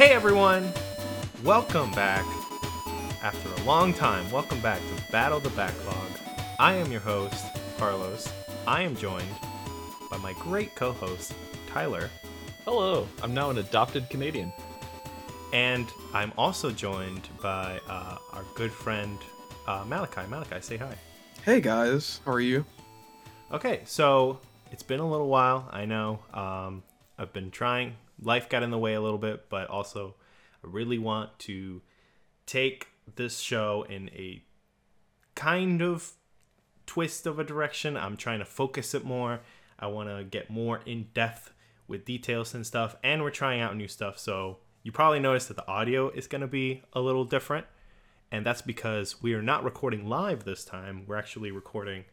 Hey everyone! Welcome back. After a long time, welcome back to Battle the Backlog. I am your host, Carlos. I am joined by my great co host, Tyler. Hello, I'm now an adopted Canadian. And I'm also joined by uh, our good friend, uh, Malachi. Malachi, say hi. Hey guys, how are you? Okay, so it's been a little while. I know. Um, I've been trying. Life got in the way a little bit, but also I really want to take this show in a kind of twist of a direction. I'm trying to focus it more. I want to get more in depth with details and stuff, and we're trying out new stuff. So you probably noticed that the audio is going to be a little different, and that's because we are not recording live this time. We're actually recording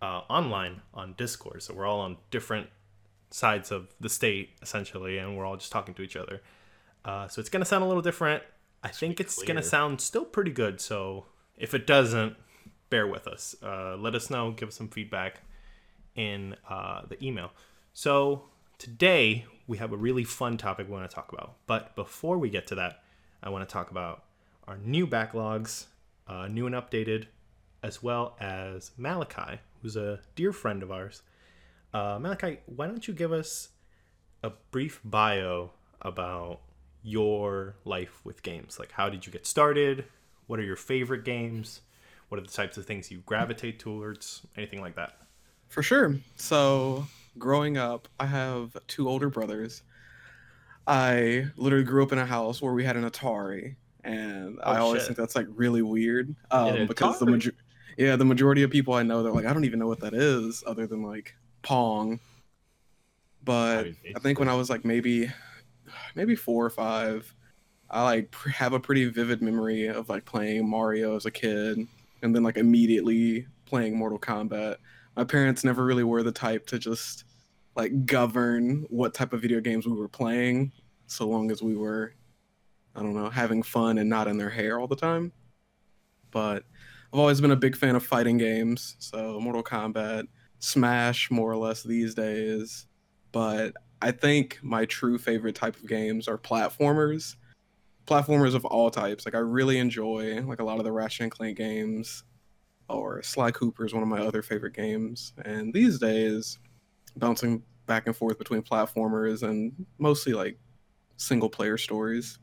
uh, online on Discord. So we're all on different sides of the state essentially, and we're all just talking to each other. Uh, so it's gonna sound a little different. I think it's gonna sound still pretty good. So if it doesn't, bear with us. Uh, let us know. Give us some feedback in uh, the email. So today we have a really fun topic we want to talk about. But before we get to that, I want to talk about our new backlogs, uh, new and updated, as well as Malachi, who's a dear friend of ours. Uh, Malachi, why don't you give us a brief bio about your life with games? Like, how did you get started? What are your favorite games? What are the types of things you gravitate towards? Anything like that? For sure. So, growing up, I have two older brothers. I literally grew up in a house where we had an Atari, and I Oh, always shit. think that's like really weird. Um, because the Atari? major- yeah, the majority of people I know, they're like, I don't even know what that is, other than like Pong. But I think when I was like maybe, maybe four or five, I like pr- have a pretty vivid memory of like playing Mario as a kid, and then like immediately playing Mortal Kombat. My parents never really were the type to just like govern what type of video games we were playing, so long as we were, I don't know, having fun and not in their hair all the time. But I've always been a big fan of fighting games, so Mortal Kombat, Smash, more or less these days. But I think my true favorite type of games are platformers. Platformers of all types. Like I really enjoy like a lot of the Ratchet and Clank games, or Sly Cooper is one of my other favorite games. And these days, bouncing back and forth between platformers and mostly like single player stories.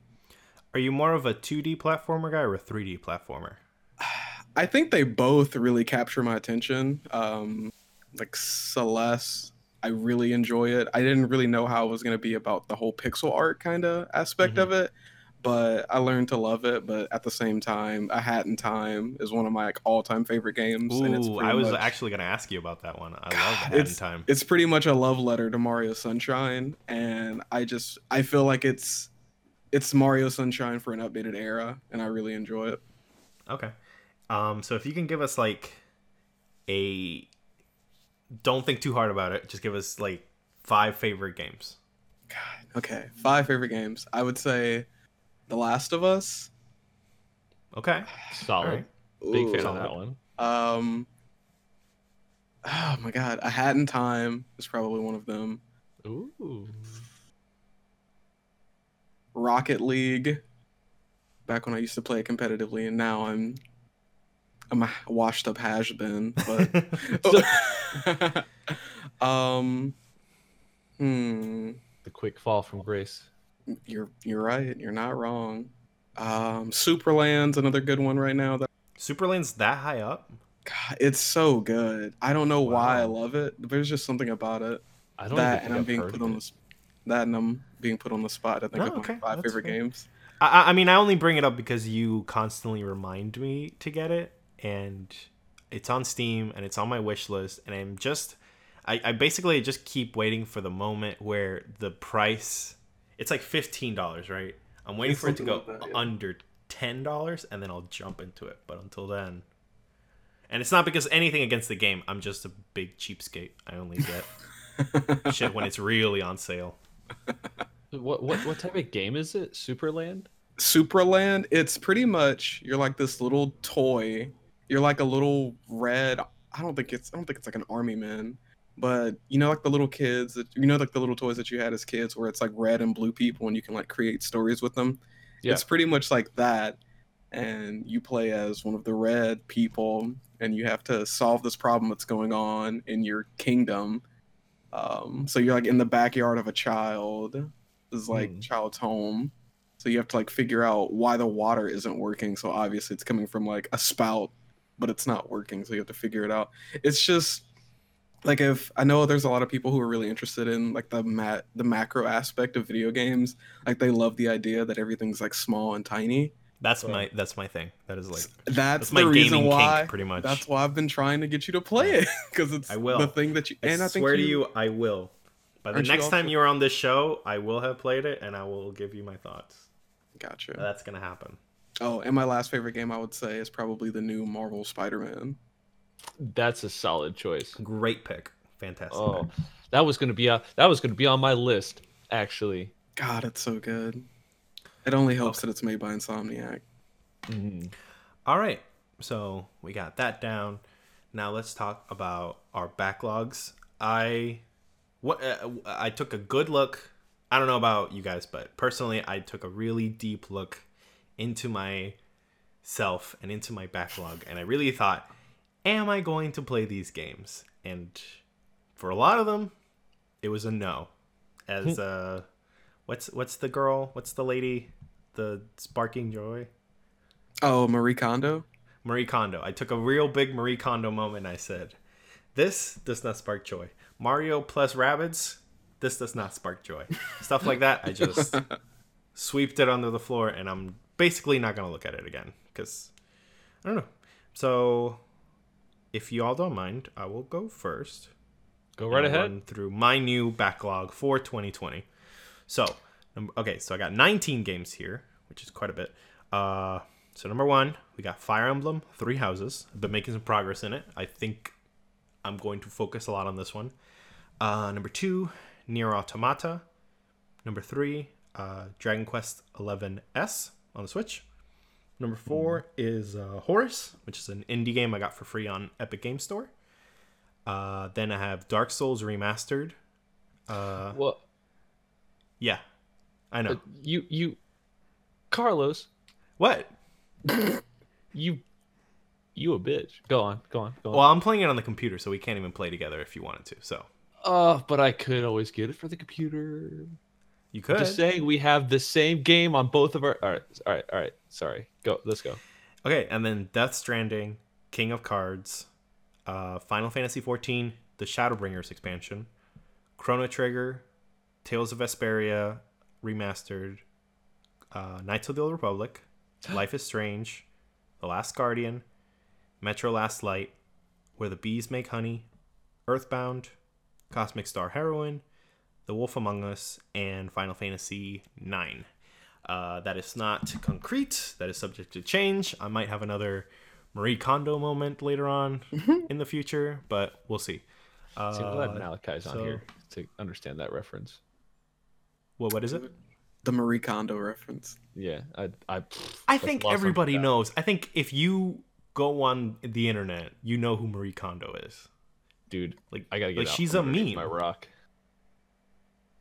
Are you more of a 2D platformer guy or a 3D platformer? I think they both really capture my attention. Um, like Celeste, I really enjoy it. I didn't really know how it was going to be about the whole pixel art kind of aspect of it, but I learned to love it. But at the same time, A Hat in Time is one of my like, all-time favorite games. and it's Ooh, I was much- actually going to ask you about that one. I love God, Hat in Time. it's pretty much a love letter to Mario Sunshine, and I just I feel like it's it's Mario Sunshine for an updated era, and I really enjoy it. Okay. Um, so if you can give us like a don't think too hard about it, just give us like five favorite games. God. Okay, five favorite games. I would say The Last of Us. Okay. Solid. Alright. Big Ooh. fan of that one. Um. Oh my god, A Hat in Time is probably one of them. Ooh. Rocket League. Back when I used to play competitively, and now I'm I'm a washed up has been. But um, hmm. The quick fall from grace. You're you're right. You're not wrong. Um, Superland's another good one right now. That Superland's that high up? God, it's so good. I don't know why I love it. There's just something about it. I don't That even and think I'm I've being put on it. the that and I'm being put on the spot. I think No, of my okay, five that's favorite fair. games. I- I, I mean, I only bring it up because you constantly remind me to get it, and it's on Steam and it's on my wish list, and I'm just, I, I basically just keep waiting for the moment where the price, it's like fifteen dollars, right? I'm waiting It's for it to go like that, yeah. under ten dollars, and then I'll jump into it. But until then, and it's not because anything against the game. I'm just a big cheapskate. I only get shit when it's really on sale. What what what type of game is it? Superland? Supraland, it's pretty much you're like this little toy. You're like a little red. I don't think it's I don't think it's like an army man. but you know, like the little kids that you know, like the little toys that you had as kids, where it's like red and blue people, and you can like create stories with them. Yeah. It's pretty much like that, and you play as one of the red people, and you have to solve this problem that's going on in your kingdom. Um, so you're like in the backyard of a child, this is like Hmm. child's home. So you have to like figure out why the water isn't working. So obviously it's coming from like a spout, but it's not working. So you have to figure it out. It's just like if I know there's a lot of people who are really interested in like the mat the macro aspect of video games. Like they love the idea that everything's like small and tiny. That's Right. my that's my thing. That is like That's, that's my the reason gaming why. kink, pretty much. That's why I've been trying to get you to play it because it's I will. the thing that you and I think swear to you, I will. By the Aren't you next time you're on this show, I will have played it and I will give you my thoughts. Gotcha. That's gonna happen. Oh, and my last favorite game I would say is probably the new Marvel Spider-Man. That's a solid choice. Great pick. Fantastic. Oh, pick. that was gonna be a, that was gonna be on my list actually. God, it's so good. It only helps that it's made by Insomniac. Mhm. All right. So we got that down. Now let's talk about our backlogs. I what uh, I took a good look. I don't know about you guys, but personally, I took a really deep look into my self and into my backlog, and I really thought, am I going to play these games? And for a lot of them, it was a no. As uh, what's what's the girl? What's the lady? The sparking joy. Oh, Marie Kondo. Marie Kondo. I took a real big Marie Kondo moment. I said, "This does not spark joy." Mario plus Rabbids. This does not spark joy. Stuff like that. I just sweeped it under the floor, and I'm basically not gonna look at it again because I don't know. So, if you all don't mind, I will go first. Go right ahead. Through my new backlog for 2020. So, okay, so I got 19 games here, which is quite a bit. Uh, so number one, we got Fire Emblem Three Houses. I've been making some progress in it. I think I'm going to focus a lot on this one. Uh, number two, Nier Automata. Number three, uh, Dragon Quest XI S on the Switch. Number four is uh, Horus, which is an indie game I got for free on Epic Game Store. Uh, then I have Dark Souls Remastered. Uh, Well, yeah, I know. uh, you you, Carlos, what? you you a bitch. Go on, go on, go on. Well, I'm playing it on the computer, so we can't even play together if you wanted to. So Uh, but I could always get it for the computer. You could. Just saying, we have the same game on both of our. All right, all right, all right. Sorry. Go. Let's go. Okay, and then Death Stranding, King of Cards, uh, Final Fantasy XIV, the Shadowbringers expansion, Chrono Trigger, Tales of Vesperia remastered, uh, Knights of the Old Republic, Life is Strange, The Last Guardian, Metro Last Light, Where the Bees Make Honey, Earthbound, Cosmic Star Heroine, The Wolf Among Us, and Final Fantasy IX. Uh, that is not concrete. That is subject to change. I might have another Marie Kondo moment later on in the future, but we'll see. Uh, See, I'm glad Malachi's on here to understand that reference. well, what is it? The Marie Kondo reference. Yeah, I I. I think everybody knows. I think if you go on the internet, you know who Marie Kondo is. dude. Like, I gotta get like out she's a meme. My rock,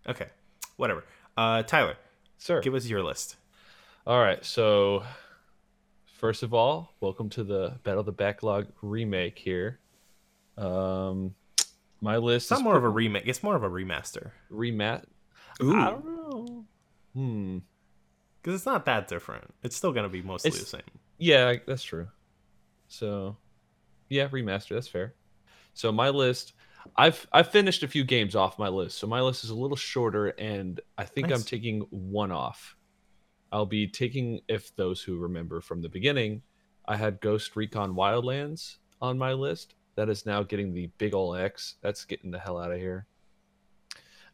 Okay, whatever. Uh, Tyler, sir. give us your list. All right, so first of all, welcome to the Battle of the Backlog remake here. Um, my list It's not is more of a remake. It's more of a remaster remat. Ooh, I don't know. Hmm. because it's not that different. It's still gonna be mostly It's- the same. Yeah, that's true. So, yeah, remaster. That's fair. So my list, I've I've finished a few games off my list. So my list is a little shorter, and I think I'm taking one off. I'll be taking, if those who remember from the beginning, I had Ghost Recon Wildlands on my list. That is now getting the big ol' X. That's getting the hell out of here.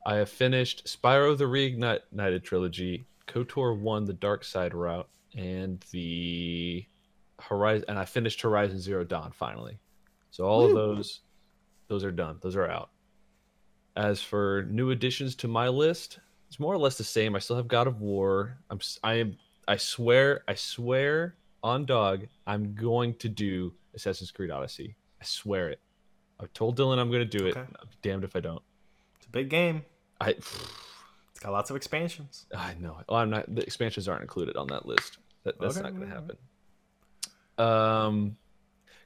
I have finished Spyro the Reignited trilogy, KOTOR 1 The Dark Side Route, and the Horizon and I finished Horizon Zero Dawn finally. So all of those those are done. Those are out. As for new additions to my list, it's more or less the same. I still have God of War. I'm I am I swear I swear on dog I'm going to do Assassin's Creed Odyssey. I swear it. I've told Dylan I'm going to do it. Okay. I'm damned if I don't. It's a big game. I It's got lots of expansions. I know. Well, I'm not. The expansions aren't included on that list. That, that's Okay, not going to happen. Um,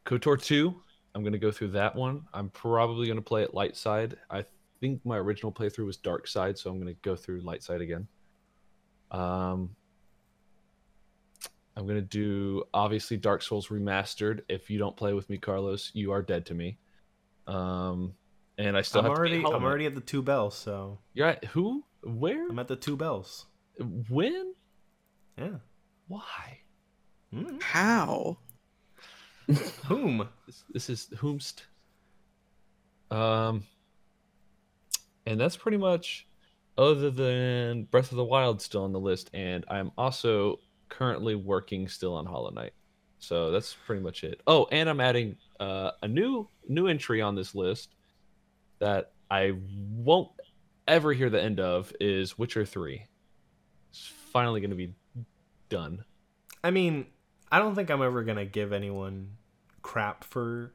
Kotor two. I'm going to go through that one. I'm probably going to play it light side. I think my original playthrough was dark side, so I'm going to go through light side again. Um, I'm going to do obviously Dark Souls remastered. If you don't play with me, Carlos, you are dead to me. Um, and I still I'm have already Hollow I'm already at the two bells, so You're at who? Where? I'm at the two bells. When? Yeah. Why? Hmm. How? Whom? This, this is whomst. Um, and that's pretty much, other than Breath of the Wild, still on the list, and I'm also currently working still on Hollow Knight. So that's pretty much it. Oh, and I'm adding uh, a new new entry on this list that I won't ever hear the end of is Witcher Three. It's finally going to be done. I mean, I don't think I'm ever gonna give anyone crap for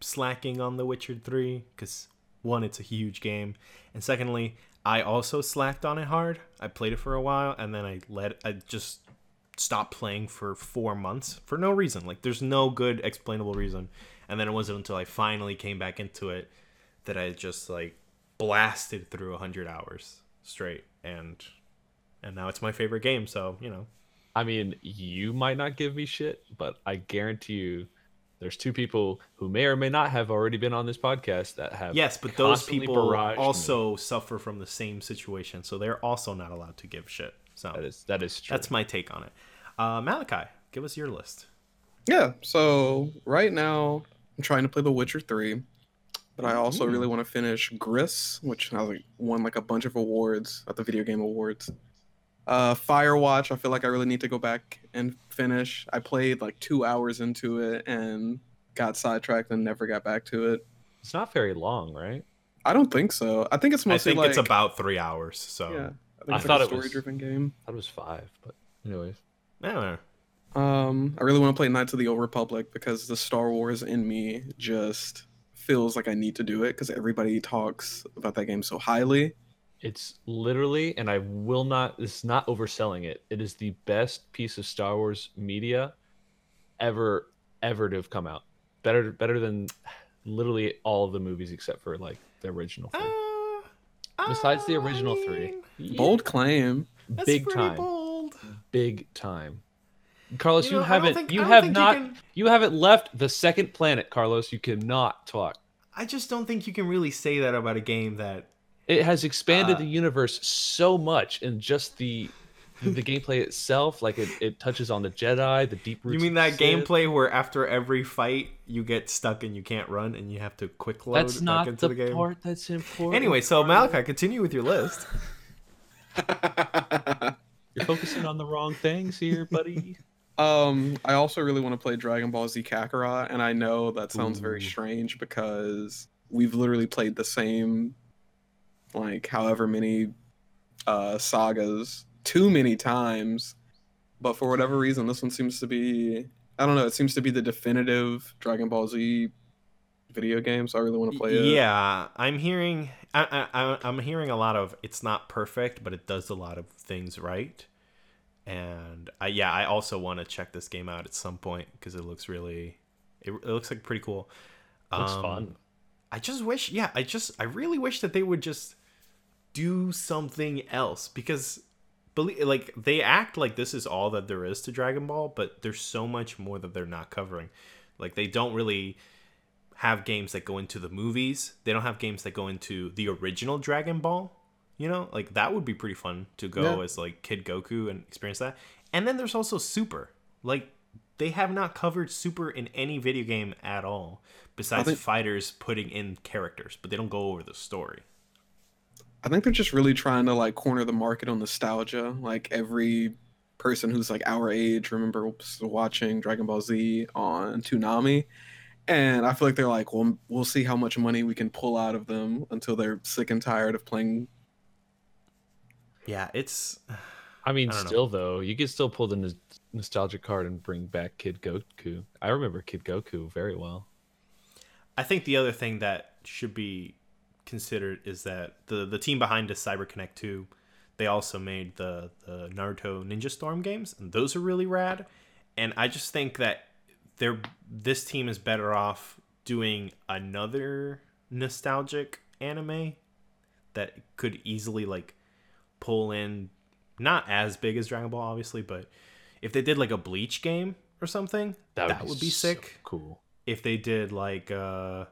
slacking on The Witcher 3 because one, it's a huge game, and secondly, I also slacked on it hard. I played it for a while and then I let I just stopped playing for four months for no reason. Like, there's no good explainable reason. And then it wasn't until I finally came back into it that I just like blasted through 100 hours straight and and now it's my favorite game so you know I mean, you might not give me shit, but I guarantee you there's two people who may or may not have already been on this podcast that have Yes, but those people barraged me. also suffer from the same situation, so they're also not allowed to give shit. So that is that is true. that's my take on it. Uh, Malachi, give us your list. Yeah, so right now I'm trying to play The Witcher 3, but I also Ooh. really want to finish Gris, which has like won like a bunch of awards at the Video Game Awards. Uh, Firewatch, I feel like I really need to go back and finish. I played like two hours into it and got sidetracked and never got back to it. it's not very long, right? I don't think so. I think it's I mostly think like it's about three hours. So yeah. I, think I it's thought like it a was- story-driven game. I thought it was five, but anyways. I don't know. Um, I really want to play Knights of the Old Republic because the Star Wars in me just feels like I need to do it because everybody talks about that game so highly. It's literally, and I will not. This is not overselling it. It is the best piece of Star Wars media ever, ever to have come out. Better, better than literally all of the movies except for like the original three. Uh, Besides the I original three. Bold claim. big pretty time, Bold. big time. Carlos, You you, know, I don't haven't, think- you I don't have you not, can- you haven't left the second planet, Carlos. You cannot talk. I just don't think you can really say that about a game that. It has expanded Uh, the universe so much in just the the gameplay itself. Like it, it touches on the Jedi, the deep roots. You mean that gameplay where after every fight you get stuck and you can't run and you have to quick load That's back not into the, the, game? part that's important. Anyway, so Malachi, continue with your list. you're focusing on the wrong things here, buddy. um, I also really want to play Dragon Ball Z Kakarot, and I know that sounds very strange because we've literally played the same, like however many uh, sagas too many times, but for whatever reason, this one seems to be. I don't know. It seems to be the definitive Dragon Ball Z video game, so I really want to play it. Yeah, I'm hearing. I, I, I- I'm hearing a lot of. It's not perfect, but it does a lot of things right. And I, yeah, I also want to check this game out at some point because it looks really. It, it looks like pretty cool. Looks Um, fun. I just wish, yeah, I just, I really wish that they would just do something else because, believe, like, they act like this is all that there is to Dragon Ball, but there's so much more that they're not covering. Like, they don't really have games that go into the movies. They don't have games that go into the original Dragon Ball. You know, like that would be pretty fun to go Yeah. as like Kid Goku and experience that. And then there's also Super. Like they have not covered Super in any video game at all, besides think- fighters putting in characters, but they don't go over the story. I think they're just really trying to like corner the market on nostalgia. Like every person who's like our age remember watching Dragon Ball Z on Toonami. And I feel like they're like, well, we'll see how much money we can pull out of them until they're sick and tired of playing. Yeah, it's I mean, I don't know. still though, you could still pull the nos- nostalgia card and bring back Kid Goku. I remember Kid Goku very well. I think the other thing that should be considered is that the the team behind this CyberConnect 2, they also made the the Naruto Ninja Storm games, and those are really rad. And I just think that they're this team is better off doing another nostalgic anime that could easily like pull in not as big as Dragon Ball obviously, but if they did like a Bleach game or something, that would, be, so sick. Cool. If they did like uh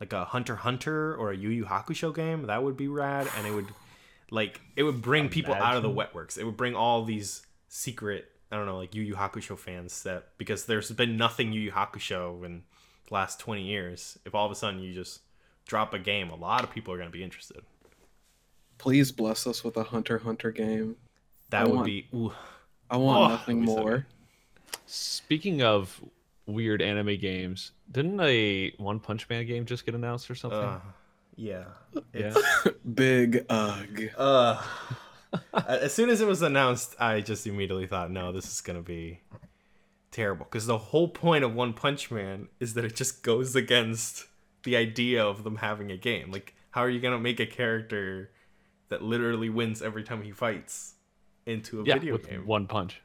like a Hunter Hunter or a Yu Yu Hakusho game, that would be rad and it would like it would bring people out of the Imagine. wetworks. It would bring all these secret I don't know, like Yu Yu Hakusho fans that because there's been nothing Yu Yu Hakusho in the last 20 years. If all of a sudden you just drop a game, a lot of people are going to be interested. Please bless us with a Hunter Hunter game. That I would want- be ooh, I want Oh, nothing that'd so more. Speaking of weird anime games, didn't a One Punch Man game just get announced or something? uh, yeah. yeah. Big ugh. Uh, as soon as it was announced, I just immediately thought, no, this is gonna be terrible. Because the whole point of One Punch Man is that it just goes against the idea of them having a game. Like, how are you gonna make a character that literally wins every time he fights into a yeah, video with game? one punch.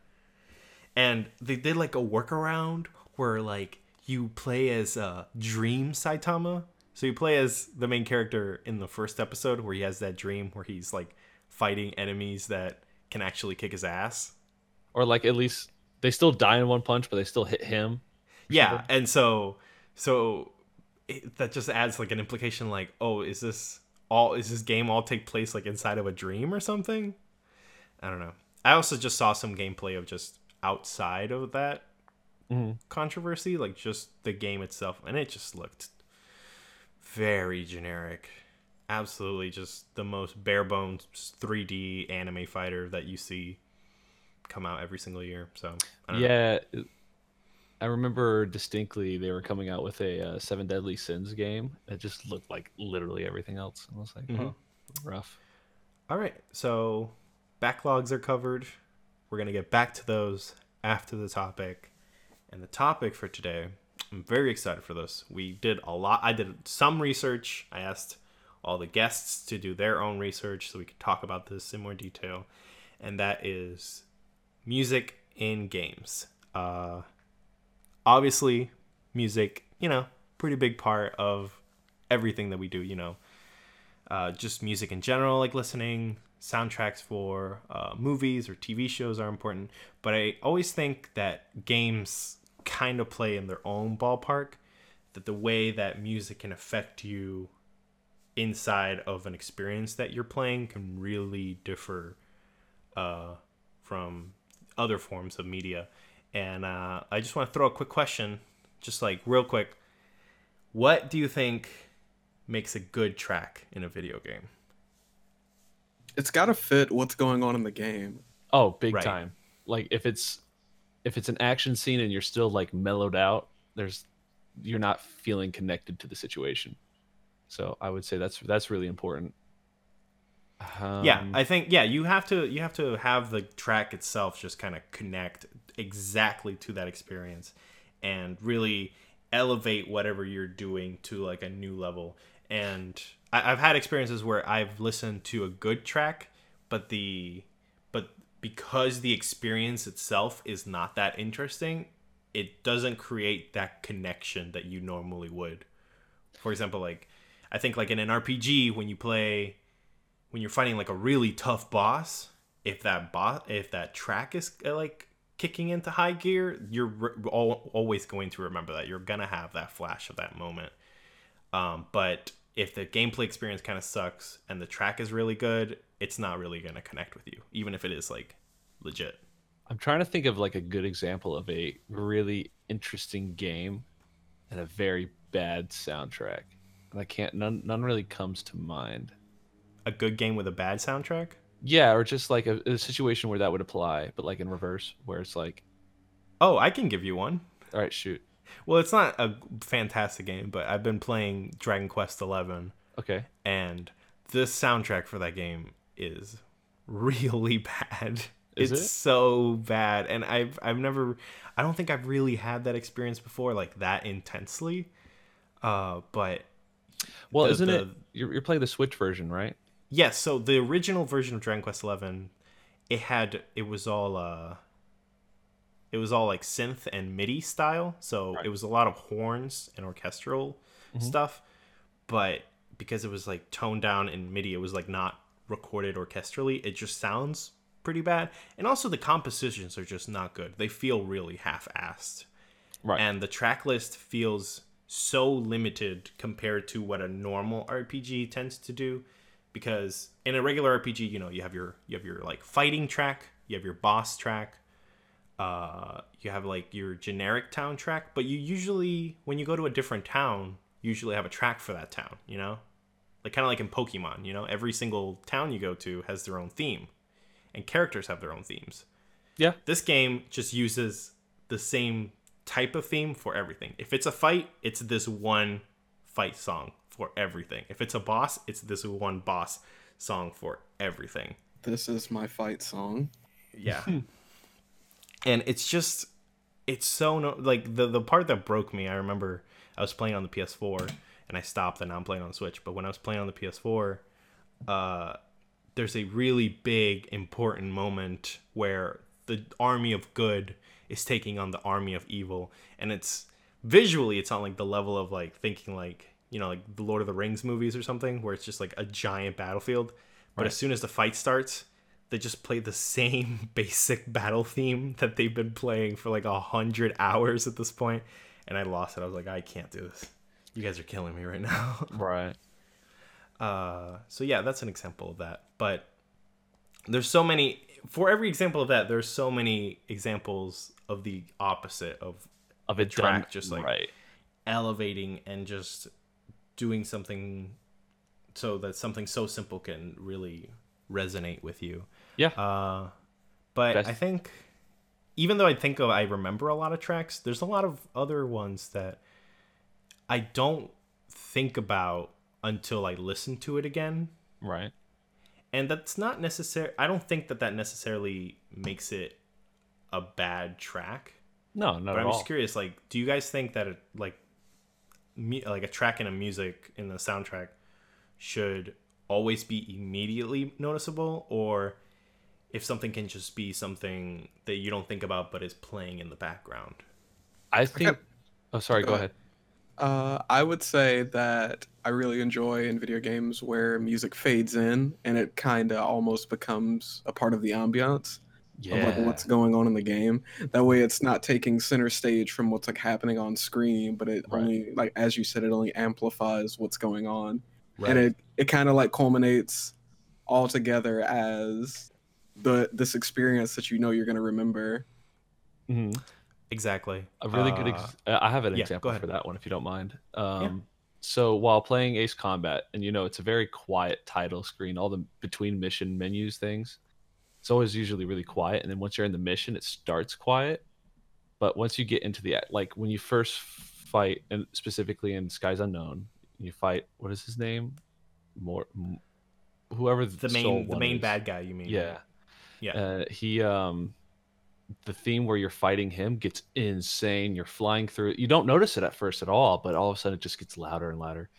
and they did like a workaround where like you play as uh, Dream Saitama. So you play as the main character in the first episode where he has that dream where he's like fighting enemies that can actually kick his ass. Or like at least they still die in one punch, but they still hit him. Yeah, and so so it, that just adds like an implication like, oh, is this all is this game all take place like inside of a dream or something? I don't know. I also just saw some gameplay of just outside of that Mhm. controversy, like just the game itself, and it just looked very generic. Absolutely, just the most bare bones 3D anime fighter that you see come out every single year. So I don't know. Yeah, it- I remember distinctly they were coming out with a uh, Seven Deadly Sins game. that just looked like literally everything else. I was like, Mhm. oh, rough. All right, so backlogs are covered. We're going to get back to those after the topic. And the topic for today, I'm very excited for this. We did a lot. I did some research. I asked all the guests to do their own research so we could talk about this in more detail. And that is music in games. Uh, obviously, music, you know, pretty big part of everything that we do, you know uh, just music in general, like listening, soundtracks for uh, movies or TV shows are important. But I always think that games kind of play in their own ballpark, that the way that music can affect you inside of an experience that you're playing can really differ uh, from other forms of media. And uh, I just want to throw a quick question, just like real quick. What do you think makes a good track in a video game? It's got to fit what's going on in the game. Oh, big Right. time. Like if it's if it's an action scene and you're still like mellowed out, there's you're not feeling connected to the situation. So I would say that's that's really important. yeah Um, i think yeah you have to you have to have the track itself just kind of connect exactly to that experience and really elevate whatever you're doing to like a new level and I, i've had experiences where i've listened to a good track but the because the experience itself is not that interesting it doesn't create that connection that you normally would for example like i think like in an rpg when you play when you're fighting like a really tough boss, if that boss, if that track is uh, like kicking into high gear, you're re- al- always going to remember that. You're gonna have that flash of that moment. Um, but if the gameplay experience kind of sucks and the track is really good, it's not really gonna connect with you, even if it is like legit. I'm trying to think of like a good example of a really interesting game and a very bad soundtrack. And I can't none none really comes to mind. A good game with a bad soundtrack. Yeah, or just like a, a situation where that would apply, but like in reverse, where it's like, Oh, I can give you one. all right, shoot. Well, it's not a fantastic game, but I've been playing Dragon Quest Eleven. Okay. and the soundtrack for that game is really bad. Is it's it? so bad, and I've I've never I don't think I've really had that experience before, like that intensely. Uh, but Well, The- isn't the- it? You're, you're playing the Switch version, right? yes, so the original version of Dragon Quest Eleven, it had it was all uh, it was all like synth and MIDI style. So Right. it was a lot of horns and orchestral Mhm. stuff, but because it was like toned down in MIDI, it was like not recorded orchestrally. It just sounds pretty bad, and also the compositions are just not good. They feel really half-assed. Right. and the track list feels so limited compared to what a normal RPG tends to do because in a regular RPG you know you have your you have your like fighting track you have your boss track uh you have like your generic town track but you usually when you go to a different town you usually have a track for that town you know like kind of like in Pokemon you know every single town you go to has their own theme and characters have their own themes yeah. this game just uses the same type of theme for everything. If it's a fight, it's this one fight song for everything. If it's a boss, it's this one boss song for everything. This is my fight song. Yeah. and it's just it's so no like the the part that broke me, I remember I was playing on the PS4 and I stopped and now I'm playing on the Switch, but when I was playing on the PS4, uh there's a really big important moment where the army of good is taking on the army of evil. And it's visually it's on like the level of like thinking like you know like the lord of the rings movies or something where it's just like a giant battlefield. But Right. as soon as the fight starts they just play the same basic battle theme that they've been playing for like a hundred hours at this point and i lost it i was like i can't do this you guys are killing me right now Right. uh, so yeah, that's an example of that. But there's so many. For every example of that, there's so many examples of the opposite of Of it track, done just like- right. elevating and just doing something so that something so simple can really resonate with you. Yeah. Uh, but Best- I think even though I think of I remember a lot of tracks, there's a lot of other ones that I don't think about until I listen to it again. right. And that's not necessary. I don't think that that necessarily makes it a bad track. No, not But at I'm all. just curious, like, do you guys think that it, like, like a track in a music in the soundtrack should always be immediately noticeable, or if something can just be something that you don't think about but is playing in the background? I think. Okay. Oh, sorry. Go Go ahead. Uh, I would say that I really enjoy in video games where music fades in and it kind of almost becomes a part of the ambiance of like what's going on in the game. That way, it's not taking center stage from what's like happening on screen, but it Right. only like as you said, it only amplifies what's going on, Right. and it it kind of like culminates all together as the this experience that you know you're gonna remember. Mhm. exactly. A really good. Uh, Ex- uh, I have an yeah, example for that one, if you don't mind. Um, So while playing Ace Combat, and you know it's a very quiet title screen, all the between mission menus things, it's always usually really quiet. And then once you're in the mission, it starts quiet. But once you get into the like when you first fight, and specifically in Skies Unknown, you fight what is his name, more m- whoever the soul main the main is. bad guy, you mean? Yeah. Yeah. Uh, he um the theme where you're fighting him gets insane. You're flying through you don't notice it at first at all, but all of a sudden it just gets louder and louder.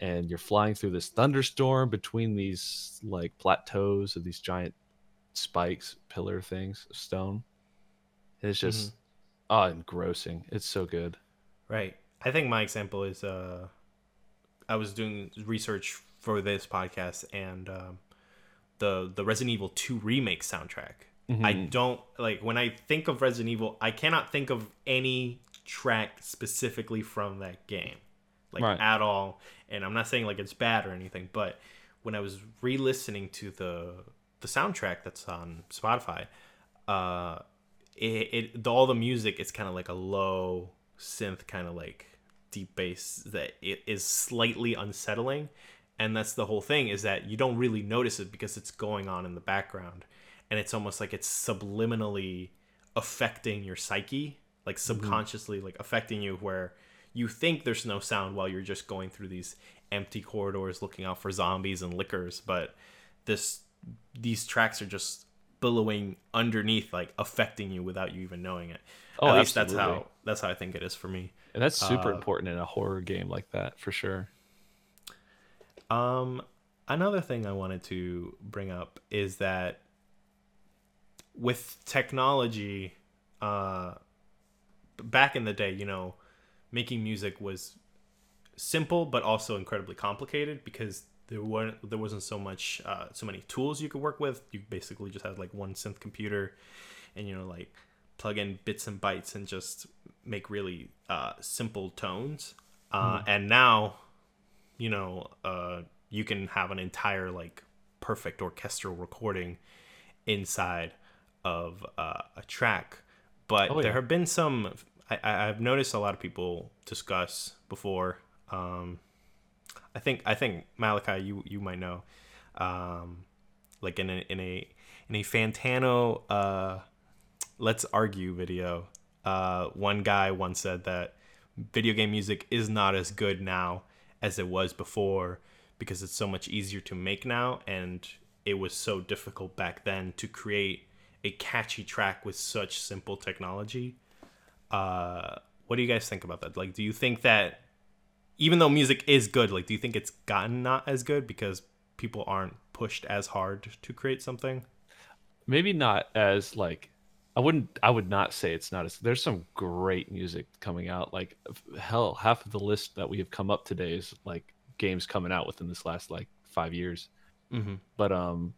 And you're flying through this thunderstorm between these like plateaus of these giant spikes, pillar things of stone. It's just oh engrossing. It's so good. Right. I think my example is uh, I was doing research for this podcast and um, the the Resident Evil 2 remake soundtrack. I Mhm. don't like when I think of Resident Evil, I cannot think of any track specifically from that game. Like Right. at all. And I'm not saying like it's bad or anything, but when I was re-listening to the the soundtrack that's on Spotify, uh it, it the, all the music is kind of like a low synth kind of like deep bass that it is slightly unsettling and that's the whole thing is that you don't really notice it because it's going on in the background. And it's almost like it's subliminally affecting your psyche like subconsciously like affecting you where you think there's no sound while you're just going through these empty corridors looking out for zombies and lickers but this these tracks are just billowing underneath like affecting you without you even knowing it. Oh, at least that's how that's how i think it is for me. And that's super Uh, important in a horror game like that, for sure. Um, another thing I wanted to bring up is that with technology, uh, back in the day, you know, making music was simple but also incredibly complicated because there weren't there wasn't so much uh, so many tools you could work with. You basically just had like one synth computer, and you know like plug in bits and bytes and just make really uh, simple tones. Uh, And now you know, uh, you can have an entire like perfect orchestral recording inside of uh, a track. But Oh, there have been some. I, I- I've noticed a lot of people discuss before. Um, I think I think Malachi, you you might know, um, like in a in a in a Fantano uh, let's argue video. Uh, one guy once said that video game music is not as good now as it was before because it's so much easier to make now and it was so difficult back then to create a catchy track with such simple technology. Uh what do you guys think about that? Like do you think that even though music is good like do you think it's gotten not as good because people aren't pushed as hard to create something? Maybe not as like I wouldn't I would not say it's not as there's some great music coming out like hell half of the list that we have come up today is like games coming out within this last like 5 years mm-hmm. but um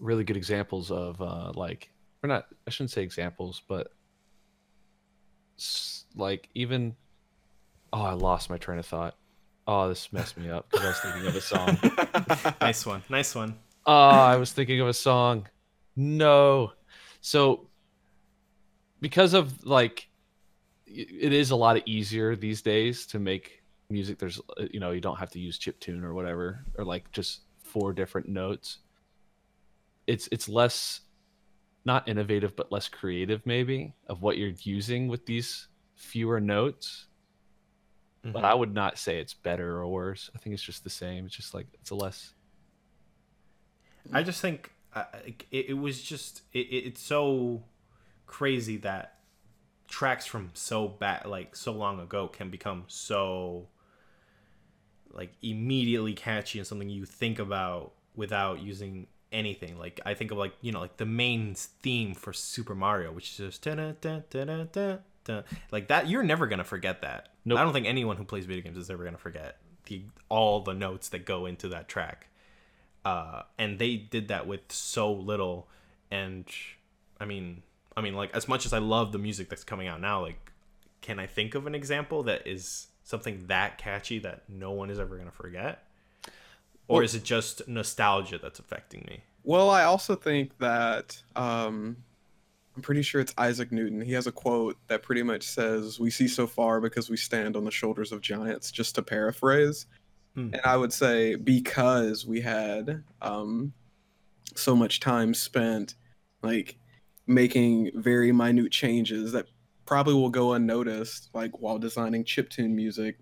really good examples of uh like or not I shouldn't say examples but s- like even oh I lost my train of thought oh this messed me up cuz I was thinking of a song nice one nice one Oh, I was thinking of a song. No. So because of like it is a lot easier these days to make music there's you know you don't have to use chip tune or whatever or like just four different notes. It's it's less not innovative but less creative maybe of what you're using with these fewer notes. But mm-hmm. i would not say it's better or worse. I think it's just the same. It's just like it's a less I just think it, it was just it, it- it's so crazy that tracks from so bad like so long ago can become so like immediately catchy and something you think about without using anything. Like i think of like you know like the main theme for super mario which is just like that you're never gonna forget that. Nope. i don't think anyone who plays video games is ever gonna forget the all the notes that go into that track uh, and they did that with so little. And I mean, I mean, like as much as I love the music that's coming out now, like, can I think of an example that is something that catchy that no one is ever gonna forget, or Well- is it just nostalgia that's affecting me? Well, I also think that um, I'm pretty sure it's Isaac Newton. He has a quote that pretty much says, "We see so far because we stand on the shoulders of giants." Just to paraphrase, Hmm. and I would say because we had um, so much time spent like making very minute changes that probably will go unnoticed, like while designing chiptune music.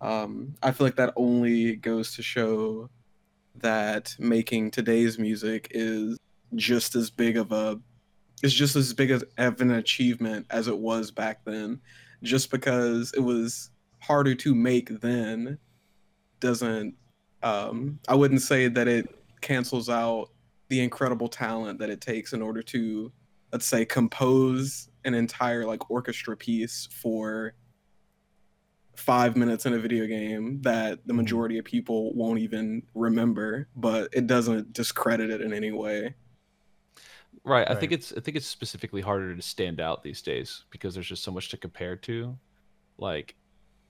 Um, I feel like that only goes to show that making today's music is just as big of a is just as big of an achievement as it was back then just because it was harder to make then doesn't um i wouldn't say that it cancels out the incredible talent that it takes in order to let's say compose an entire like orchestra piece for five minutes in a video game that the majority of people won't even remember, but it doesn't discredit it in any way. Right. I think it's I think it's specifically harder to stand out these days because there's just so much to compare to. Like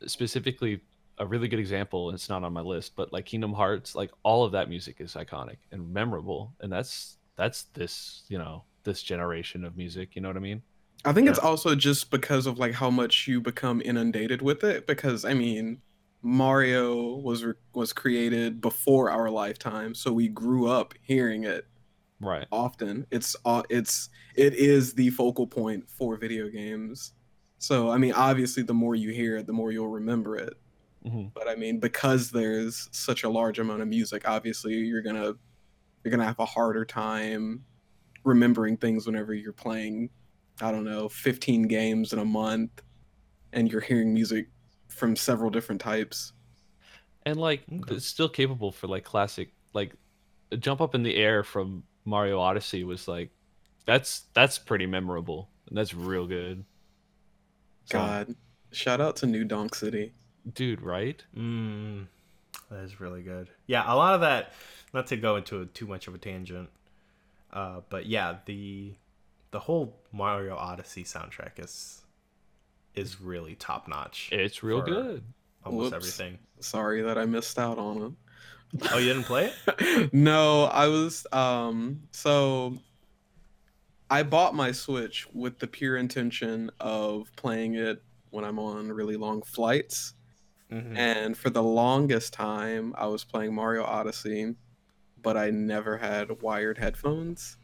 specifically a really good example, and it's not on my list, but like Kingdom Hearts, like all of that music is iconic and memorable. And that's that's this, you know, this generation of music, you know what I mean? I think it's also just because of like how much you become inundated with it. Because I mean, Mario was re- was created before our lifetime, so we grew up hearing it Right. often. It's uh, it's it is the focal point for video games. So I mean, obviously, the more you hear it, the more you'll remember it. Hmm But I mean, because there's such a large amount of music, obviously, you're gonna you're gonna have a harder time remembering things whenever you're playing. I don't know, 15 games in a month. and you're hearing music from several different types. and like Okay. it's still capable for like classic like jump up in the air from Mario Odyssey was like that's that's pretty memorable and that's real good. So, God, shout out to New Donk City. Dude, right? Mm, that is really good. Yeah, a lot of that. Not to go into a, too much of a tangent, uh, but yeah, the the whole Mario Odyssey soundtrack is is really top notch. It's real good. Almost Whoops. everything. Sorry that I missed out on it. Oh, you didn't play it? it. no, I was um so I bought my Switch with the pure intention of playing it when I'm on really long flights. Mhm. And for the longest time, I was playing Mario Odyssey, but I never had wired headphones.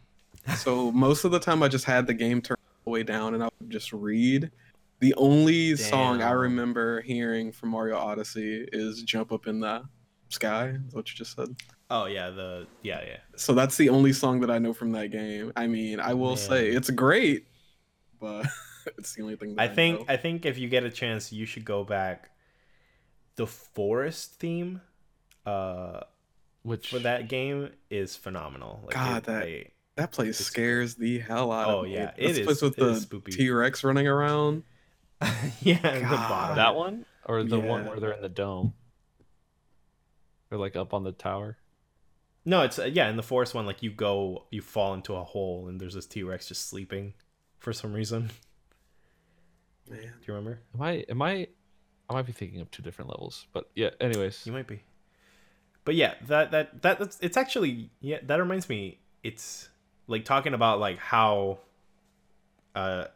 So most of the time, I just had the game turned all the way down and I would just read. The only song I remember hearing from Mario Odyssey is Jump Up in the Sky, is what you just said. Oh yeah, the yeah yeah. So that's the only song that I know from that game. I mean, I will say it's great, but it's the only thing I I, think know. I think if you get a chance, you should go back. The forest theme, uh, Which for that game is phenomenal. Like, God, it- that- I- That place scares the hell out Oh, of me. yeah, it is, it place with it is the spoopy. T Rex running around. yeah, the bottom. that one or the one where they're in the dome? Or like up on the tower? No, it's uh, yeah. In the forest one, like you go, you fall into a hole, and there's this T Rex just sleeping for some reason. Man. Do you remember? Am I am I I might be thinking of two different levels. But yeah, anyways. You might be. But yeah, that that that that's it's actually yeah. That reminds me. It's like talking about like how. Uh,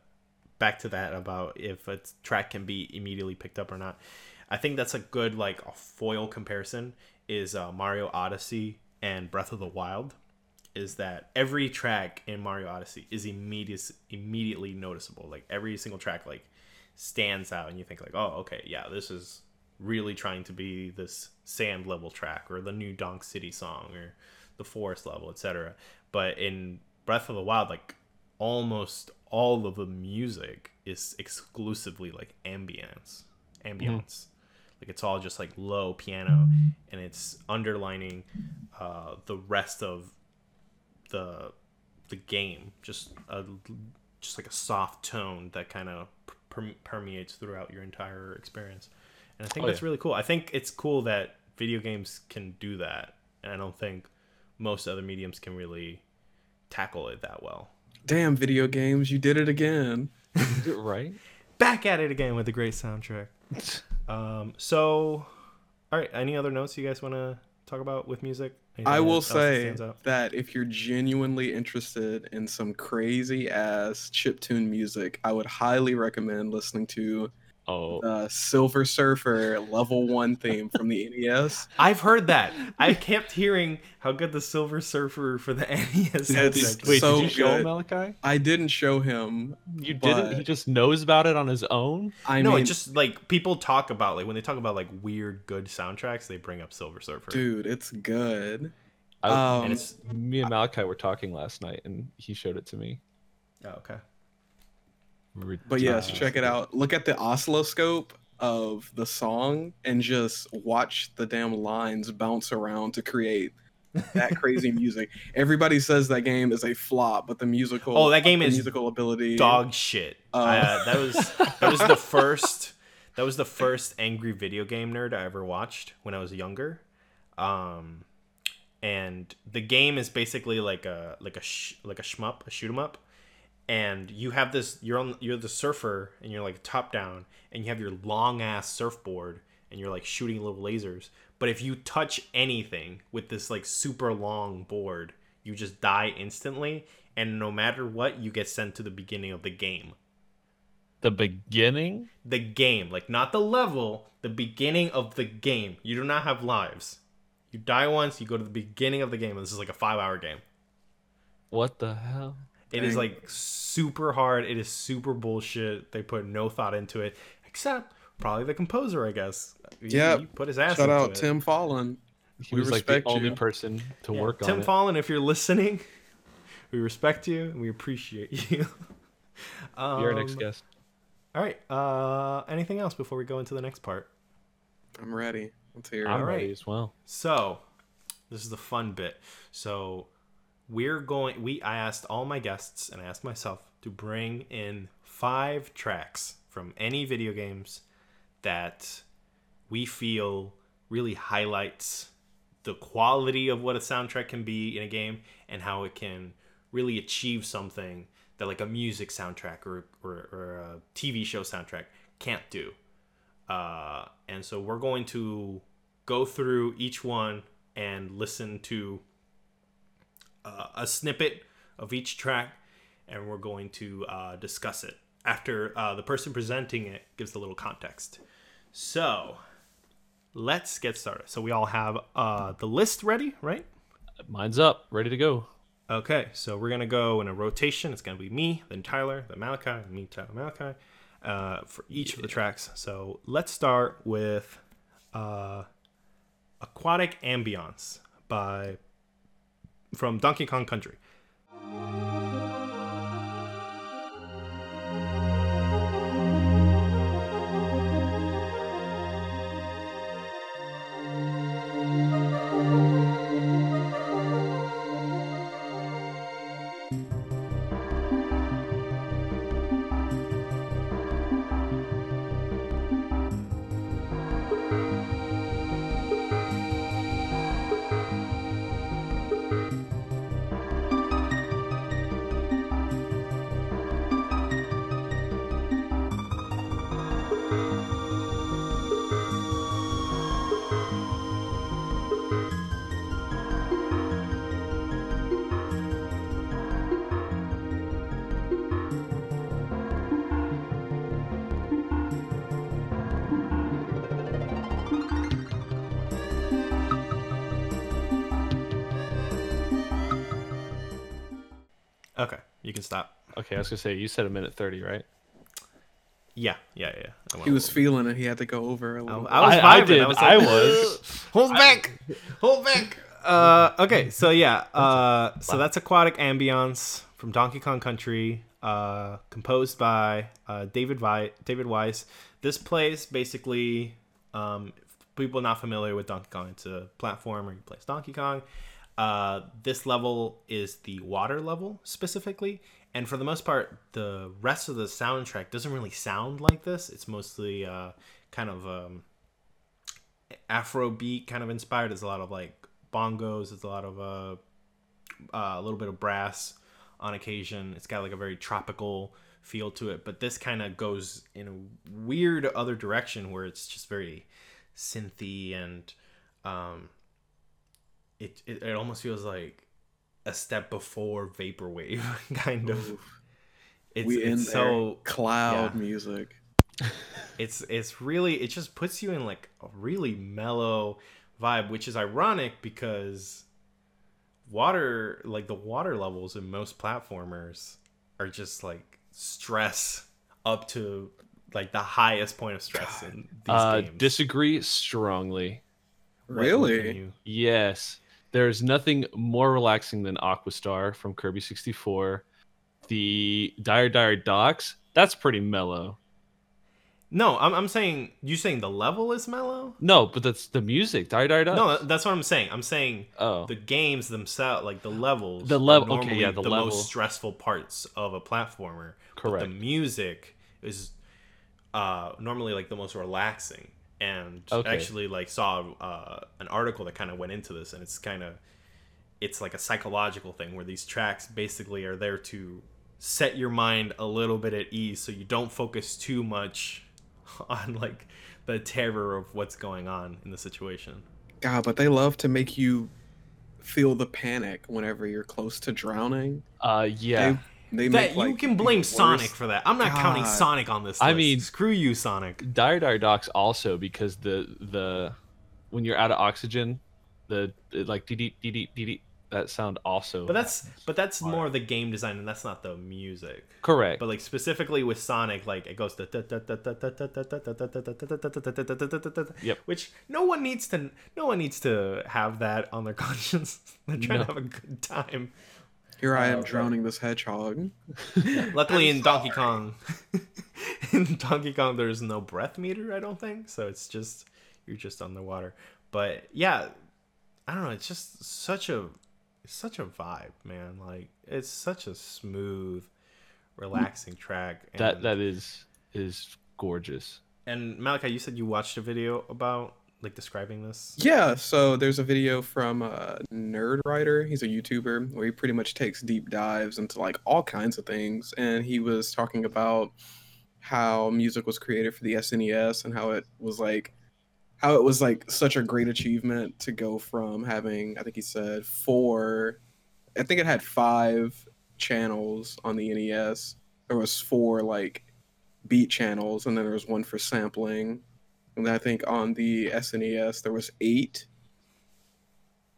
back to that about if a track can be immediately picked up or not. I think that's a good like a foil comparison is uh, Mario Odyssey and Breath of the Wild. Is that every track in Mario Odyssey is immediate immediately noticeable. Like every single track like stands out, and you think like, oh, okay, yeah, this is really trying to be this sand level track or the new Donk City song or the forest level, etc. But in Breath of the Wild, like almost all of the music is exclusively like ambience, ambience. Like it's all just like low piano, and it's underlining uh, the rest of the the game. Just a just like a soft tone that kind of per- permeates throughout your entire experience. And I think Oh, that's yeah. really cool. I think it's cool that video games can do that, and I don't think most other mediums can really tackle it that well. Damn video games, you did it again. right? Back at it again with a great soundtrack. Um, so, all right. Any other notes you guys want to talk about with music? Anything I will else that say that if you're genuinely interested in some crazy ass chiptune music, I would highly recommend listening to Oh, the Silver Surfer level one theme from the NES. I've heard that. I kept hearing how good the Silver Surfer for the NES soundtrack is. wait, so did you show him. Malachi? I didn't show him. You didn't. He just knows about it on his own. I no, mean, it just like people talk about like when they talk about like weird good soundtracks, they bring up Silver Surfer. dude, it's good. I, Um, and it's me and Malachi were talking last night, and he showed it to me. oh, okay. But yes, check it out. Look at the oscilloscope of the song and just watch the damn lines bounce around to create that crazy music. Everybody says that game is a flop, but the musical Oh, that game is musical ability Dog shit. Uh, Uh, that was that was the first that was the first angry video game nerd I ever watched when I was younger. Um, and the game is basically like a like a sh- like a shmup, a shoot 'em up. And you have this you're on you're the surfer and you're like top down and you have your long ass surfboard and you're like shooting little lasers. But if you touch anything with this like super long board, you just die instantly and no matter what you get sent to the beginning of the game The beginning. the game like not the level the beginning of the game you do not have lives you die once you go to the beginning of the game and this is like a five hour game What the hell? It is Dang. like super hard it is super bullshit they put no thought into it except probably the composer i guess Yeah, he put his ass Shout into out it. Tim Follin. He We was like the respect only person to Yeah, work tim on it. Follin, if you're listening we respect you and we appreciate you You're our next Um, guest. All right. Uh, anything else before we go into the next part? I'm ready. Let's hear it. I'm All ready as well. So, this is the fun bit. So, we're going. We I asked all my guests and I asked myself to bring in five tracks from any video games that we feel really highlights the quality of what a soundtrack can be in a game and how it can really achieve something that like a music soundtrack or, or, or a TV show soundtrack can't do. Uh, and so we're going to go through each one and listen to uh, a snippet of each track, and we're going to uh, discuss it after uh, the person presenting it gives a little context. So let's get started. So we all have uh, the list ready, right? Mine's up, ready to go. Okay, so we're gonna go in a rotation. It's gonna be me, then Tyler, then Malachi, me, Tyler, Malachi, uh, for each of the tracks. So let's start with uh, "Aquatic Ambience" by from Donkey Kong Country. Okay, I was gonna say you said a minute thirty, right? Yeah, yeah, yeah. I He was little- feeling it. He had to go over a little. I was I- vibing. I I, did. was. I was. Hold back. Hold back. Uh, okay, so yeah. Uh, so that's Aquatic Ambience from Donkey Kong Country, uh, composed by uh, David Vi- David Wise. This plays basically. Um, people not familiar with Donkey Kong, it's a platform where you play as Donkey Kong. Uh, this level is the water level specifically, and for the most part, the rest of the soundtrack doesn't really sound like this. It's mostly uh, kind of um, Afrobeat kind of inspired. There's a lot of like bongos. There's a lot of uh, uh, a little bit of brass on occasion. It's got like a very tropical feel to it, but this kind of goes in a weird other direction where it's just very synthy and um, it, it it almost feels like a step before vaporwave kind of. Oof. It's, we in it's so cloud yeah. music. it's it's really it just puts you in like a really mellow vibe which is ironic because water like the water levels in most platformers are just like stress up to like the highest point of stress in these Uh, games disagree strongly. What- what Really? can Yes, there's nothing more relaxing than Aquastar from Kirby 64. The Dire Dire Docks, that's pretty mellow. no I'm, I'm saying you saying the level is mellow No, but that's the music. Dire Dire Docks. no that's what i'm saying i'm saying oh, the games themselves, like the levels, The level- okay, yeah, the level. The most stressful parts of a platformer. But Correct. the music is uh, normally like the most relaxing. And Okay. actually, like saw uh, an article that kind of went into this, and it's kind of it's like a psychological thing where these tracks basically are there to set your mind a little bit at ease, so you don't focus too much on like the terror of what's going on in the situation. God, but they love to make you feel the panic whenever you're close to drowning. uh, yeah. They, they that make, like, you can the blame worst- Sonic for that. I'm not counting Sonic on this. I list. mean- screw you, Sonic. Dire Dire Docks also because the the when you're out of oxygen, the it like dee dee dee dee dee dee that sound also. But that's but that's more the game design, and that's not the music. correct. But like specifically with Sonic, like it goes to Yep. which no one needs to no one needs to have that on their conscience. They're trying No. to have a good time. Here I oh, am Oh, drowning this hedgehog. Luckily in Donkey Kong, in Donkey Kong, there's no breath meter. I don't think so. It's just you're just underwater. But yeah, I don't know. It's just such a such a vibe, man. Like it's such a smooth, relaxing track. And, That that is is gorgeous. and Malachi, you said you watched a video about like describing this. Yeah, so there's a video from uh, Nerdwriter. He's a YouTuber where he pretty much takes deep dives into like all kinds of things, and he was talking about how music was created for the SNES and how it was like how it was like such a great achievement to go from having I think he said four I think it had five channels on the NES. There was four like beat channels and then there was one for sampling and then I think on the SNES there was eight.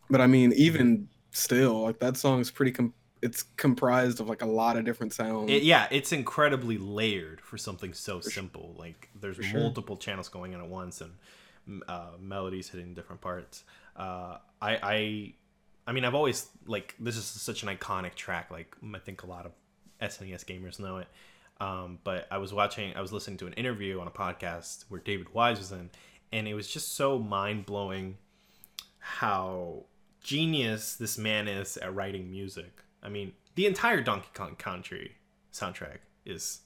But I mean, even still, like that song is pretty. Com- it's comprised of like a lot of different sounds. It, yeah, it's incredibly layered for something so For simple. Like there's for sure. multiple channels going in at once and uh, melodies hitting different parts. Uh, I, I, I mean, I've always like this is such an iconic track. Like I think a lot of SNES gamers know it. Um, but I was watching, I was listening to an interview on a podcast where David Wise was in, and it was just so mind blowing how genius this man is at writing music. I mean, the entire Donkey Kong Country soundtrack is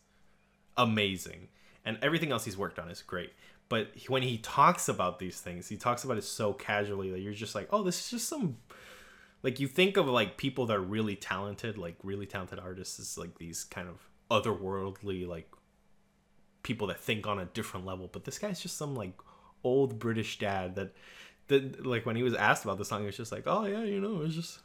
amazing, and everything else he's worked on is great. But when he talks about these things, he talks about it so casually that you're just like, oh, this is just some. Like you think of like people that are really talented, like really talented artists, is like these kind of otherworldly like people that think on a different level. But this guy's just some like old British dad that that like when he was asked about the song, he was just like, "Oh yeah, you know, it was just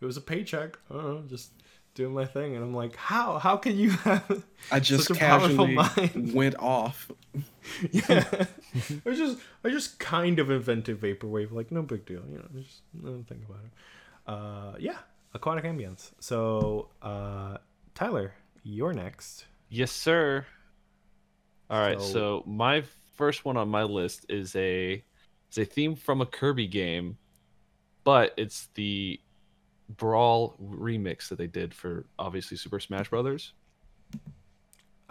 it was a paycheck. I don't know, just doing my thing." And I'm like, "How? How can you have?" I just such a casually mind. went off. yeah, I just I just kind of invented vaporwave. Like no big deal, you know. Just don't think about it. Uh, yeah, aquatic ambience. So, uh, Tyler, you're next. Yes, sir. All right, So- so my first one on my list is a it's a theme from a Kirby game, but it's the Brawl remix that they did for obviously Super Smash Brothers.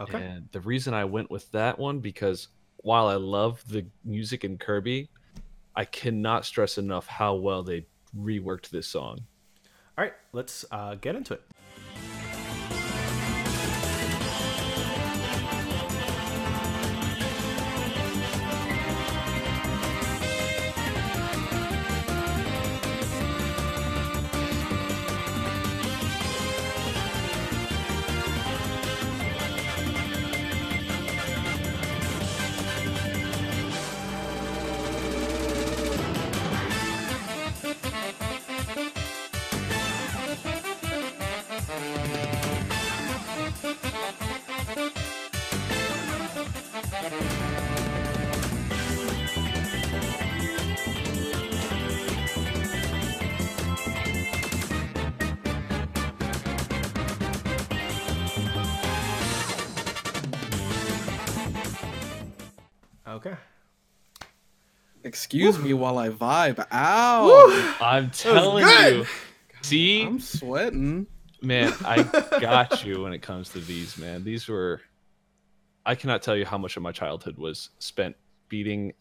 Okay. And the reason I went with that one because while I love the music in Kirby, I cannot stress enough how well they reworked this song. All right, let's uh, get into it. Excuse me while I vibe. Ow! I'm telling you. See, I'm sweating. man, I got you when it comes to these, man. These were I cannot tell you how much of my childhood was spent beating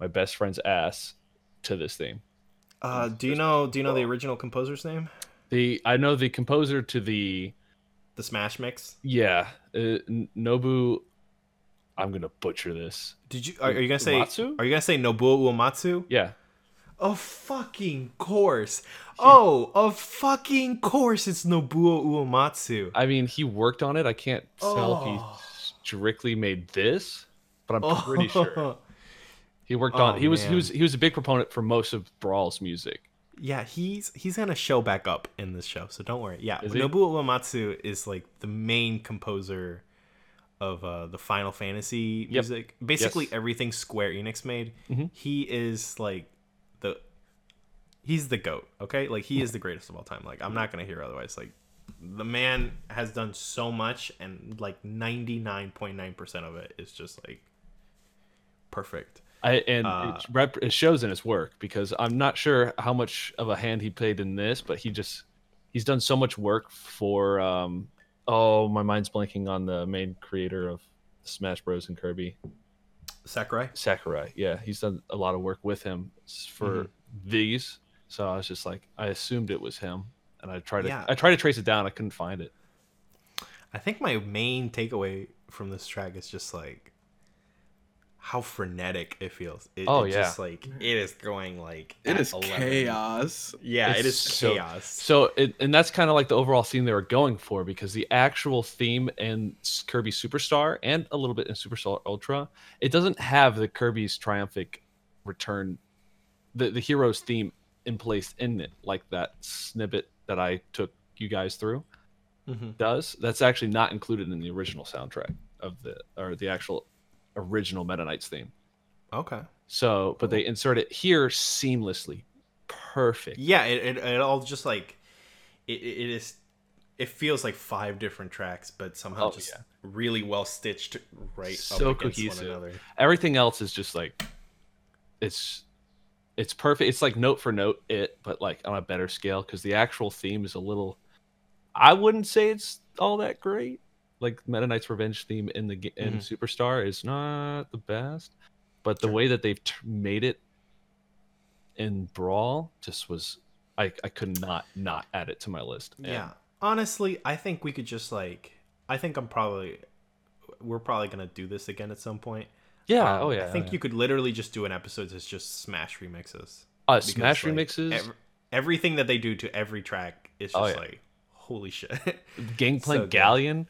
my best friend's ass to this theme. Uh, do you know? Do you know the original composer's name? The I know the composer to the The Smash Mix. yeah, uh, Nobu I'm going to butcher this. Did you? Are, are you gonna say? Uematsu? Are you gonna say Nobuo Uematsu? Yeah. Of fucking course. Oh, of fucking course, it's Nobuo Uematsu. I mean, he worked on it. I can't tell if Oh. he strictly made this, but I'm oh. pretty sure he worked Oh, on. He was he man. was he was a big proponent for most of Brawl's music. Yeah, he's he's gonna show back up in this show, so don't worry. Yeah, Is he? Nobuo Uematsu is like the main composer of uh, the Final Fantasy music. Basically, Yes. everything Square Enix made. Mhm. He is like the he's the goat. Okay, like he is the greatest of all time. Like I'm not gonna hear otherwise. Like the man has done so much, and like 99.9 percent of it is just like perfect. I and Uh, it, rep, it shows in his work because I'm not sure how much of a hand he played in this, but he just he's done so much work for. um Oh, my mind's blanking on the main creator of Smash Bros. and Kirby. Sakurai. Sakurai. Yeah, he's done a lot of work with him for Mhm. these. So I was just like, I assumed it was him, and I tried to Yeah. I tried to trace it down. I couldn't find it. I think my main takeaway from this track is just like how frenetic it feels. It, Oh, it yeah. just like it is going like it is 11. chaos. Yeah, it is It's so- chaos. So, it, and that's kind of like the overall theme they were going for because the actual theme in Kirby Superstar and a little bit in Superstar Ultra, it doesn't have the Kirby's triumphant return, the the hero's theme in place in it, like that snippet that I took you guys through Mhm. does. That's actually not included in the original soundtrack of the or the actual original Meta Knights theme. Okay. So, but they insert it here seamlessly, perfect. Yeah, it, it, it all just like it, it is. It feels like five different tracks, but somehow Oh, just yeah. really well stitched right So up against cohesive. one another. everything else is just like it's it's perfect it's like note for note it but like on a better scale because the actual theme is a little i wouldn't say it's all that great like meta knight's revenge theme in the in Mhm. superstar is not the best but the Sure. way that they've t- made it in brawl just was i i could not not add it to my list And Yeah. Honestly, I think we could just like I think I'm probably we're probably gonna do this again at some point. yeah Um, oh yeah I think yeah. you could literally just do an episode that's just Smash remixes. uh, because, smash like, remixes ev- everything that they do to every track is just Oh, yeah. like holy shit. gangplank so galleon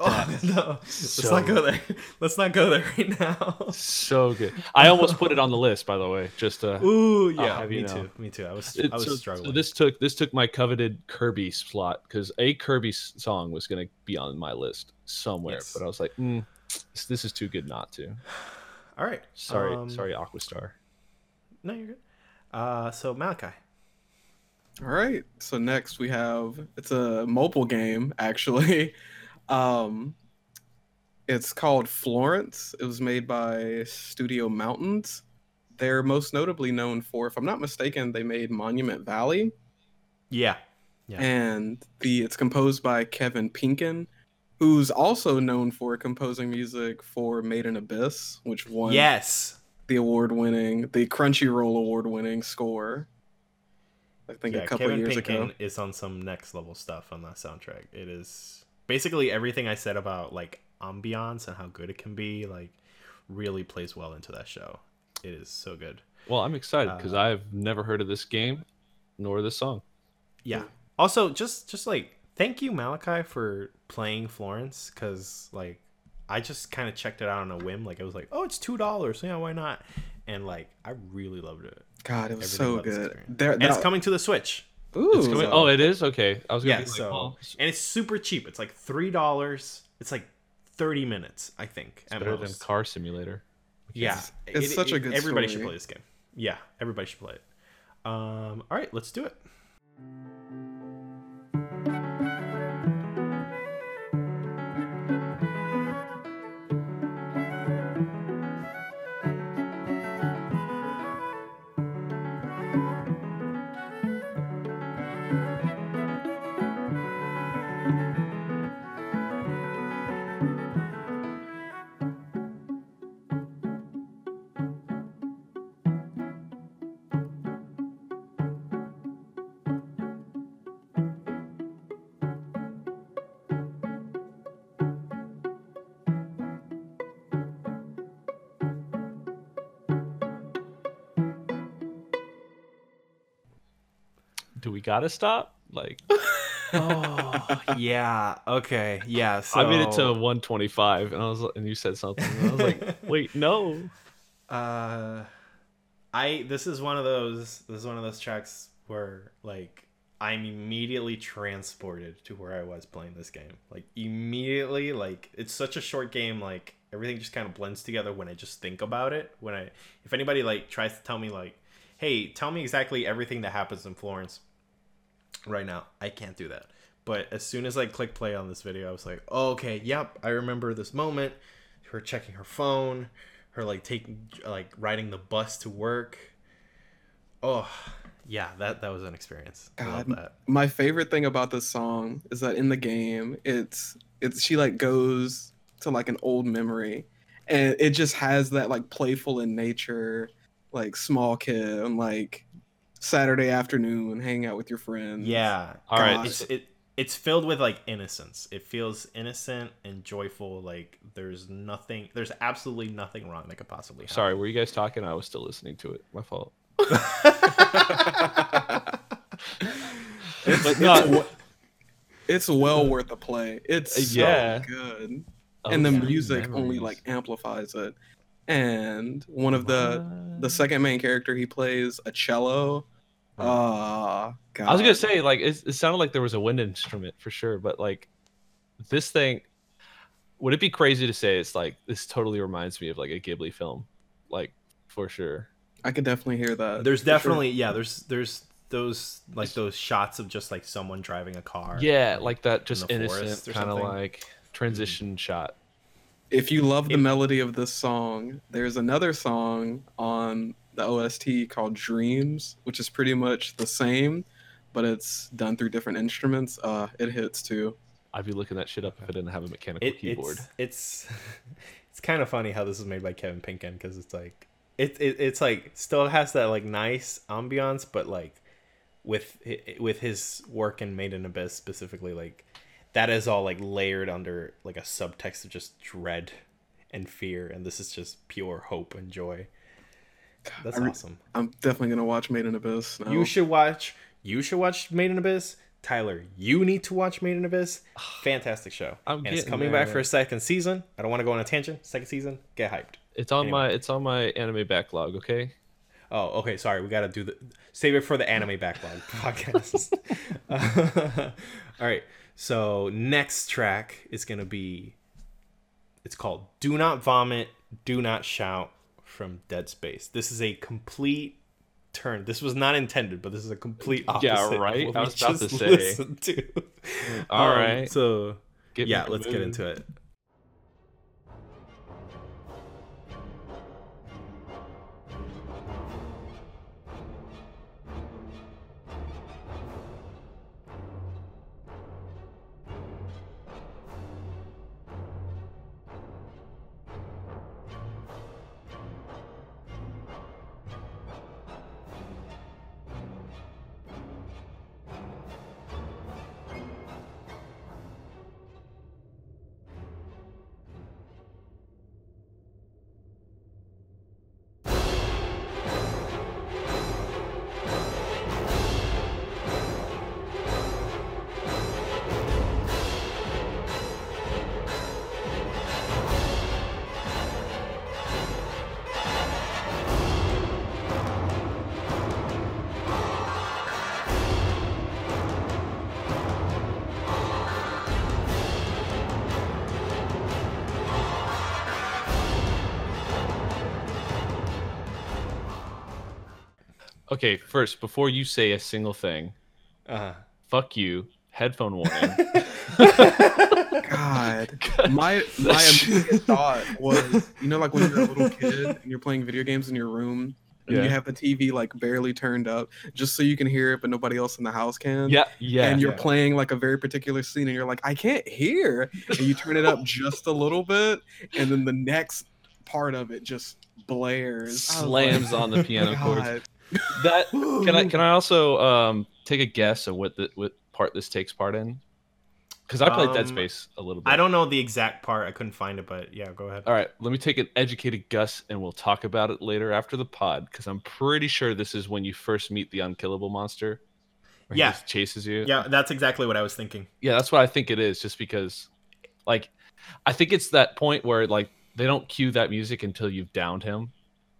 oh no, let's not go there. Let's not go there right now. so good i almost put it on the list by the way just uh Ooh, yeah, have me know. too. Me too. I was It- I was so, so struggling. this took this took my coveted Kirby slot because a Kirby song was going to be on my list somewhere, Yes. but I was like, mm, this, this is too good not to. All right. Sorry, um, sorry, Aquastar. No, you're good. Uh, so Malachi. All right. So next we have it's a mobile game actually. Um it's called Florence. It was made by Studio Mountains. They're most notably known for, if I'm not mistaken, they made Monument Valley. Yeah. Yeah. And the it's composed by Kevin Penkin, who's also known for composing music for Made in Abyss, which won Yes. the award-winning, the Crunchyroll award-winning score. I think yeah, a couple Kevin years Penkin ago. is on some next level stuff on that soundtrack. It is basically everything I said about like ambiance and how good it can be. Like, really plays well into that show. It is so good. Well, I'm excited because Uh, I've never heard of this game nor this song. Yeah. Also, just just like thank you Malachi for playing Florence because like I just kind of checked it out on a whim. Like I was like, oh, it's two dollars. Yeah, why not? And like I really loved it. God, it was Everything so good. experience. There, And it's coming to the Switch. Ooh, It's coming, so- oh, it is okay. I was gonna Yeah. be like, So oh, and it's super cheap. It's like three dollars. It's like thirty minutes, I think. at better than. Car Simulator. Yeah, It's such a good Everybody should play this game. Yeah, everybody should play it. Um, all right, let's do it. Do we gotta stop? Like, Oh yeah. Okay. Yeah. So I made it to 125, and I was, and you said something, I was like, wait, no. Uh, I this is one of those this is one of those tracks where like I'm immediately transported to where I was playing this game. Like immediately, like it's such a short game. Like everything just kind of blends together when I just think about it. When I if anybody like tries to tell me like, hey, tell me exactly everything that happens in Florence right now, I can't do that. But as soon as I click play on this video, I was like, oh, okay, yep, I remember this moment. Her checking her phone, her like taking like riding the bus to work. Oh, yeah, that that was an experience. I love that. my favorite thing about this song is that in the game, it's it's she like goes to like an old memory, and it just has that like playful in nature, like small kid, and like Saturday afternoon, hang out with your friends. Yeah. All right, God. It's it it's filled with like innocence. It feels innocent and joyful. Like there's nothing. There's absolutely nothing wrong that could possibly happen. Sorry, were you guys talking? I was still listening to it. My fault. It's, But it's, not- we- it's well worth a play. It's so Yeah. good. Oh, and the yeah. music only like amplifies it. And one of the the second main character he plays a cello. Ah, God. I was gonna say like it, it sounded like there was a wind instrument for sure, but like this thing, would it be crazy to say it's like this totally reminds me of like a Ghibli film, like for sure. I could definitely hear that. There's for sure. definitely yeah. There's there's those like those shots of just like someone driving a car. Yeah, like that just the forest innocent kind of like transition shot. If you love the melody of this song, there's another song on the OST called Dreams, which is pretty much the same, but it's done through different instruments. Uh, it hits too. I'd be looking that shit up if I didn't have a mechanical It, keyboard. it's it's it's kind of funny how this is made by Kevin Penkin because it's like it, it it's like still has that like nice ambiance, but like with with his work in Made in Abyss specifically, like that is all like layered under like a subtext of just dread and fear, and this is just pure hope and joy. That's I re- awesome. I'm definitely gonna watch Made in Abyss. Now. You should watch. You should watch Made in Abyss. Tyler, you need to watch Made in Abyss. Fantastic show. I'm and it's getting coming back for a second season. I don't want to go on a tangent. Second season, get hyped. It's on Anyway. my it's on my anime backlog. Okay. Oh, okay. Sorry, we got to do the save it for the anime backlog podcast. all right. So next track is gonna be. It's called "Do Not Vomit, Do Not Shout" from Dead Space. This is a complete turn. This was not intended, but this is a complete opposite. Yeah, right? I was about to say. to. All Um, right. So Get yeah, let's get into it. Okay, first before you say a single thing, Uh, fuck you. Headphone warning. God, my my immediate thought was, you know, like when you're a little kid and you're playing video games in your room, and Yeah. you have the TV like barely turned up, just so you can hear it, but nobody else in the house can. yeah, yeah. and you're Yeah. playing like a very particular scene, and you're like, I can't hear, and you turn it up just a little bit, and then the next part of it just blares, I was slams on the piano like, chords. That can I can I also um take a guess of what the what part this takes part in? Because I played Dead Um, Space a little bit. I don't know the exact part. I couldn't find it, but yeah, go ahead. All right, let me take an educated guess, and we'll talk about it later after the pod. Because I'm pretty sure this is when you first meet the unkillable monster. Yeah. just chases you. Yeah, that's exactly what I was thinking. yeah, that's what I think it is. Just because, like, I think it's that point where like they don't cue that music until you've downed him,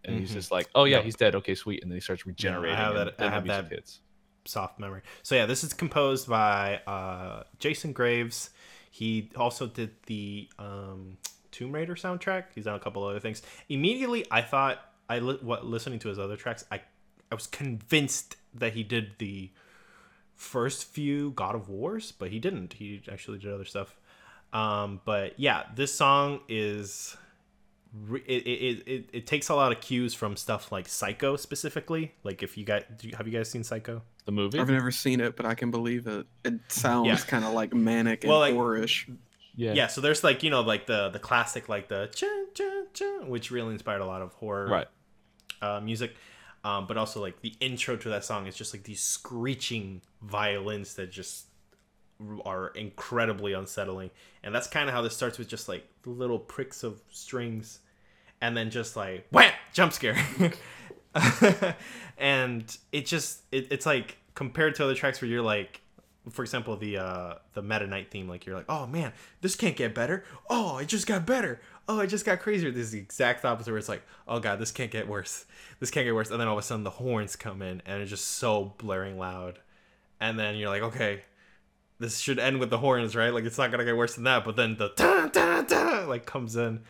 and he's Mhm. just like, "Oh yeah, Yep. he's dead. Okay, sweet." And then he starts regenerating. I have that- I have that- hits. Soft memory. So yeah, this is composed by uh, Jason Graves. He also did the um, Tomb Raider soundtrack. He's done a couple other things. Immediately, I thought I li- what listening to his other tracks, I I was convinced that he did the first few God of Wars, but he didn't. He actually did other stuff. Um, but yeah, this song is it, it, it, it takes a lot of cues from stuff like Psycho specifically. Like if you guys do you, have you guys seen Psycho? The movie. I've never seen it, but I can believe it. It sounds Yeah. kind of like manic and Well, like- horrorish. Yeah. Yeah, so there's like you know like the the classic like the cha cha cha, which really inspired a lot of horror Right. uh, music, um, but also like the intro to that song is just like these screeching violins that just are incredibly unsettling, and that's kind of how this starts with just like little pricks of strings, and then just like wham! Jump scare, and it just it, it's like compared to other tracks where you're like for example the uh the meta knight theme like you're like oh man this can't get better. Oh it just got better. Oh it just got crazier. This is the exact opposite where it's like oh god this can't get worse. This can't get worse. And then all of a sudden the horns come in and it's just so blaring loud. And then you're like okay this should end with the horns right like it's not gonna get worse than that but then the da, da, da, like comes in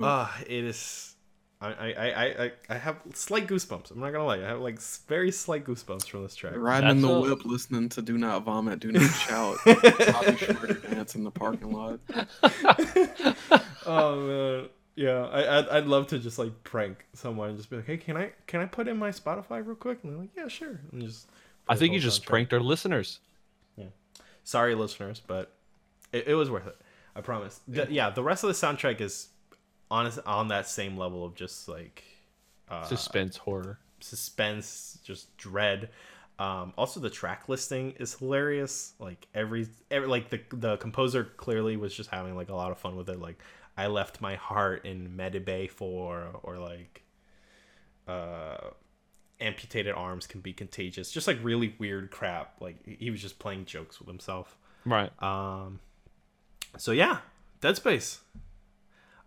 ah it is I, I, I, I, I have slight goosebumps. I'm not gonna lie. I have like very slight goosebumps from this track. Riding in the a- whip, listening to "Do Not Vomit, Do Not Shout." Bobby Shmurda dance in the parking lot. oh man, yeah. I, I'd, I'd love to just like prank someone and just be like, hey, can I can I put in my Spotify real quick? And they're like, yeah, sure. And just. I think you just soundtrack. pranked our listeners. Sorry, listeners, but it, it was worth it. I promise. The- yeah, the rest of the soundtrack is honest on that same level of just like uh, Suspense horror. suspense, just dread. Um, also, the track listing is hilarious. Like every, every, like the the composer clearly was just having like a lot of fun with it. Like I left my heart in Medibay for, or like, uh, amputated arms can be contagious. Just like really weird crap. Like he was just playing jokes with himself. Right. Um, so yeah, Dead Space.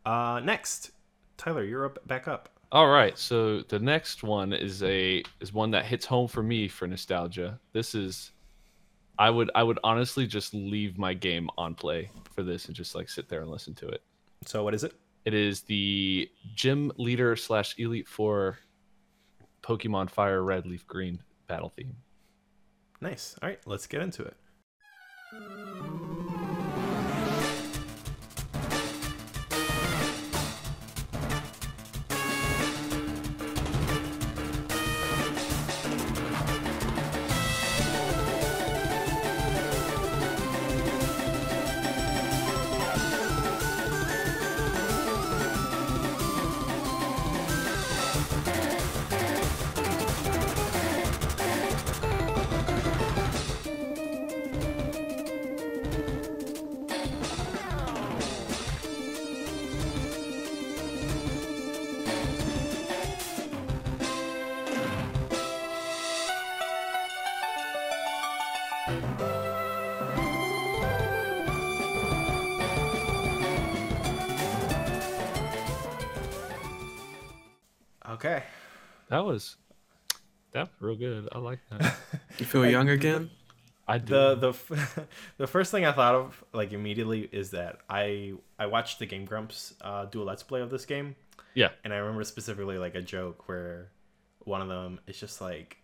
Uh, next, Tyler, you're up back up. All right. So the next one is a is one that hits home for me for nostalgia. This is I would I would honestly just leave my game on play for this and just like sit there and listen to it. So what is it? It is the gym leader slash elite four Pokemon Fire Red Leaf Green battle theme. Nice. All right, let's get into it. Was that was real good. I like that. You feel young again? I do. The the the first thing I thought of like immediately is that I I watched the Game Grumps uh, do a let's play of this game, yeah. and I remember specifically like a joke where one of them is just like,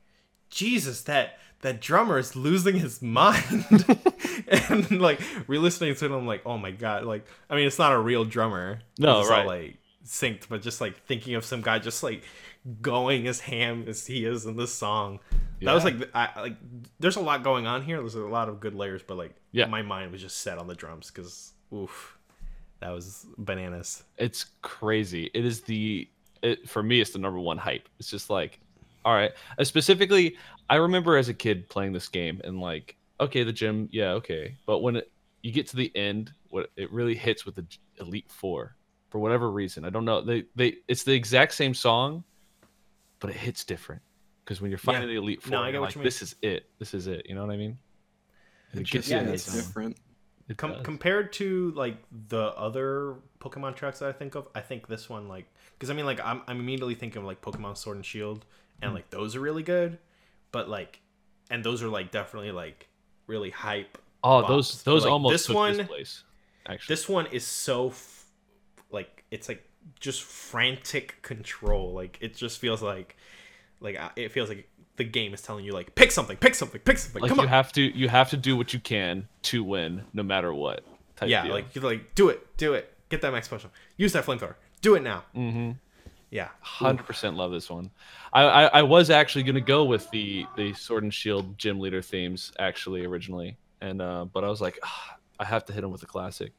Jesus, that that drummer is losing his mind, and like re-listening to it, I'm like, oh my god, like I mean, it's not a real drummer, No, it's all, right. like synced, but just like thinking of some guy just like going as ham as he is in this song. That was like I like. There's a lot going on here. There's a lot of good layers, but like, Yeah. my mind was just set on the drums because, oof, that was bananas. It's crazy. It is the it, for me. It's the number one hype. It's just like, all right. Uh, specifically, I remember as a kid playing this game and like, okay, the gym, yeah, okay. But when it, you get to the end, what it really hits with the Elite Four for whatever reason. I don't know. They they it's the exact same song, but it hits different because when you're Yeah. fighting the Elite Four, No, I get you're what like, you mean. this is it. This is it. You know what I mean? It It just gets you yeah, in is different. It Com- compared to like the other Pokemon tracks that I think of, I think this one like because I mean like I'm I'm immediately thinking of like Pokemon Sword and Shield, Hmm. and like those are really good, but like, and those are like definitely like really hype. oh, bops. those But, those like, almost this took one- this place. Actually, This one is so f- like it's like just frantic control. Like it just feels like like it feels like the game is telling you like pick something, pick something, pick something. like Come you on. have to you have to do what you can to win no matter what type yeah, deal. like you're like do it, do it. Get that max potion. Use that flamethrower. Do it now. mm-hmm. Yeah. 100% love this one I, I i was actually gonna go with the the sword and shield gym leader themes actually originally and uh but i was like ah, i have to hit him with a classic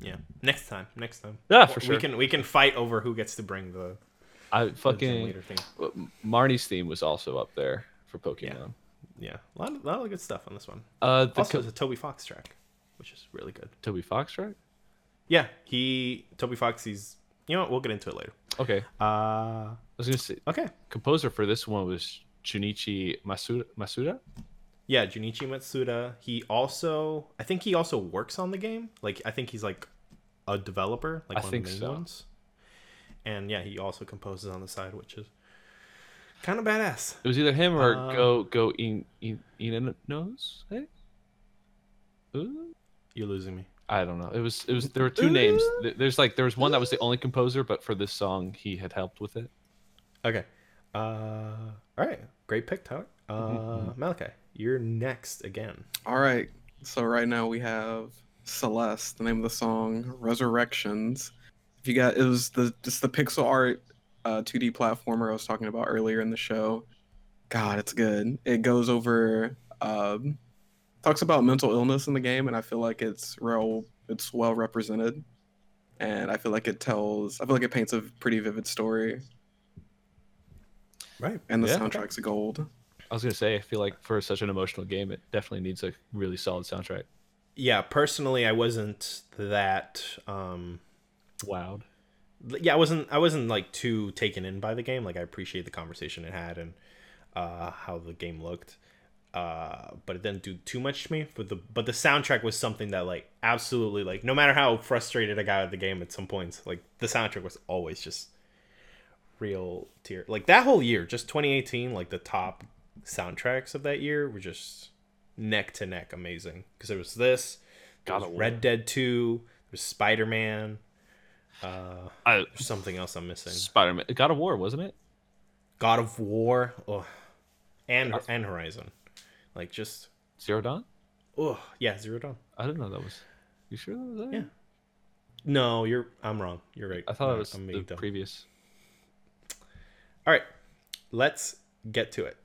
Yeah. Next time. Next time. Yeah, for sure. We can we can fight over who gets to bring the, I the gym fucking leader thing. Marnie's theme was also up there for Pokemon. Yeah. yeah. A lot of, lot of good stuff on this one. Uh, the Also, co- it's a Toby Fox track, which is really good. Toby Fox track. Yeah, he Toby Fox. He's you know what? We'll get into it later. Okay, Uh, I was gonna say okay. composer for this one was Junichi Masuda. Masuda. Yeah, Junichi Masuda. He also, I think he also works on the game. Like, I think he's like a developer, like I one think of the main so. ones. And yeah, he also composes on the side, which is kind of badass. It was either him or Uh, Go Go In In In knows. Hey. Ooh. You're losing me. I don't know. It was it was there were two names. There's like there was one that was the only composer, but for this song he had helped with it. Okay. Uh, all right. Great pick, Tyler. Uh, Mm-hmm, Malachi, you're next again. All right. So right now we have Celeste, the name of the song, Resurrections. If you got it was the just the pixel art uh 2D platformer I was talking about earlier in the show. God, it's good. It goes over um talks about mental illness in the game and I feel like it's real it's well represented. And I feel like it tells I feel like it paints a pretty vivid story. Right. And the Yeah. soundtrack's gold. I was gonna say I feel like for such an emotional game, it definitely needs a really solid soundtrack. Yeah, personally, I wasn't that. Um, Wowed. yeah, I wasn't. I wasn't like too taken in by the game. Like, I appreciate the conversation it had and uh, how the game looked. Uh, but it didn't do too much to me. For the but the soundtrack was something that like absolutely like no matter how frustrated I got at the game at some points, like the soundtrack was always just real tier. Like that whole year, just 2018, like the top soundtracks of that year were just neck to neck amazing. Because there was this, there God was. Red Dead 2, there's Spider Man, uh, I, something else I'm missing. Spider Man, God of War, wasn't it? God of War, oh, and and Horizon, like just Zero Dawn. oh yeah, Zero Dawn. I didn't know that was. You sure that was that? Yeah. No, you're. I'm wrong. You're right. I thought it was I'm the dumb. previous. All right, let's get to it.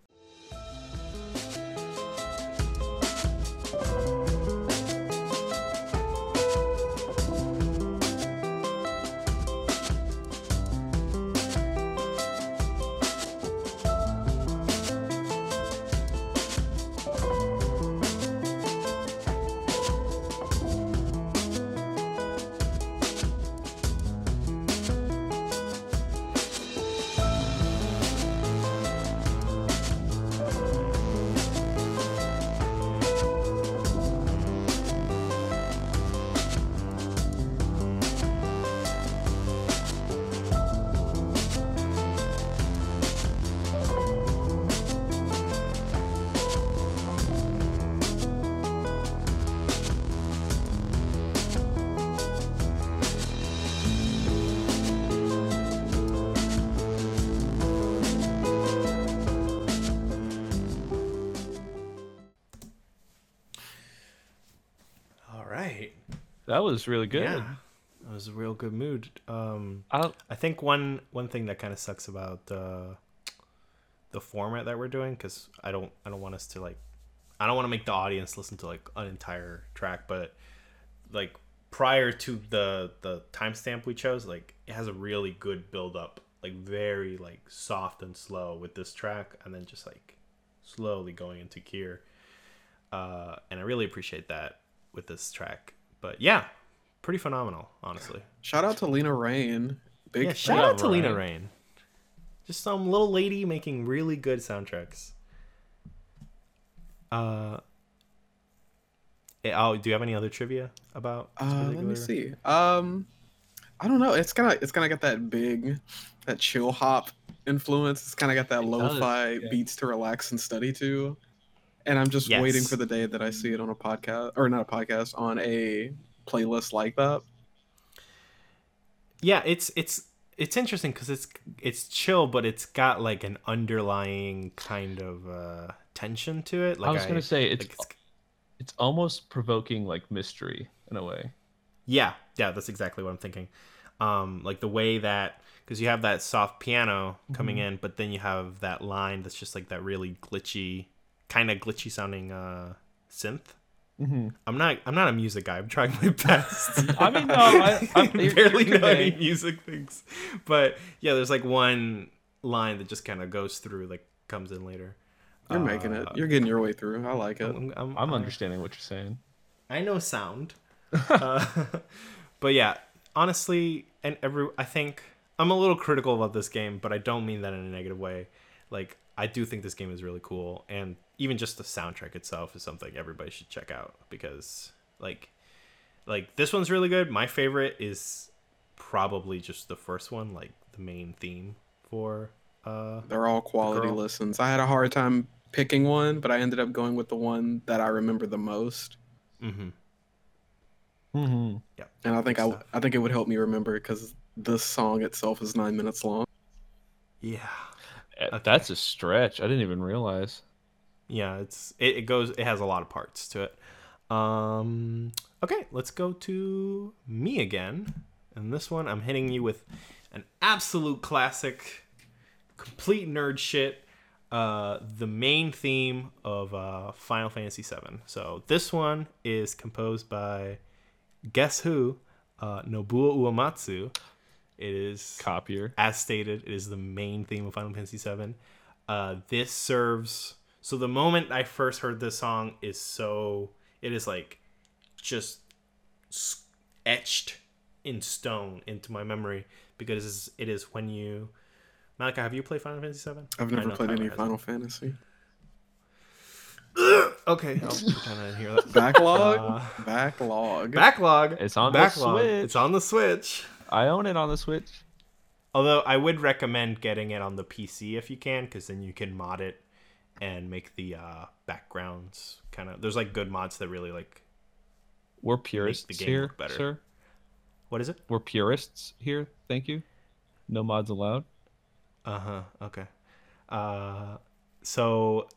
Was really good. Yeah, it was a real good mood. Um, I, I think one one thing that kind of sucks about uh, the format that we're doing because I don't I don't want us to like I don't want to make the audience listen to like an entire track, but like prior to the the timestamp we chose, like it has a really good build up, like very like soft and slow with this track, and then just like slowly going into gear. Uh, and I really appreciate that with this track. But yeah, pretty phenomenal, honestly. Shout out to Lena Raine. Big Yeah, shout out to Lena right. Raine. Just some little lady making really good soundtracks. Uh, eh, oh, do you have any other trivia about? Uh, let me see. Um, I don't know. It's kind of it's kind of got that big, that chill hop influence. It's kind of got that does, lo-fi yeah. beats to relax and study to. And I'm just waiting for the day that I see it on a podcast or not a podcast on a playlist like that. Yeah, it's it's it's interesting because it's it's chill, but it's got like an underlying kind of uh tension to it. Like I was gonna say it's like, it's almost provoking like mystery in a way. Yeah, yeah, that's exactly what I'm thinking. Um, like the way that because you have that soft piano coming Mm-hmm. in, but then you have that line that's just like that really glitchy, kind of glitchy sounding uh, synth Mhm. I'm not I'm not a music guy. I'm trying my best. I mean, no, I- I- barely you're know any music things, but yeah, there's like one line that just kind of goes through, like comes in later. You're making it. Uh, You're getting your way through. I like it. I'm, I'm, I'm I- understanding what you're saying. I know sound, uh, but yeah, honestly, and every I think I'm a little critical about this game, but I don't mean that in a negative way. Like I do think this game is really cool, and even just the soundtrack itself is something everybody should check out because like like this one's really good. My favorite is probably just the first one, like the main theme for uh They're all quality girl. listens. I had a hard time picking one, but I ended up going with the one that I remember the most. hmm Mm-hmm. And I think I, stuff. I think it would help me remember because the song itself is nine minutes long. yeah. Eh, That's a stretch. I didn't even realize. Yeah it's it, it goes it has a lot of parts to it. Um okay let's go to me again. And this one i'm hitting you with an absolute classic complete nerd shit. Uh the main theme of uh final fantasy 7 so this one is composed by guess who? Uh nobuo uematsu. It is Copier. as stated, it is the main theme of Final Fantasy VII. Uh, this serves so the moment I first heard this song is so it is like just etched in stone into my memory because it is when you Malika, have you played Final Fantasy VII? I've never played Tyler any hasn't. Final Fantasy. Okay, I'll pretend I didn't hear that. Backlog? Uh, Backlog. Backlog. It's on the Switch. It's on the Switch. I own it on the Switch. Although I would recommend getting it on the PC if you can, because then you can mod it and make the uh, backgrounds kind of. There's like good mods that really like. We're purists game here, look better. sir. What is it? We're purists here. Thank you. No mods allowed. Uh huh. Okay. Uh, so,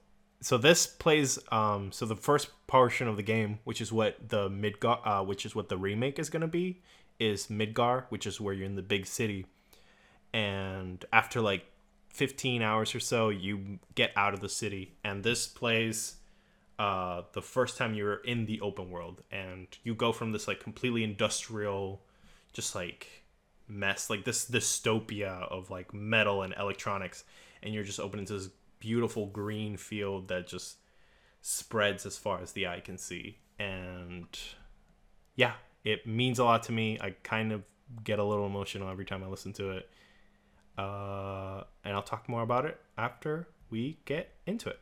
so this plays. Um, so the first portion of the game, which is what the Midgar, uh, which is what the remake is gonna be, is Midgar, which is where you're in the big city, and after like 15 hours or so, you get out of the city, and this plays. Uh, the first time you're in the open world, and you go from this like completely industrial, just like mess like this dystopia of like metal and electronics and you're just open into this beautiful green field that just spreads as far as the eye can see. And yeah it means a lot to me. I kind of get a little emotional every time i listen to it uh, and i'll talk more about it after we get into it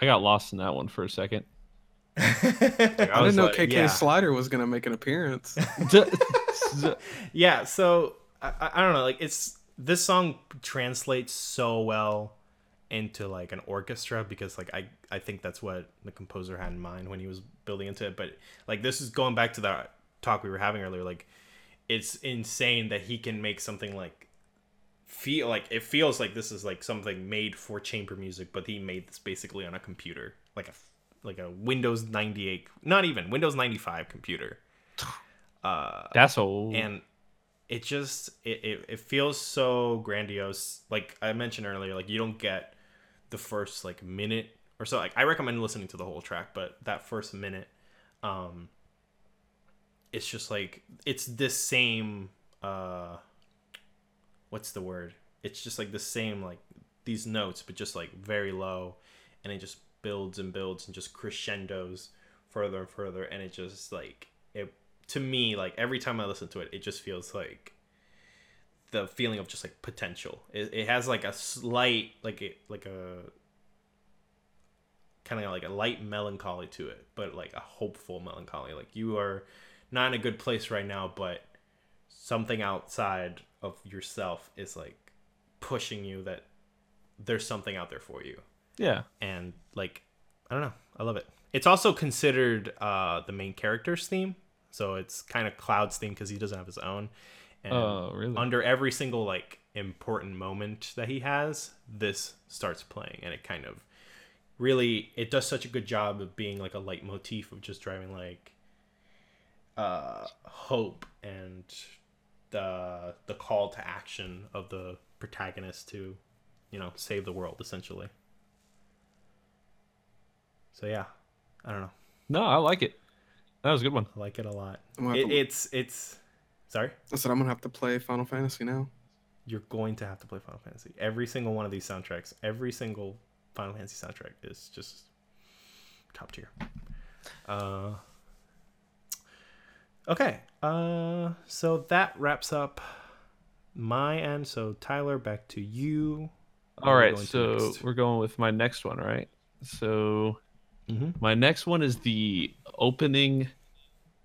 I got lost in that one for a second. I, I didn't know like, KK yeah. Slider was gonna make an appearance. yeah so I, I I don't know like it's this song translates so well into like an orchestra because like i i think that's what the composer had in mind when he was building into it but like this is going back to that talk we were having earlier like it's insane that he can make something like feel like it feels like this is like something made for chamber music but he made this basically on a computer like a like a windows 98 not even windows 95 computer. Uh That's old. and it just it, it, it feels so grandiose. Like i mentioned earlier like you don't get the first like minute or so. Like i recommend listening to the whole track but that first minute um it's just like it's this same uh what's the word? It's just like the same like these notes, but just like very low, and it just builds and builds and just crescendos further and further, and it just like it to me like every time I listen to it, it just feels like the feeling of just like potential. It, it has like a slight like it like a kind of like a light melancholy to it, but like a hopeful melancholy. Like you are not in a good place right now, but something outside of yourself is like pushing you that there's something out there for you. Yeah. And like I don't know, I love it. It's also considered uh the main character's theme, so it's kind of Cloud's theme because he doesn't have his own. And Oh, really? under every single like important moment that he has, this starts playing, and it kind of really it does such a good job of being like a leitmotif of just driving like uh hope and the the call to action of the protagonist to you know save the world essentially so yeah i don't know No, I like it. That was a good one. i like it a lot I'm gonna have it, to- it's it's sorry I said I'm gonna have to play Final Fantasy now. you're going to have to play Final Fantasy. Every single one of these soundtracks, every single Final Fantasy soundtrack is just top tier. Uh, okay, uh, so that wraps up my end. So Tyler, back to you. All right, so we're going with my next one, right? So Mhm. my next one is the opening,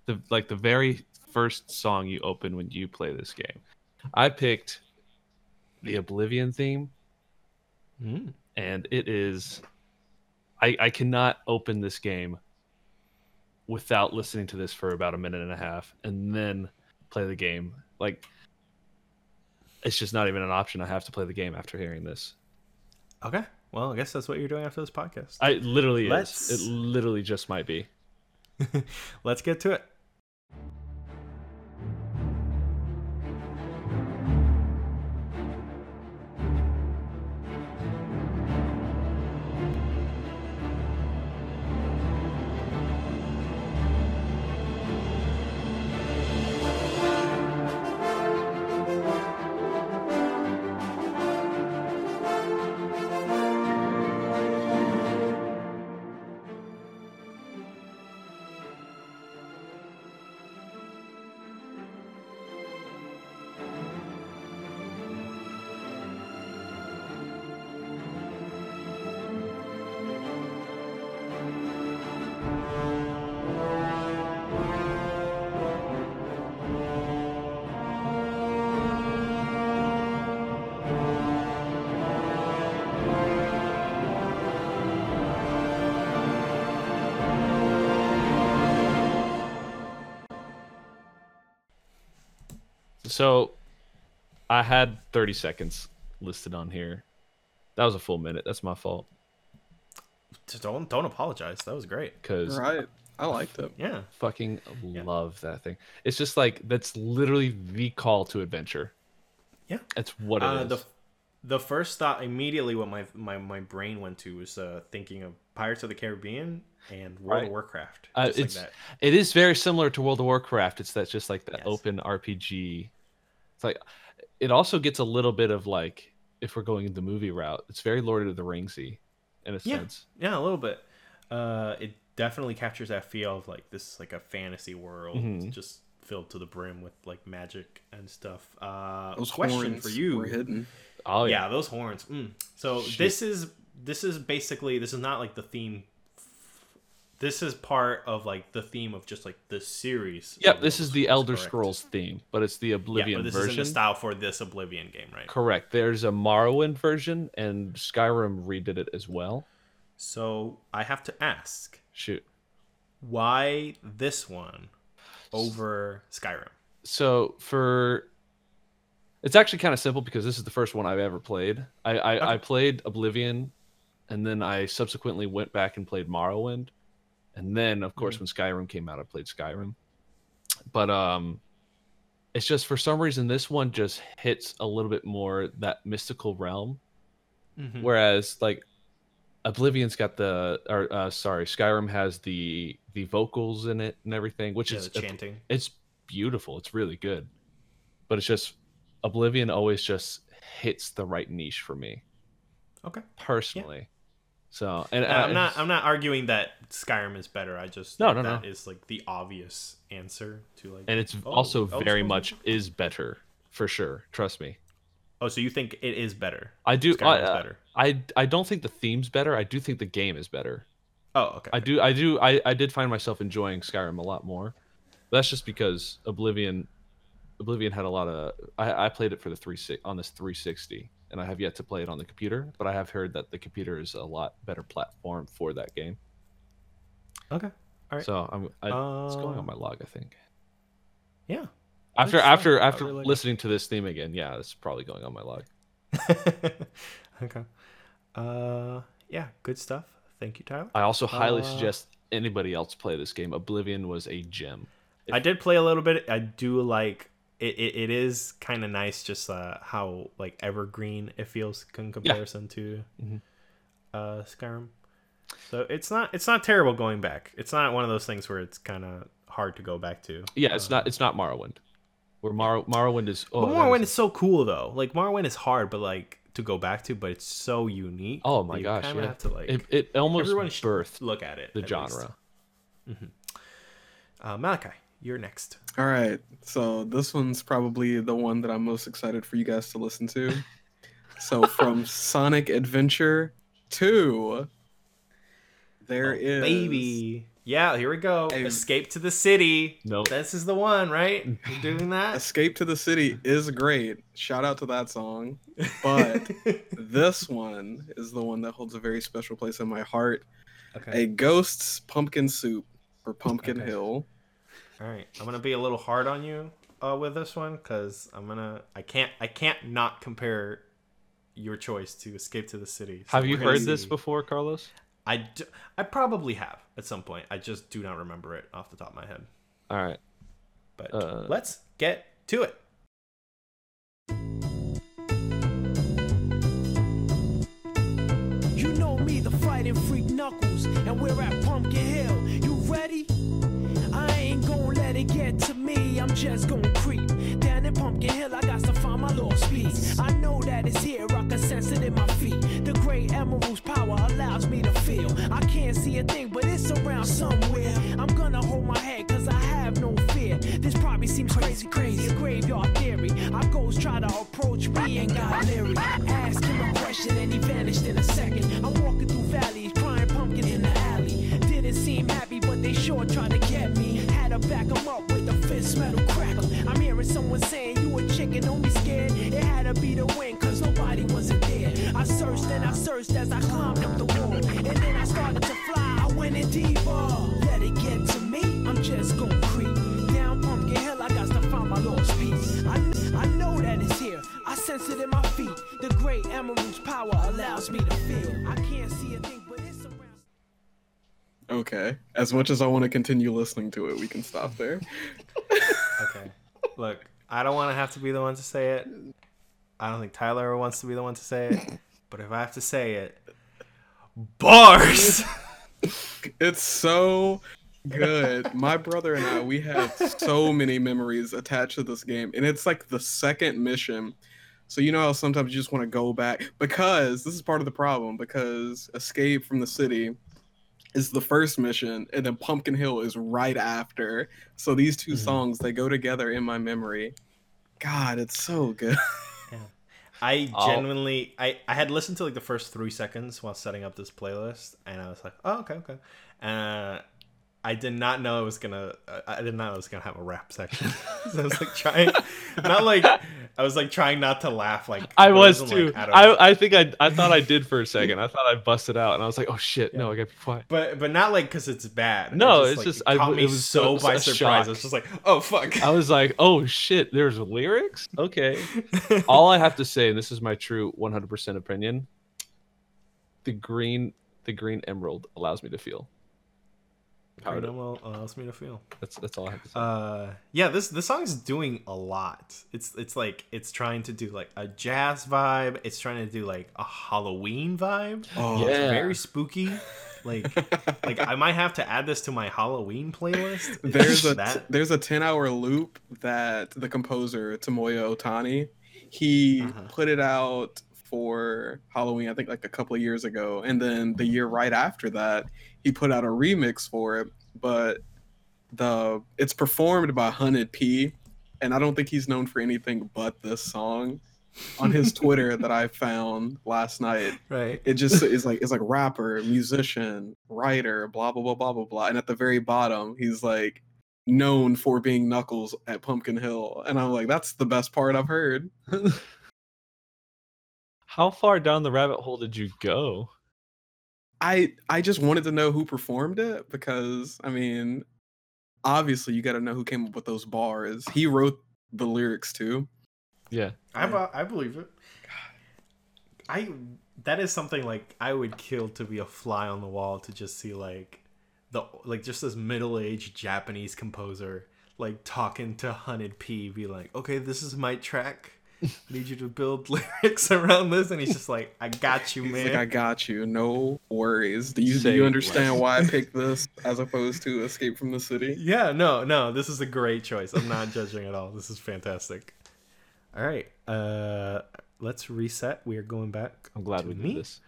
the like the very first song you open when you play this game. I picked the Oblivion theme, Mm. and it is. I I cannot open this game without listening to this for about a minute and a half, and then play the game. Like, it's just not even an option. I have to play the game after hearing this. Okay, well, I guess that's what you're doing after this podcast. I it literally Let's- is. It literally just might be. Let's get to it. So, I had 30 seconds listed on here. That was a full minute. That's my fault. Just don't don't apologize. That was great. Because Right. I liked it. Yeah. fucking love that thing. It's just like that's literally the call to adventure. Yeah. That's what it is. Uh, the the first thought immediately what my my, my brain went to was uh, thinking of Pirates of the Caribbean and World Right. of Warcraft. Uh, Just like it's that. it is very similar to World of Warcraft. It's that just like that Yes. open RPG. It's like it also gets a little bit of like if we're going the movie route, it's very Lord of the Ringsy in a Yeah. sense. Yeah, a little bit. Uh, it definitely captures that feel of like this like a fantasy world Mhm. just filled to the brim with like magic and stuff. Uh, Those question horns for you. were hidden. Oh yeah. yeah. those horns. Mm. So Shit. this is this is basically this is not like the theme. This is part of like the theme of just like the series. Yep, this is the Elder correct? Scrolls theme, but it's the Yeah, Oblivion but this version. is in the style for this Oblivion game, right? Correct. There's a Morrowind version, and Skyrim redid it as well. So I have to ask, Shoot. why this one over Skyrim? So for it's actually kind of simple because this is the first one I've ever played. I I, I played Oblivion, and then I subsequently went back and played Morrowind, and then of course when Skyrim came out, I played Skyrim. But um, it's just for some reason this one just hits a little bit more that mystical realm, Mhm. whereas like Oblivion's got the or uh, sorry Skyrim has the the vocals in it and everything, which Yeah, is chanting. it's beautiful. It's really good, but it's just Oblivion always just hits the right niche for me Okay. personally. So and Uh, I'm not. I'm not arguing that Skyrim is better. I just No, no, that no. is like the obvious answer to like. and it's oh, also Elder very Scrolls much is- better for sure. Trust me. Oh, so you think it is better? I do. I, uh, better. I I don't think the theme's better. I do think the game is better. Oh, okay. I do. I do. I, I did find myself enjoying Skyrim a lot more. But that's just because Oblivion, Oblivion had a lot of. I, I played it for the three six on this 360, and I have yet to play it on the computer. But I have heard that the computer is a lot better platform for that game. Okay. All right. So I'm. I, it's going Uh, on my log, I think. Yeah. After after. After really like listening to this theme again, yeah, it's probably going on my log. okay. Uh, yeah. Good stuff. Thank you, Tyler. I also highly Uh, suggest anybody else play this game. Oblivion was a gem. I did play a little bit. I do like it. It, it is kind of nice, just uh, how like evergreen it feels in comparison to Mhm. uh, Skyrim. So it's not it's not terrible going back. It's not one of those things where it's kind of hard to go back to. Yeah, it's not it's not Morrowind. Where Morrow, Morrowind is oh but Morrowind is- is so cool though. Like Morrowind is hard, but like to go back to, but it's so unique. Oh my you gosh, kinda yeah. have to like it, it almost everyone should look at it. the genre. least. Uh, Malachi, you're next. All right, so this one's probably the one that I'm most excited for you guys to listen to. so from Sonic Adventure 2, there Oh, is baby. Yeah, here we go. Hey. Escape to the city. Nope. This is the one, right? You're doing that. Escape to the City is great. Shout out to that song. But this one is the one that holds a very special place in my heart. okay. A Ghost's Pumpkin Soup for Pumpkin Okay. Hill. All right. I'm gonna be a little hard on you uh, with this one because I'm gonna. I can't. I can't not compare your choice to Escape to the City. So Have you heard this before, Carlos? I, d- I probably have at some point. I just do not remember it off the top of my head. All right. But Uh, let's get to it. I'm just gonna creep down in Pumpkin Hill. I got to find my lost piece. I know that it's here. I can sense it in my feet. The great emerald's power allows me to feel. I can't see a thing, but it's around somewhere. I'm gonna hold my head, cause I have no fear. This probably seems crazy, crazy. A graveyard theory. Our ghosts try to approach me and got leery. Ask him a question and he vanished in a second. I'm walking through valleys, crying pumpkin in the alley. Didn't seem happy, but they sure tried to get me. Had to back him up fist metal crackle. I'm hearing someone saying, You a chicken, don't be scared. It had to be the wind, cause nobody wasn't there. I searched and I searched as I climbed up the wall. And then I started to fly, I went in deeper. Let it get to me, I'm just gon' creep. Down Pumpkin Hill, I got to find my lost piece. I, I know that it's here, I sense it in my feet. The great emerald's power allows me to feel. I can't see a thing. Okay. As much as I want to continue listening to it, we can stop there. Okay. Look, I don't want to have to be the one to say it. I don't think Tyler wants to be the one to say it. But if I have to say it, bars. It's so good. My brother and I, we have so many memories attached to this game, and it's like the second mission. So you know how sometimes you just want to go back because this is part of the problem because Escape from the City is the first mission, and then Pumpkin Hill is right after. So these 2 Mhm. songs they go together in my memory. God, it's so good. I I'll- genuinely, I, I had listened to like the first three seconds while setting up this playlist, and I was like, oh, okay, okay. Uh, I did not know it was gonna. I did not know it was gonna have a rap section. so I was like trying, not like I was like trying not to laugh. Like I was too. like, of- I, I think I I thought I did for a second. I thought I busted out, and I was like, "Oh shit, no, I gotta be quiet." but but not like because it's bad. It No, just, it's like, just- it I- caught it was so so- by surprise. shock. I was just like, oh fuck. I was like, "Oh shit, there's lyrics." Okay. All I have to say, and this is my true 100% opinion, the green the green emerald allows me to feel. Powered it up. Allows me to feel. That's that's all I have to say. Uh, yeah, this this song's doing a lot. It's it's like it's trying to do like a jazz vibe. It's trying to do like a Halloween vibe. Oh, Yeah. It's very spooky. Like like I might have to add this to my Halloween playlist. there's a that. there's a 10 hour loop that the composer Tomoya Otani He Uh-huh. put it out for Halloween, I think like a couple of years ago, and then the year right after that, he put out a remix for it. But the it's performed by Hunnid-P, and I don't think he's known for anything but this song. On his Twitter that I found last night, Right. it just is like it's like rapper, musician, writer, blah blah blah blah blah blah. And at the very bottom, he's like known for being Knuckles at Pumpkin Hill, and I'm like, that's the best part I've heard. How far down the rabbit hole did you go? I I just wanted to know who performed it because I mean, obviously you got to know who came up with those bars. He wrote the lyrics too. Yeah. I, bu- I believe it. I that is something like I would kill to be a fly on the wall to just see like the like just this middle aged Japanese composer like talking to Hunnid-P, be like, okay, this is my track. I need you to build lyrics around this, and he's just like, I got you, He's man. like, I got you. No worries. Do you do you understand less. why I picked this as opposed to Escape from the City? Yeah, no, no, this is a great choice. I'm not judging at all. This is fantastic. All right, uh, let's reset. We are going back. I'm glad to we me. did this.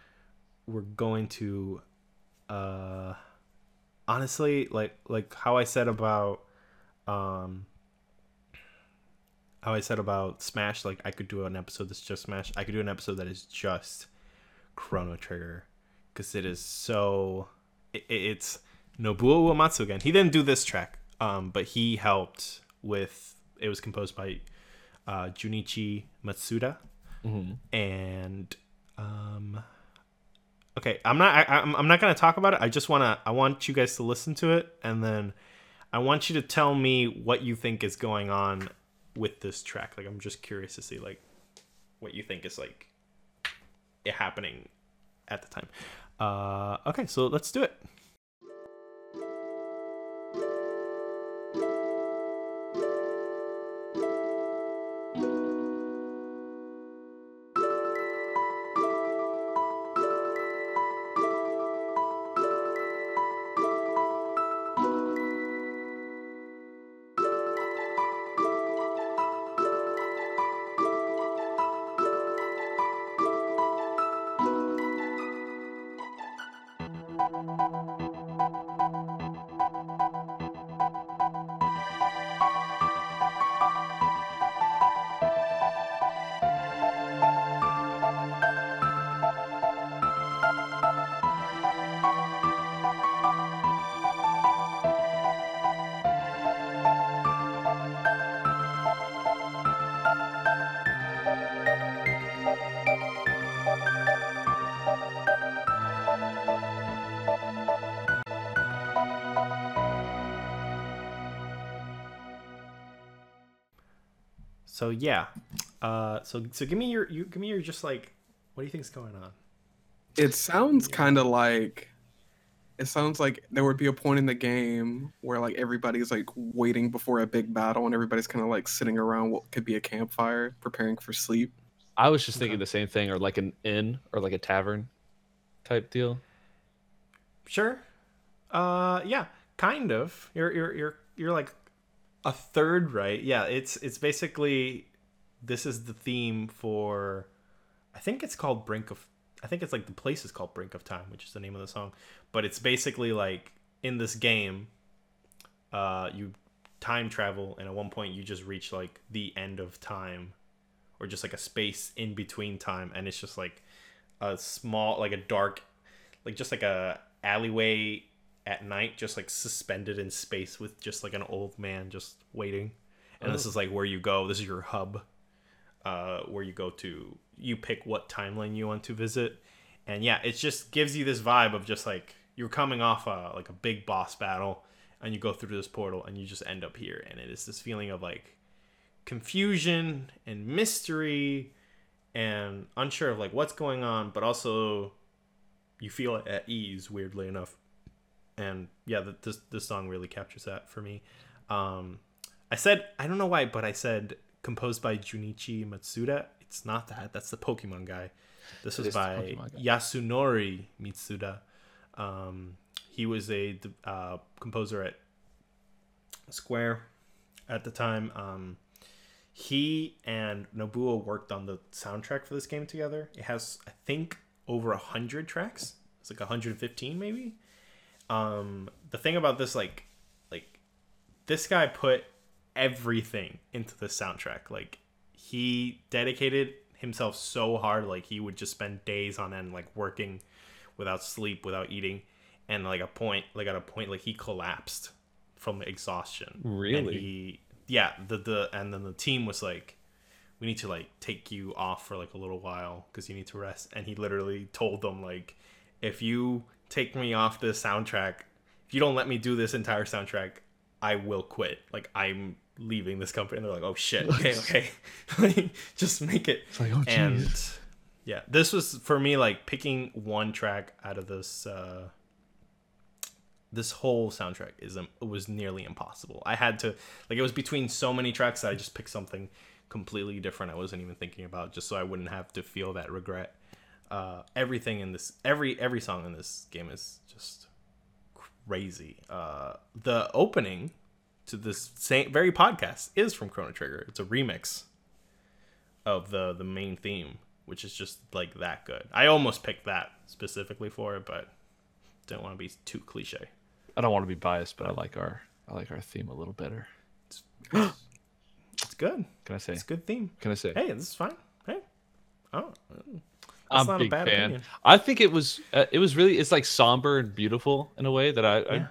We're going to, uh, honestly, like like how I said about, um, how I said about Smash. Like I could do an episode that's just Smash. I could do an episode that is just Chrono Trigger because it is so. It, it's Nobuo Uematsu again. He didn't do this track, um, but he helped with. It was composed by uh, Junichi Masuda, hmm and um, okay, I'm not. I, I'm, I'm not gonna talk about it. I just wanna. I want you guys to listen to it, and then I want you to tell me what you think is going on with this track. Like, I'm just curious to see like what you think is like it happening at the time. Uh, okay, so let's do it. So yeah, uh, so so give me your you give me your just like what do you think's going on? It sounds kind of like it sounds like there would be a point in the game where like everybody's like waiting before a big battle and everybody's kind of like sitting around what could be a campfire preparing for sleep. I was just thinking Okay. the same thing, or like an inn or like a tavern type deal. Sure. Uh yeah, kind of. You're you're you're you're like a third right. Yeah, it's it's basically this is the theme for I think it's called Brink of I think it's like the place is called Brink of Time, which is the name of the song. But it's basically like in this game uh you time travel and at one point you just reach like the end of time or just like a space in between time and it's just like a small like a dark like just like a alleyway at night just like suspended in space with just like an old man just waiting. And this Oh. is like where you go this is your hub uh where you go to you pick what timeline you want to visit. And yeah it just gives you this vibe of just like you're coming off a like a big boss battle and you go through this portal and you just end up here. And it is this feeling of like confusion and mystery and unsure of like what's going on but also you feel at ease weirdly enough and yeah th- this this song really captures that for me. Um i said i don't know why but i said composed by junichi masuda. It's not that. That's the pokemon guy. This It was is by yasunori mitsuda. Um he was a uh, composer at square at the time. Um he and Nobuo worked on the soundtrack for this game together. It has, I think, over a hundred tracks. It's like 115 maybe. Um, the thing about this, like, like this guy put everything into the soundtrack. Like, he dedicated himself so hard. Like, he would just spend days on end, like working without sleep, without eating, and like a point, like at a point, like he collapsed from exhaustion. And Really? he, yeah. The the and then the team was like, we need to like take you off for like a little while because you need to rest. And he literally told them like, if you take me off this soundtrack, if you don't let me do this entire soundtrack, I will quit. Like I'm leaving this company. And they're like, oh shit, okay, okay, Like, just make it. like, oh, and yeah, this was for me like picking one track out of this. uh this whole soundtrack is um, it was nearly impossible. I had to like it was between so many tracks that I just picked something completely different. I wasn't even thinking about just so I wouldn't have to feel that regret. Uh, everything in this every every song in this game is just crazy. Uh, the opening to this same very podcast is from Chrono Trigger. It's a remix of the the main theme, which is just like that good. I almost picked that specifically for it, but didn't want to be too cliche. I don't want to be biased, but I like our I like our theme a little better. It's good. Can I say? It's a good theme. Can I say? Hey, this is fine. Hey, oh, that's I'm not a big a bad fan. opinion. I think it was uh, it was really it's like somber and beautiful in a way that I, I Yeah.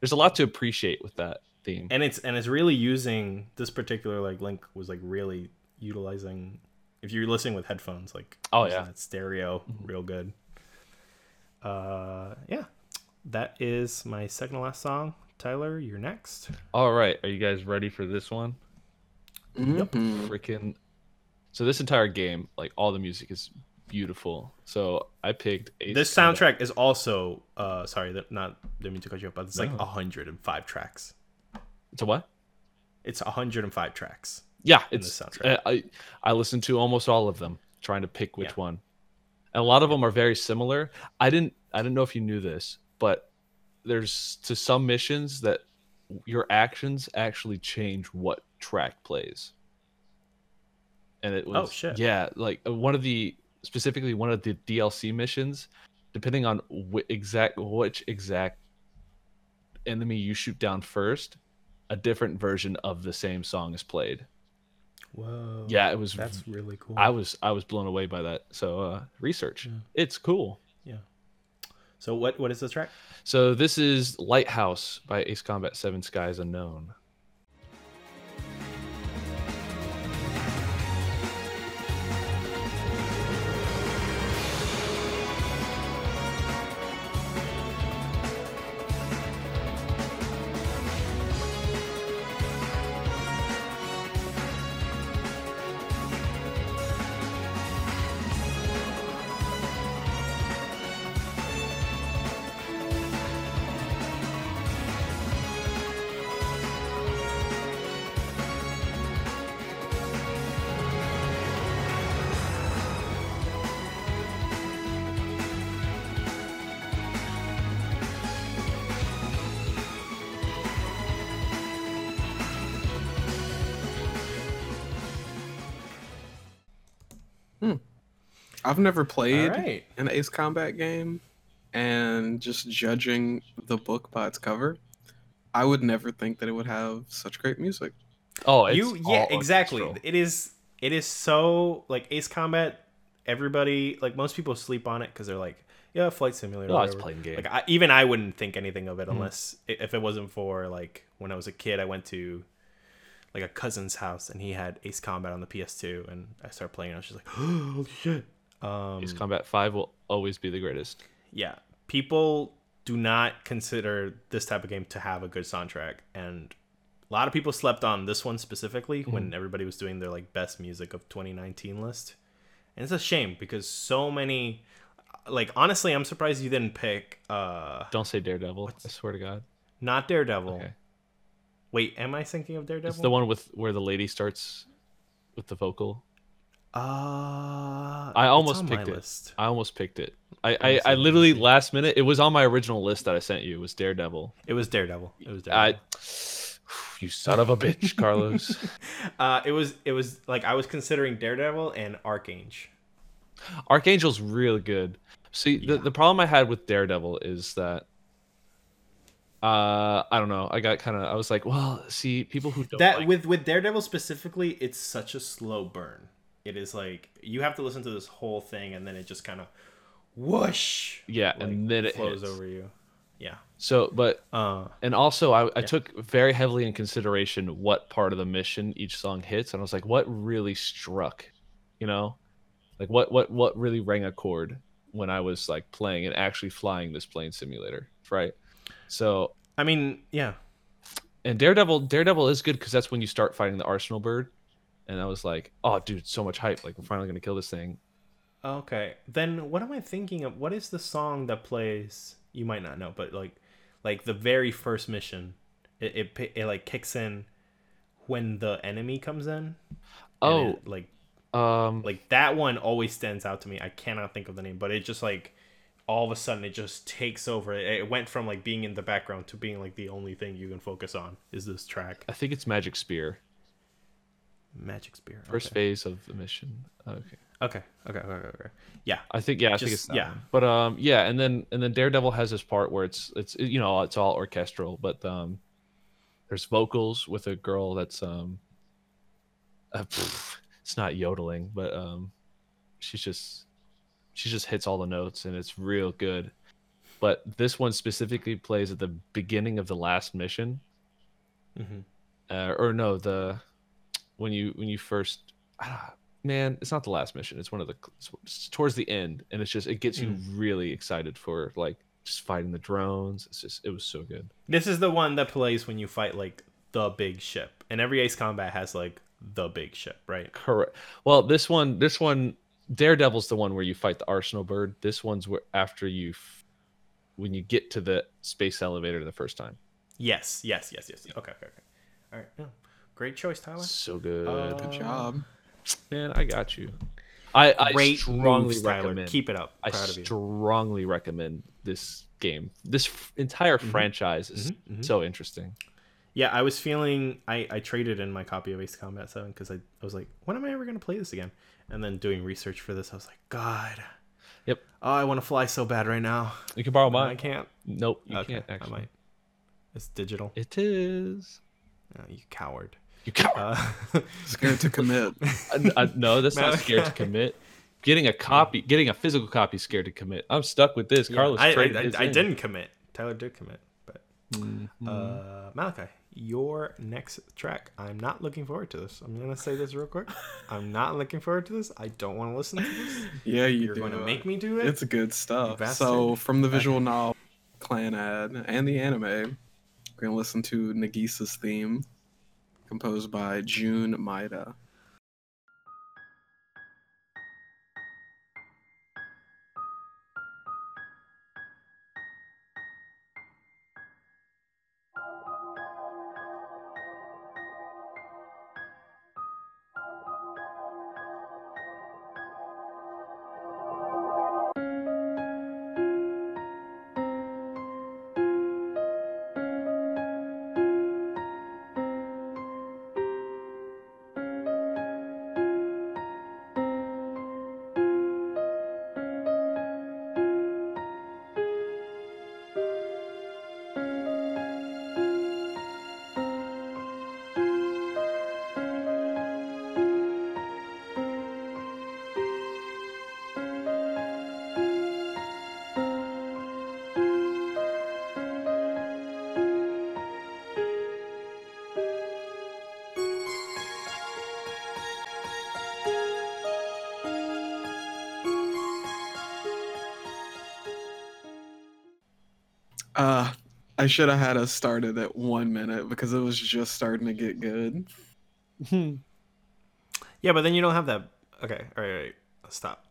there's a lot to appreciate with that theme. and it's and it's really using this particular like link was like really utilizing if you're listening with headphones like Oh, using yeah. that stereo real good uh yeah that is my second to last song tyler you're next All right, are you guys ready for this one? Mhm. Freaking So this entire game, like all the music is beautiful. So I picked Ace this Combat. soundtrack is also uh sorry that not didn't mean to cut you off but it's like No. 105 tracks It's a what? it's 105 tracks Yeah, it's soundtrack. uh, I I listened to almost all of them, trying to pick which Yeah. one. And a lot of them are very similar. I didn't I didn't know if you knew this, but there's to some missions that your actions actually change what track plays. And it was Oh, shit. yeah, like uh, one of the specifically one of the DLC missions, depending on wh- exact which exact enemy you shoot down first, a different version of the same song is played. whoa Yeah, it was. that's really cool I was I was blown away by that. So uh, research, Yeah. it's cool. yeah so what what is this track So this is Lighthouse by Ace Combat Seven Skies Unknown. I've never played right an Ace Combat game, and just judging the book by its cover, I would never think that it would have such great music. Oh, it's you yeah exactly orchestral. it is it is so like ace combat everybody like most people sleep on it because they're like yeah flight simulator Oh, it's playing game. like I, even i wouldn't think anything of it Mhm. unless if it wasn't for like when i was a kid i went to like a cousin's house and he had ace combat on the ps2 and i started playing and i was just like oh shit um Ace Combat Five will always be the greatest. yeah people do not consider this type of game to have a good soundtrack and a lot of people slept on this one specifically when everybody was doing their like best music of 2019 list and it's a shame because so many like honestly i'm surprised you didn't pick uh Don't say Daredevil. I swear to God. not daredevil Okay. wait am i thinking of daredevil It's the one with where the lady starts with the vocal. Uh I almost picked it. list. I almost picked it. I I, I literally last minute. It was on my original list that I sent you. It was Daredevil. it was daredevil it was I daredevil You son of a bitch, Carlos. Uh, it was it was like I was considering Daredevil and Archangel. Archangel's really good. See, the, Yeah. the problem I had with Daredevil is that uh I don't know. I got kind of I was like, well, see, people who don't that like- with with Daredevil specifically, it's such a slow burn. It is like you have to listen to this whole thing and then it just kind of whoosh. yeah, like, and then it flows hits. over you. Yeah. So, but Uh, and also I, I took very heavily in consideration what part of the mission each song hits, and I was like, what really struck, you know, like what what what really rang a chord when I was like playing and actually flying this plane simulator, right? So I mean, yeah. and Daredevil Daredevil is good because that's when you start fighting the Arsenal Bird, and I was like, oh dude, so much hype! Like we're finally gonna kill this thing. Okay. Then what am I thinking of? What is the song that plays? You might not know, but like, like the very first mission, it it, it like kicks in when the enemy comes in. Oh, it, like um, like that one always stands out to me. I cannot think of the name, but it just like all of a sudden it just takes over. It, it went from like being in the background to being like the only thing you can focus on is this track. I think it's Magic Spear, Magic Spear. first okay. phase of the mission. Okay. Okay. Okay. Okay. Okay. okay. Yeah. I think yeah, I think it's yeah. one. But um yeah, and then and then Daredevil has this part where it's it's you know it's all orchestral, but um there's vocals with a girl that's um uh, pff, it's not yodeling, but um she's just she just hits all the notes and it's real good. But this one specifically plays at the beginning of the last mission, hmm uh, or no, the when you when you first ah, man, it's not the last mission. It's one of the it's towards the end, and it's just it gets you really excited for like just fighting the drones. It's just it was so good. This is the one that plays when you fight like the big ship, and every Ace Combat has like the big ship, right? Correct. Well, this one, this one, Daredevil's the one where you fight the Arsenal Bird. This one's where after you, f- when you get to the space elevator the first time. Yes. Yes. Yes. Yes. Okay. Okay. Okay. All right. Yeah. Great choice, Tyler. So good, Uh, Good job. man. I got you. I, I Great strongly moves, Tyler. recommend. Keep it up. I Proud of you. strongly recommend this game. This f- entire mm-hmm. franchise is mm-hmm. Mm-hmm. so interesting. Yeah, I was feeling I, I traded in my copy of Ace Combat 7 because I, I was like, when am I ever going to play this again? And then doing research for this, I was like, God. Yep. Oh, I want to fly so bad right now. You can borrow But I can't. Nope, you okay, can't I actually. might. It's digital. It is. Oh, you coward. You coward. Uh, Scared to commit. I, I, no, that's not scared to commit. Getting a copy, getting a physical copy, scared to commit. I'm stuck with this. Carlos I, I, traded I, his I didn't commit. Tyler did commit. But Mm-hmm. uh, Malachi, your next track. I'm not looking forward to this. I'm going to say this real quick. I'm not looking forward to this. I don't want to listen to this. Yeah, you You're do. going to make me do it. It's good stuff. So, from the visual novel, Clannad, and the anime, we're gonna listen to Nagisa's theme, composed by Jun Maeda. I should have had us started at one minute because it was just starting to get good. Yeah, but then you don't have that. Okay, all right, all right. Stop.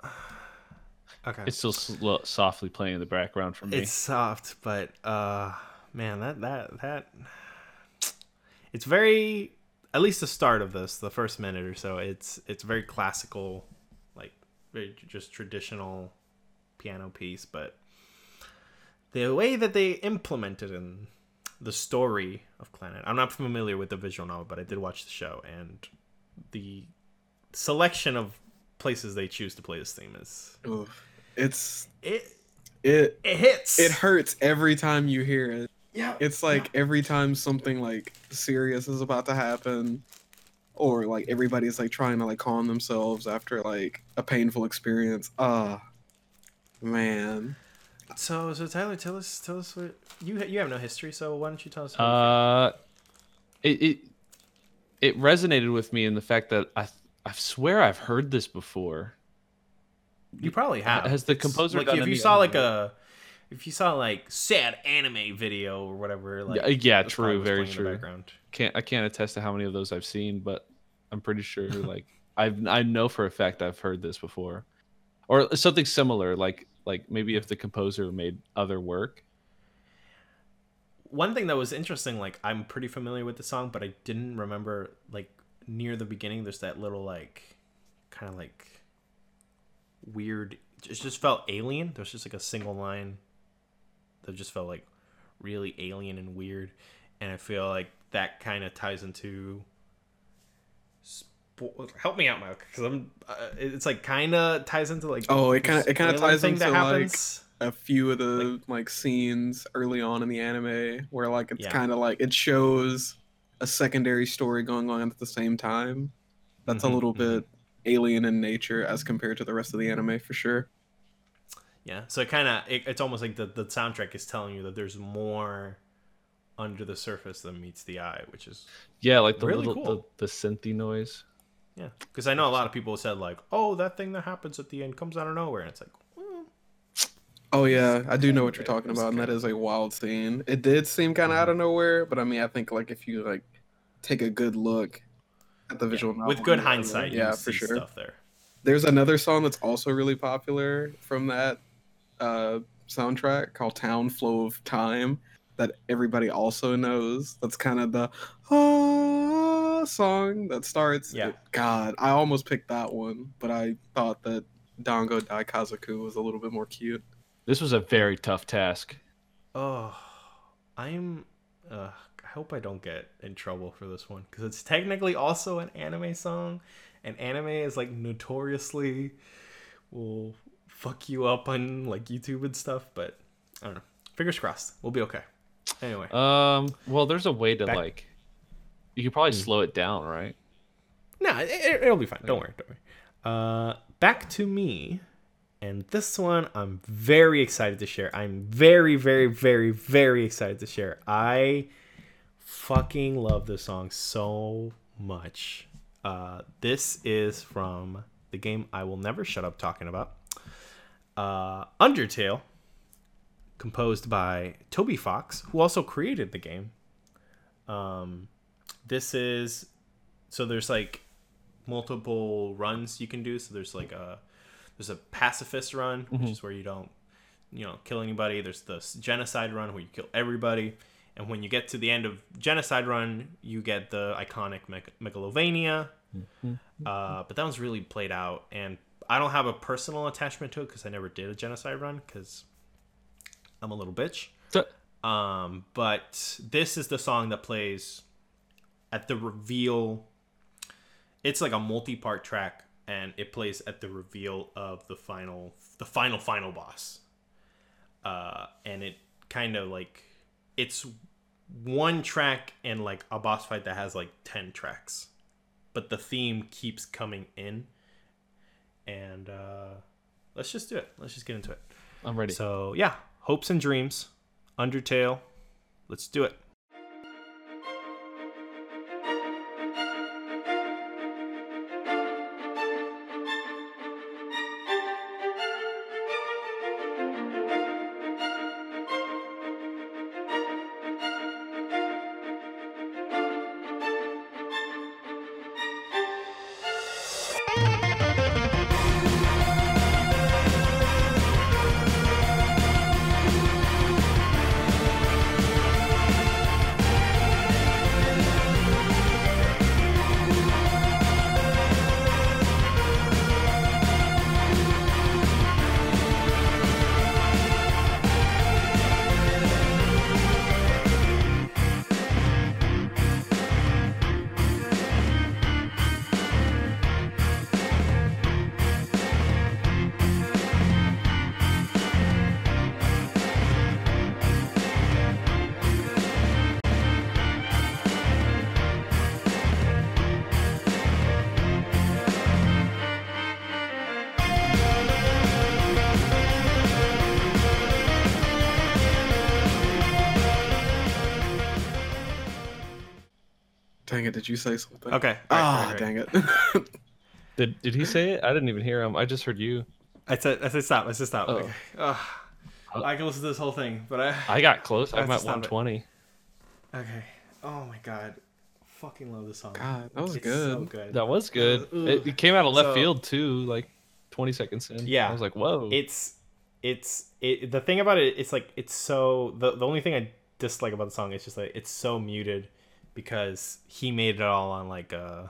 Okay, It's still sl- softly playing in the background for me. it's soft, but uh, man, that that that it's very. At least the start of this, the first minute or so, it's it's very classical, like very just traditional piano piece, but the way that they implemented in the story of Clannad. I'm not familiar with the visual novel, but I did watch the show, and the selection of places they choose to play this theme is Oof. It's it it it hits. it hurts every time you hear it. Yeah. It's like every time something like serious is about to happen, or like everybody's like trying to like calm themselves after like a painful experience. Ah, man. So so Tyler, tell us tell us what you you have no history, so why don't you tell us? Uh, it, it it resonated with me in the fact that I I swear I've heard this before. you probably have. has the It's composer like if you saw like a if you saw like sad anime video or whatever like Yeah, yeah, true, very playing in the true. Can't I can't attest to how many of those I've seen, but I'm pretty sure like I've I know for a fact I've heard this before, or something similar. Like like maybe if the composer made other work. one thing that was interesting like i'm pretty familiar with the song but i didn't remember like near the beginning there's that little like kind of like weird it just felt alien there's just like a single line that just felt like really alien and weird and i feel like that kind of ties into help me out Mike, because i'm uh, it's like kind of ties into like Oh, it kinda- it kinda ties into, like, a few of the like, scenes early on in the anime where like it's Yeah. kind of like it shows a secondary story going on at the same time. That's Mhm, a little mhm. bit alien in nature as compared to the rest of the anime for sure. Yeah, so it kind of it, it's almost like the the soundtrack is telling you that there's more under the surface than meets the eye, which is Yeah, like the Really little cool. the, the synthy noise. Yeah. Because I know a lot of people said like, "Oh, that thing that happens at the end comes out of nowhere," and it's like, well, Oh yeah, I do know what you're talking about, and that is a wild scene. It did seem kind of out of nowhere, but I mean, I think like if you like take a good look at the visual novel, with good hindsight, yeah, you for see sure. stuff there. There's another song that's also really popular from that uh, soundtrack called "Town Flow of Time" that everybody also knows. That's kind of the ah song that starts. Yeah. God, I almost picked that one, but I thought that Dango Daikazoku was a little bit more cute. This was a very tough task. Oh, I'm. Uh, I hope I don't get in trouble for this one because it's technically also an anime song, and anime is like notoriously will fuck you up on like YouTube and stuff. But I don't know. Fingers crossed. We'll be okay. Anyway, Um, well, there's a way to Back- like. You could probably slow it down, right? no, it, it- it'll be fine. Don't worry. Don't worry. Uh, back to me. And this one I'm very excited to share. I'm very, very, very, very excited to share. I fucking love this song so much. Uh, this is from the game I will never shut up talking about. Uh, Undertale, composed by Toby Fox, who also created the game. Um, this is so there's like multiple runs you can do. So there's like a there's a pacifist run, which is where you don't you know kill anybody. There's the genocide run where you kill everybody. And when you get to the end of genocide run, you get the iconic Meg- Megalovania. Uh, but that one's really played out, and I don't have a personal attachment to it because I never did a genocide run because I'm a little bitch. So- Um, but this is the song that plays at the reveal. It's like a multi-part track, and it plays at the reveal of the final, the final, final boss. Uh, and it kind of like it's one track and like a boss fight that has like ten tracks, but the theme keeps coming in. And uh, let's just do it. Let's just get into it. I'm ready. So yeah, hopes and dreams, Undertale. Let's do it. You say something? Okay. Ah, right, right, right. dang it. Did did he say it? I didn't even hear him. I just heard you. I said I said stop. I said stop. Oh. Okay. Ugh. I can listen to this whole thing, but I. I got close. I I'm at to stop it. 120. Okay. Oh my god. Fucking love this song. God, that was It's So good. good. That was good. It, it came out of left So- field too, like 20 seconds in. Yeah. I was like, whoa. it's it's it the thing about it it's like it's so the, the only thing i dislike about the song is just like it's so muted because he made it all on like uh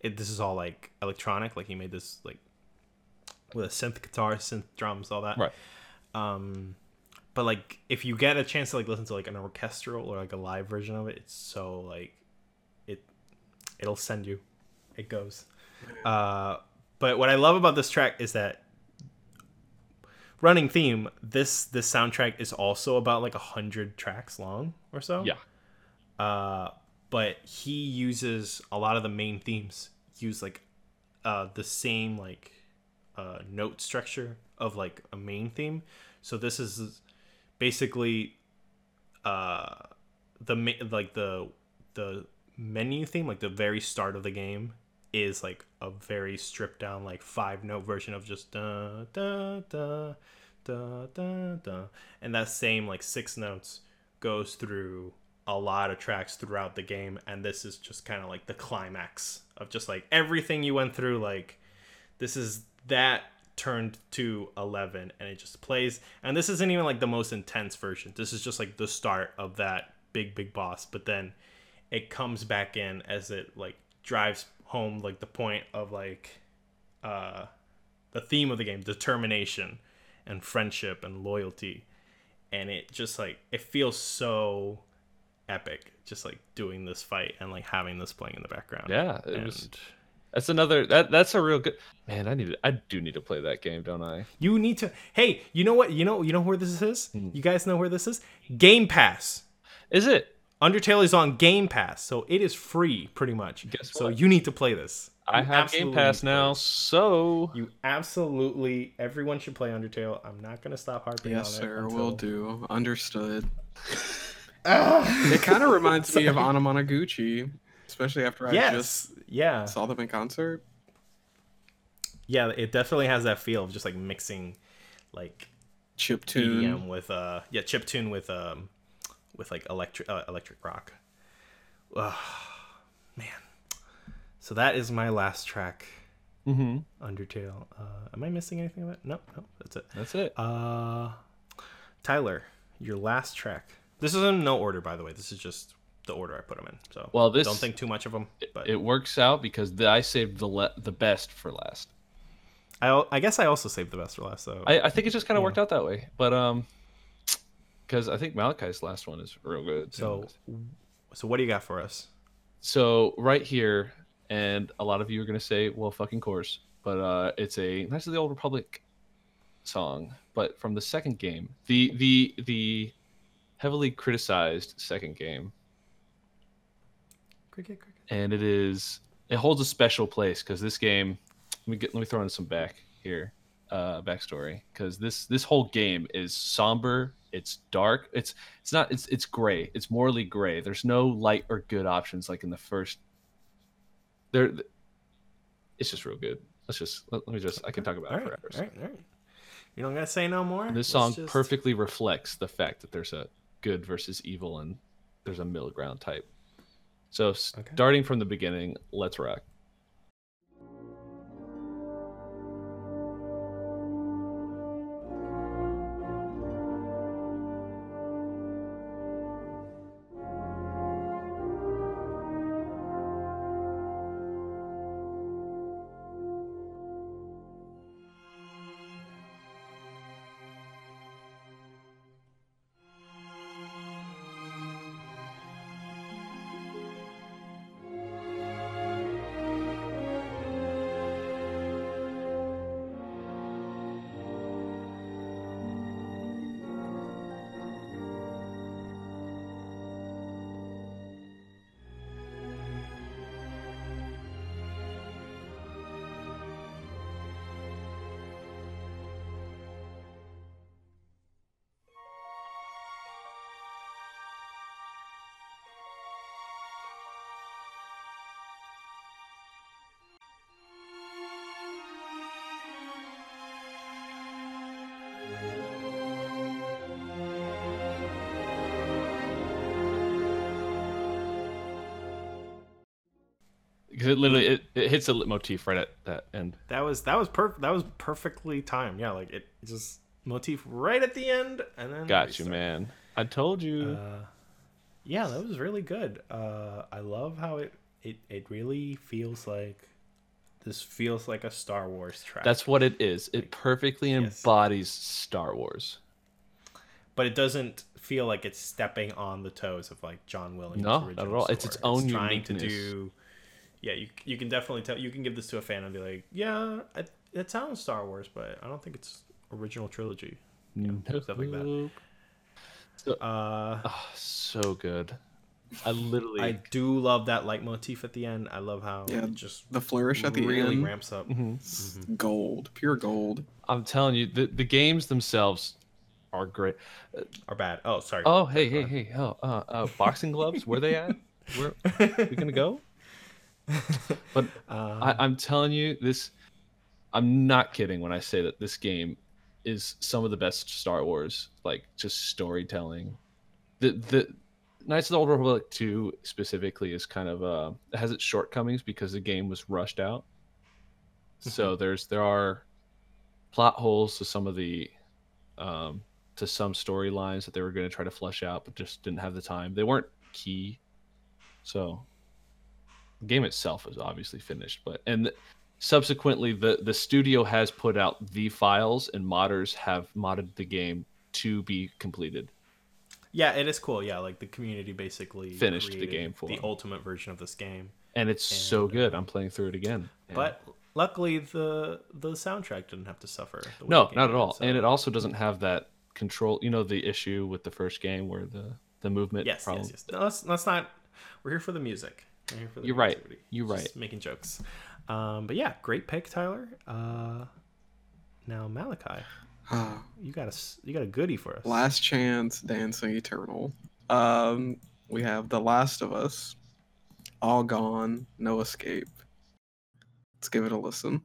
it, this is all like electronic like he made this like with a synth guitar synth drums all that Right. um but like if you get a chance to like listen to like an orchestral or like a live version of it it's so like it it'll send you it goes uh but what i love about this track is that running theme this this soundtrack is also about like a hundred tracks long or so yeah. uh but he uses a lot of the main themes use like uh the same like uh note structure of like a main theme. So this is basically uh the ma- like the the menu theme like the very start of the game is like a very stripped down like five note version of just da da da da da da. And that same like six notes goes through a lot of tracks throughout the game and this is just kind of like the climax of just like everything you went through like this is that turned to 11 and it just plays and this isn't even like the most intense version. This is just like the start of that big big boss but then it comes back in as it like drives home like the point of like uh the theme of the game determination and friendship and loyalty and it just like it feels so epic just like doing this fight and like having this playing in the background Yeah, it and was- That's another that that's a real good man. I need to, I do need to play that game, don't I? you need to hey you know what you know you know where this is Hmm. you guys know where this is game pass Is it? undertale is on game pass so it is free pretty much Guess so what? you need to play this I You have Game Pass need to play now, so You absolutely everyone should play Undertale. I'm not gonna stop harping yes, on it. sir. until- Will do. Understood. it kind of reminds me of Anamanaguchi, especially after I Yes. just Yeah. saw them in concert. Yeah. It definitely has that feel of just like mixing, like Chip tune. EDM with uh yeah chip tune with um with like electric uh, electric rock. Ugh, man. So that is my last track. hmm Undertale. Uh, am I missing anything of it? No, no, that's it. that's it. Uh, Tyler, your last track. This is in no order, by the way. This is just the order I put them in. So Well, this- don't think too much of them. But It works out because the, I saved the le- the best for last. I, I guess I also saved the best for last. So I, I think it just kind of worked out that way. But um, because I think Malachi's last one is real good. so so what do you got for us? so right here, and a lot of you are gonna say, "Well, fucking course," but uh, it's a Knights of the Old Republic song, but from the second game, the the the heavily criticized second game, Cricket, cricket. and it is it holds a special place because this game. Let me get let me throw in some back here, uh, backstory because this this whole game is somber. It's dark. It's it's not. It's it's gray. It's morally gray. There's no light or good options like in the first. There, it's just real good. Let's just let, let me just. I can talk about All it right, forever. all right, all right. You don't gotta say no more. This Let's song just- perfectly reflects the fact that there's a good versus evil and there's a middle ground type. So Okay. starting from the beginning, let's rock. It literally it, it hits a motif right at that end. That was that was perfect. That was perfectly timed. Yeah, like it just motif right at the end, and then Got you, man. I told you. Uh, yeah, that was really good. Uh, I love how it, it it really feels like this feels like a Star Wars track. That's what it is. It perfectly Yes. embodies Star Wars. but it doesn't feel like it's stepping on the toes of like John Williams. No, not at all. It's its own trying to do. Yeah, you you can definitely tell. You can give this to a fan and be like, yeah, it, it sounds Star Wars, but I don't think it's original trilogy. You know, stuff like that. Nope. Uh, Oh, so good. I literally I do love that leitmotif at the end. I love how Yeah, it just The flourish at the end really end, ramps up. Mhm. it's gold, pure gold. I'm telling you, the, the games themselves are great. Are bad. Oh, sorry. Oh, hey, hey, hey. Oh, uh, uh, boxing gloves, where they at? Where we gonna go? But Uh, I, I'm telling you, this. I'm not kidding when I say that this game is some of the best Star Wars, like just storytelling. The the Knights of the Old Republic 2 specifically is kind of uh has its shortcomings because the game was rushed out. So there's there are plot holes to some of the um to some storylines that they were going to try to flesh out but just didn't have the time. They weren't key. So game itself is obviously finished, but and subsequently the the studio has put out the files and modders have modded the game to be completed. yeah, it is cool. Yeah, like the community basically Finished the game for the 'em. ultimate version of this game. And it's so good. uh, I'm playing through it again. And- But luckily, the the soundtrack didn't have to suffer. no, not at did, all. so- And it also doesn't have that control. You know the issue with the first game where the the movement yes, problem. yes, yes. No, let's, let's not. We're here for the music. We're here for the You're right. creativity. You're Just right. Making jokes. Um, but yeah, great pick, Tyler. Uh, now Malachi, Ah, you got a s- you got a goodie for us. Last Chance, Dancing Eternal. Um, we have The Last of Us, All Gone, No Escape. Let's give it a listen.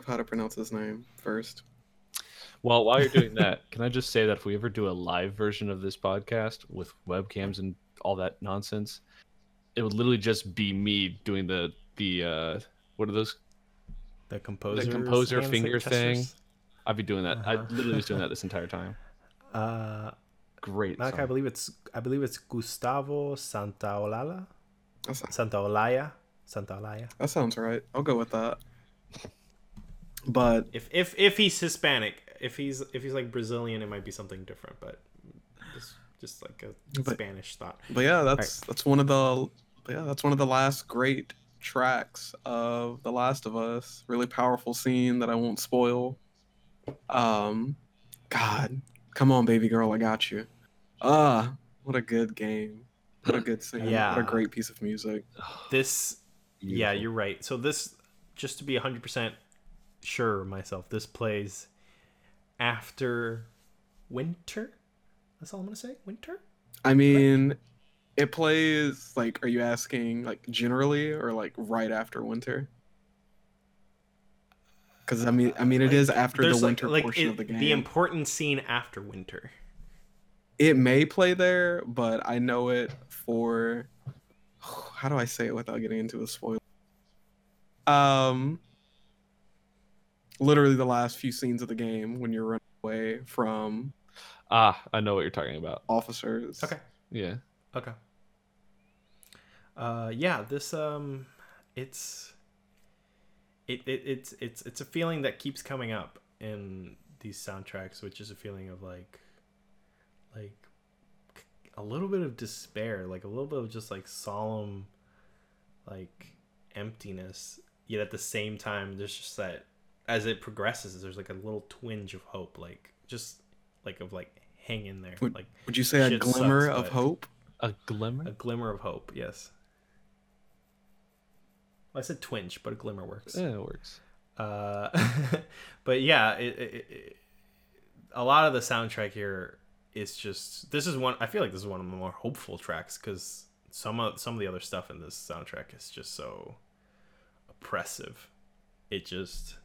Up how to pronounce his name first. Well, while you're doing that, can I just say that if we ever do a live version of this podcast with webcams and all that nonsense, it would literally just be me doing the the uh what are those? the composer composer finger thing. I'd be doing that. I Uh-huh. literally was doing that this entire time. Uh, Great. Malachi, I believe it's I believe it's Gustavo Santaolalla, That's, Santaolalla, Santaolalla. that sounds right. I'll go with that. But If if if he's Hispanic, if he's if he's like Brazilian, it might be something different. But just just like a But- Spanish thought. but yeah, that's that's one of the yeah that's one of the last great tracks of The Last of Us. Really powerful scene that I won't spoil. Um, God, come on, baby girl, I got you. Ah, what a good game. What a good scene. yeah. What a great piece of music. This yeah, you're right. So this just to be 100% sure myself, this plays after winter. That's all I'm to say. Winter? I mean, it plays like. Are you asking like generally or like right after winter? Because I mean, I mean, it is after the like- winter like, portion it- of the game. The important scene after winter. it may play there, but I know it for how do I say it without getting into a spoiler? Um, literally the last few scenes of the game when you're running away from Ah, I know what you're talking about. officers. Okay. Yeah. Okay. Uh, yeah, this um, it's it, it it's it's it's a feeling that keeps coming up in these soundtracks, which is a feeling of like like a little bit of despair, like a little bit of just like solemn like emptiness. Yet at the same time, there's just that as it progresses, there's like a little twinge of hope, like just like of like hang in there, Would- like Would you say a glimmer sucks, of hope? A glimmer. a glimmer of hope. Yes. Well, I said twinge, but a glimmer works. Yeah, it works. Uh, but yeah, it, it, it, a lot of the soundtrack here is just. This is one. I feel like this is one of the more hopeful tracks because some of some of the other stuff in this soundtrack is just so oppressive. It just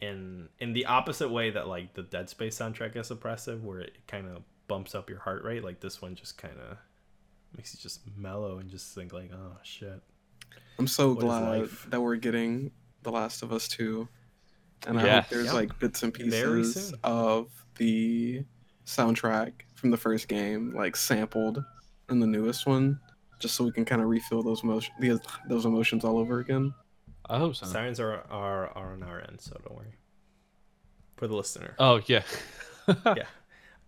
in in the opposite way that like the Dead Space soundtrack is oppressive, where it kind of bumps up your heart rate. Like this one just kind of makes you just mellow and just think like, oh shit. I'm so What is glad that we're getting The Last of Us 2. And I Yes. hope there's Yeah. like bits and pieces of the soundtrack from the first game, like sampled in the newest one, just so we can kind of refill those emotions, those emotions all over again. I hope so. Sirens are, are are on our end, so don't worry. For the listener, Oh yeah. yeah.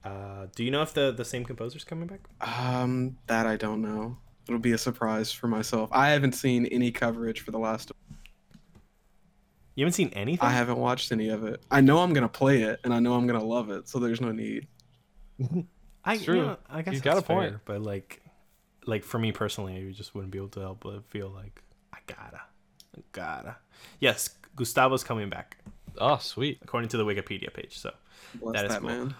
Uh, do you know if the the same composer's coming back? Um, that I don't know. It'll be a surprise for myself. I haven't seen any coverage for The Last You haven't seen anything. I haven't watched any of it. I know I'm gonna play it, and I know I'm gonna love it, so there's no need. I, true. you know, I guess He's got that's a point. fair, but like, like for me personally, I just wouldn't be able to help but feel like I gotta, I gotta. Yes, Gustavo's coming back oh sweet. according to the Wikipedia page. So, Bless That that, is cool. man.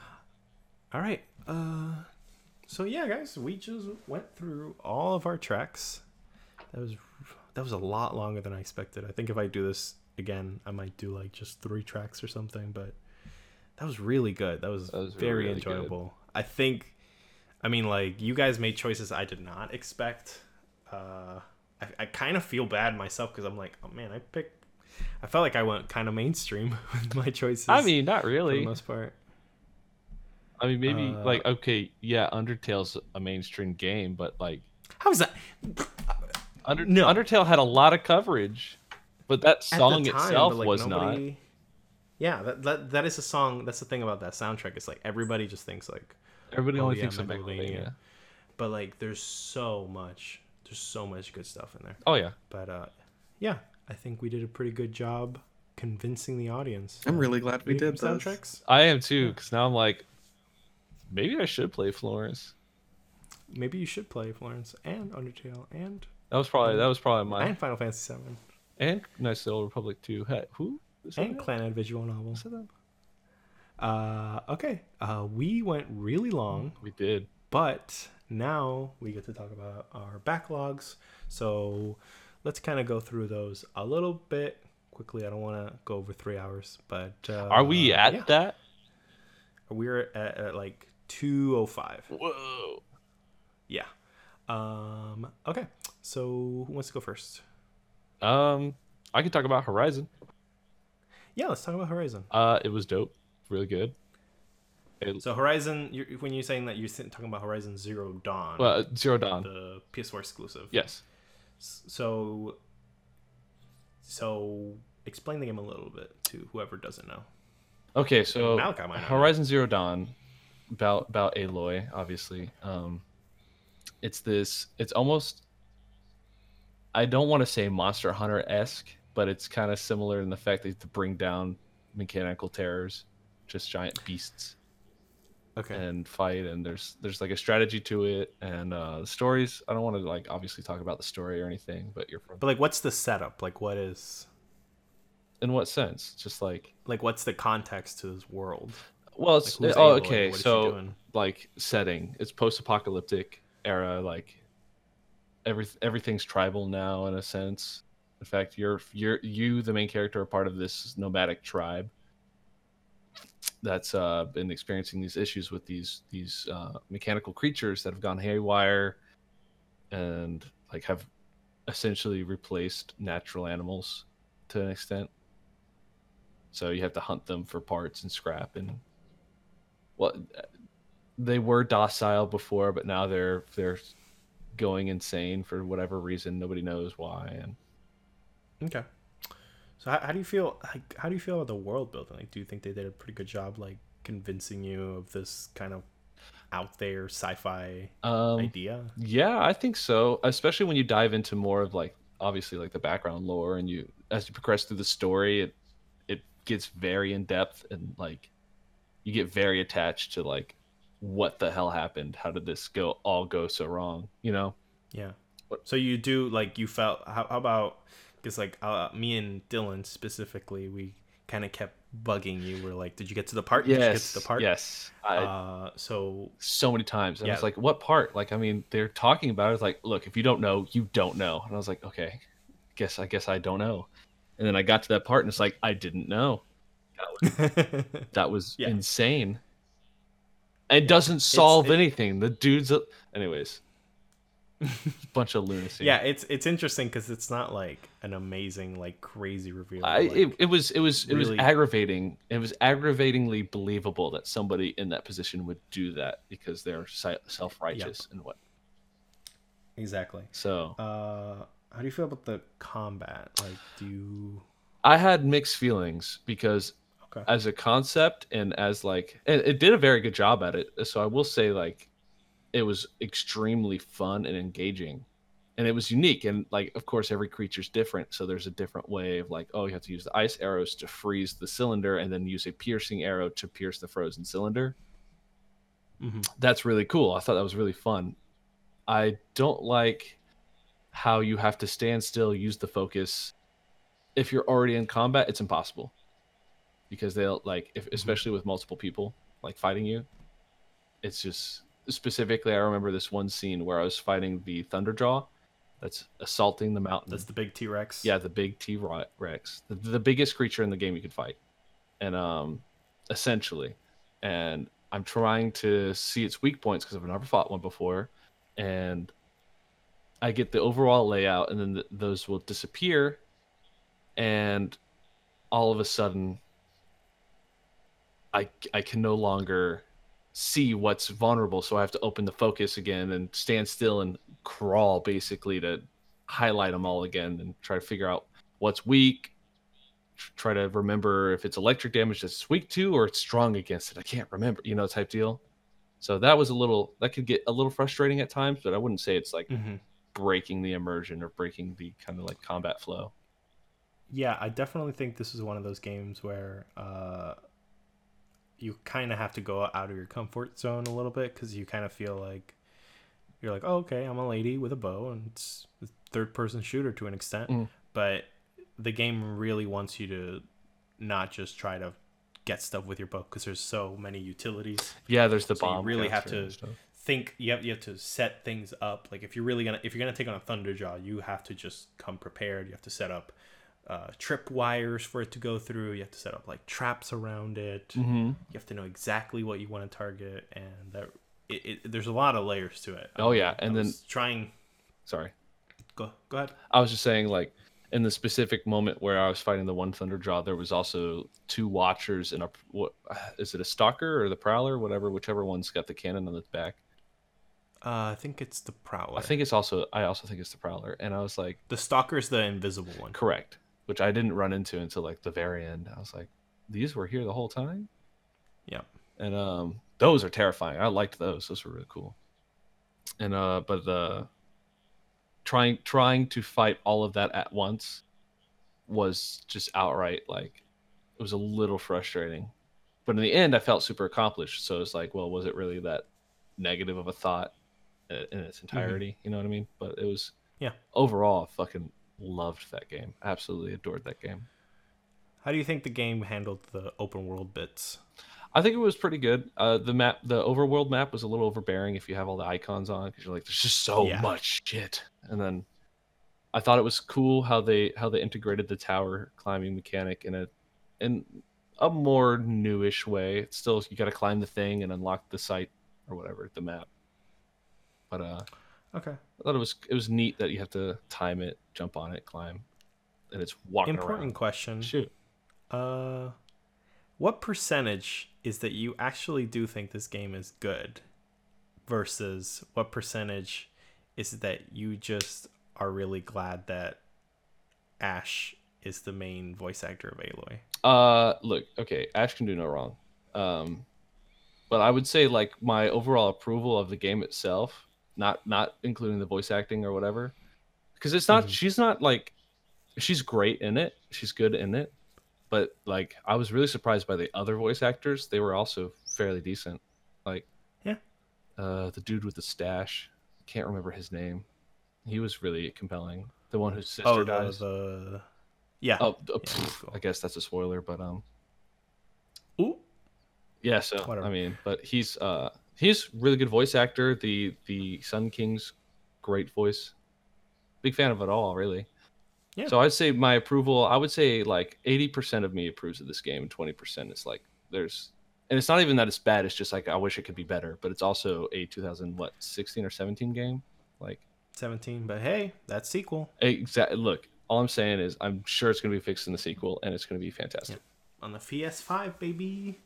all right. Uh, so yeah, guys, we just went through all of our tracks. That was that was a lot longer than I expected. I think if I do this again, I might do like just three tracks or something. But that was really good. That was, That was very really good. enjoyable. I think. I mean, like you guys made choices I did not expect. Uh, I, I kind of feel bad myself because I'm like, oh man, I picked. I felt like I went kind of mainstream with my choices. I mean, not really. for the most part. I mean, maybe Uh, like okay, yeah, Undertale's a mainstream game, but like How is that? Under- No. Undertale had a lot of coverage, but that song time, itself like, was not. Yeah, that, that that is a song. That's the thing about that soundtrack. It's like everybody just thinks like, Everybody Oh, only yeah, thinks of Megalovania. Megalovania. but like there's so much. There's so much good stuff in there. Oh yeah, But uh, yeah, I think we did a pretty good job convincing the audience. I'm really glad we did game this. soundtracks. I am too. Because now I'm like, maybe I should play Florence. Maybe you should play Florence and Undertale and That was probably that was probably my and Final Fantasy Seven and Nice Little Republic too. Hey, who? Is and it? Clan visual novel. Is that it? Uh, okay. Uh, we went really long. We did. But now we get to talk about our backlogs. So let's kind of go through those a little bit quickly. I don't want to go over three hours, but uh, Are we at yeah. that? We're at, at like two oh five. Whoa. Yeah. Um. Okay. So who wants to go first? Um, I could talk about Horizon. Yeah, let's talk about Horizon. Uh, it was dope. Really good. So Horizon, you're, when you're saying that you're talking about Horizon Zero Dawn, well, Zero Dawn. the PS4 exclusive. Yes. So, so explain the game a little bit to whoever doesn't know. Okay, so Malachi might not know. Horizon Zero Dawn, about about Aloy, obviously. Um, it's this. It's almost. I don't want to say Monster Hunter esque, but it's kind of similar in the fact that you have to bring down mechanical terrors, just giant beasts, Okay. and fight. And there's there's like a strategy to it, and uh, the stories. I don't want to like obviously talk about the story or anything, but you're from. But like, what's the setup? Like, what is In what sense? Just like like what's the context to this world? Well, Like, it's who's oh Aloy? okay. What is she So like setting, it's post-apocalyptic era. Like every everything's tribal now in a sense. In fact, you're you're you the main character are part of this nomadic tribe that's uh, been experiencing these issues with these these uh, mechanical creatures that have gone haywire, and like have essentially replaced natural animals to an extent. So you have to hunt them for parts and scrap and well they were docile before but now they're they're going insane for whatever reason nobody knows why and Okay. So how, how do you feel? Like, how do you feel about the world building? Like, do you think they did a pretty good job, like convincing you of this kind of out there sci-fi um idea? Yeah, I think so. Especially when you dive into more of like obviously like the background lore and you as you progress through the story, it it gets very in depth and like you get very attached to like what the hell happened? How did this go all go so wrong? You know? Yeah. So you do like you felt? How, how about? Because like uh, me and Dylan specifically, we kind of kept bugging you. We're like, "Did you get to the part? Did you get to the part?" Yes. I, Uh, so so many times. And I was like, what part? Like, I mean, they're talking about it. It's like, look, if you don't know, you don't know. And I was like, okay, guess I guess I don't know. And then I got to that part and it's like, I didn't know. That was Yeah. insane. It doesn't solve it- anything. The dude's anyways. bunch of lunacy. yeah, it's it's interesting because it's not like an amazing like crazy reveal. I, like, it, it was it was it was aggravating. It was aggravatingly believable that somebody in that position would do that because they're self righteous and what. exactly. So Uh, how do you feel about the combat? Like, do you? I had mixed feelings because Okay. as a concept and as like and it did a very good job at it. So I will say like it was extremely fun and engaging. And it was unique and like of course every creature's different, so there's a different way of like oh you have to use the ice arrows to freeze the cylinder and then use a piercing arrow to pierce the frozen cylinder. Mhm. That's really cool. I thought that was really fun. I don't like how you have to stand still, use the focus. If you're already in combat, it's impossible because they'll like if especially with multiple people like fighting you it's just specifically i remember this one scene where i was fighting the thunderjaw that's assaulting the mountain. That's the big T Rex. yeah the big t-rex. The, the biggest creature in the game you could fight. And um essentially. And i'm trying to see its weak points because i've never fought one before. And i get the overall layout and then th- those will disappear. And all of a sudden I I can no longer see what's vulnerable, so I have to open the focus again and stand still and crawl basically to highlight them all again and try to figure out what's weak. Try to remember if it's electric damage that's weak to or it's strong against it. I can't remember, you know, type deal. So that was a little that could get a little frustrating at times, but I wouldn't say it's like hmm breaking the immersion or breaking the kind of like combat flow. Yeah, I definitely think this is one of those games where uh, you kind of have to go out of your comfort zone a little bit because you kind of feel like you're like, oh, okay, I'm a lady with a bow, and it's a third person shooter to an extent, Mm. but the game really wants you to not just try to get stuff with your bow because there's so many utilities. Yeah, there's the So you really have to think you have you have to set things up like if you're really gonna if you're gonna take on a thunderjaw you have to just come prepared you have to set up uh, trip wires for it to go through. You have to set up like traps around it. Mhm. you have to know exactly what you want to target and that it, it, there's a lot of layers to it. Oh, yeah, I and then- was trying Sorry. go go ahead. I was just saying, like, in the specific moment where I was fighting the one thunder Thunderjaw, there was also two Watchers and a what is it a Stalker or the Prowler, whatever, whichever one's got the cannon on its back. uh, i think it's the prowler. I think it's also I also think it's the Prowler, and I was like, the stalker's the invisible one. Correct, which I didn't run into until like the very end. I was like, these were here the whole time, yeah and um, those are terrifying. I liked those; those were really cool. And uh, but the trying trying to fight all of that at once was just outright like it was a little frustrating. But in the end, I felt super accomplished. So it's like, well, was it really that negative of a thought in its entirety? You know what I mean? But it was, Yeah. Overall, fucking loved that game. Absolutely adored that game. how do you think the game handled the open world bits I think it was pretty good. Uh, the map, the overworld map, was a little overbearing if you have all the icons on because you're like, there's just so Yeah. much shit. And then I thought it was cool how they how they integrated the tower climbing mechanic in a in a more newish way. It's still you got to climb the thing and unlock the site or whatever the map. But uh, Okay. I thought it was it was neat that you have to time it, jump on it, climb, and it's walking Important around. question. Shoot. Uh, what percentage is that you actually do think this game is good, versus what percentage is that you just are really glad that Ash is the main voice actor of Aloy? Uh, look, okay, Ash can do no wrong. Um, but I would say like my overall approval of the game itself, not not including the voice acting or whatever, because it's not. She's not like, she's great in it. She's good in it, but like I was really surprised by the other voice actors. They were also fairly decent. Like, Yeah. uh, the dude with the stash, can't remember his name. He was really compelling. The one whose sister Oh, dies. the yeah. Oh, uh, Yeah, pff, cool. I guess that's a spoiler, but um, Ooh. yeah. So Whatever. I mean, but he's uh he's really good voice actor. The the Sun King's great voice. Big fan of it all, really. Yeah. So I'd say my approval. I would say like eighty percent of me approves of this game, and twenty percent is like there's, and it's not even that it's bad. It's just like I wish it could be better. But it's also a two thousand what sixteen or seventeen game. Like 17, but hey, that's sequel exactly. Look, all I'm saying is I'm sure it's gonna be fixed in the sequel, and it's gonna be fantastic. on the PS5, baby.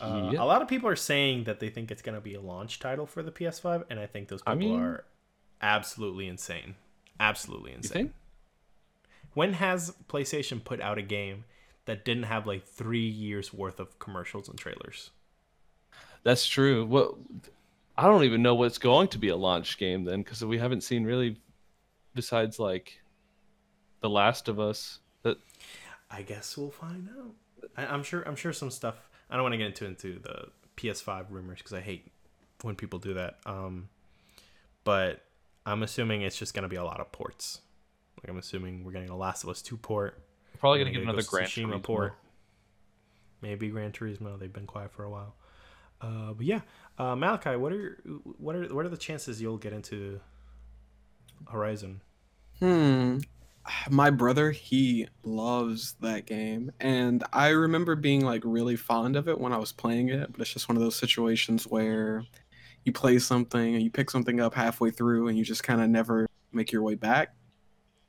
Uh. A lot of people are saying that they think it's going to be a launch title for the PS5, and I think those people I mean- are absolutely insane. Absolutely insane. When has PlayStation put out a game that didn't have like three years worth of commercials and trailers? That's true. What I don't even know what's going to be a launch game then, because we haven't seen really, besides like, The Last of Us. That I guess we'll find out. I, I'm sure. I'm sure some stuff. I don't want to get into into the PS5 rumors because I hate when people do that. Um, but I'm assuming it's just gonna be a lot of ports. Like I'm assuming we're getting a Last of Us 2 port. probably we're gonna get get another Ghost Gran Turismo. port. Maybe Gran Turismo. They've been quiet for a while. Uh, but yeah, uh, Malachi, what are what are what are the chances you'll get into Horizon? Hmm. My brother, he loves that game. And I remember being like really fond of it when I was playing it, but it's just one of those situations where you play something and you pick something up halfway through and you just kind of never make your way back.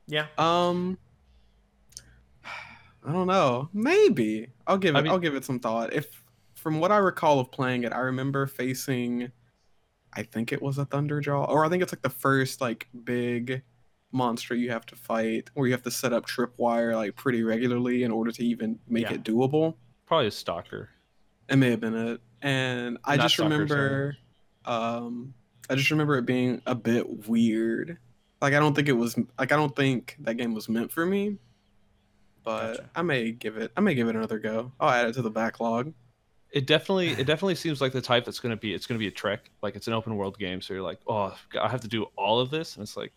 Yeah, Um I don't know. Maybe. I'll give it I mean- I'll give it some thought. If from what I recall of playing it, I remember facing I think it was a Thunderjaw or I think it's like the first like big monster you have to fight where you have to set up tripwire like pretty regularly in order to even make Yeah. it doable. Probably a stalker. It may have been it. And I Not just Stalker, remember um I just remember it being a bit weird. Like I don't think it was like I don't think that game was meant for me. But Gotcha. I may give it I may give it another go. I'll add it to the backlog. It definitely, it definitely seems like the type that's gonna be. It's gonna be a trek. Like it's an open world game, so you're like, oh, I have to do all of this, and it's like,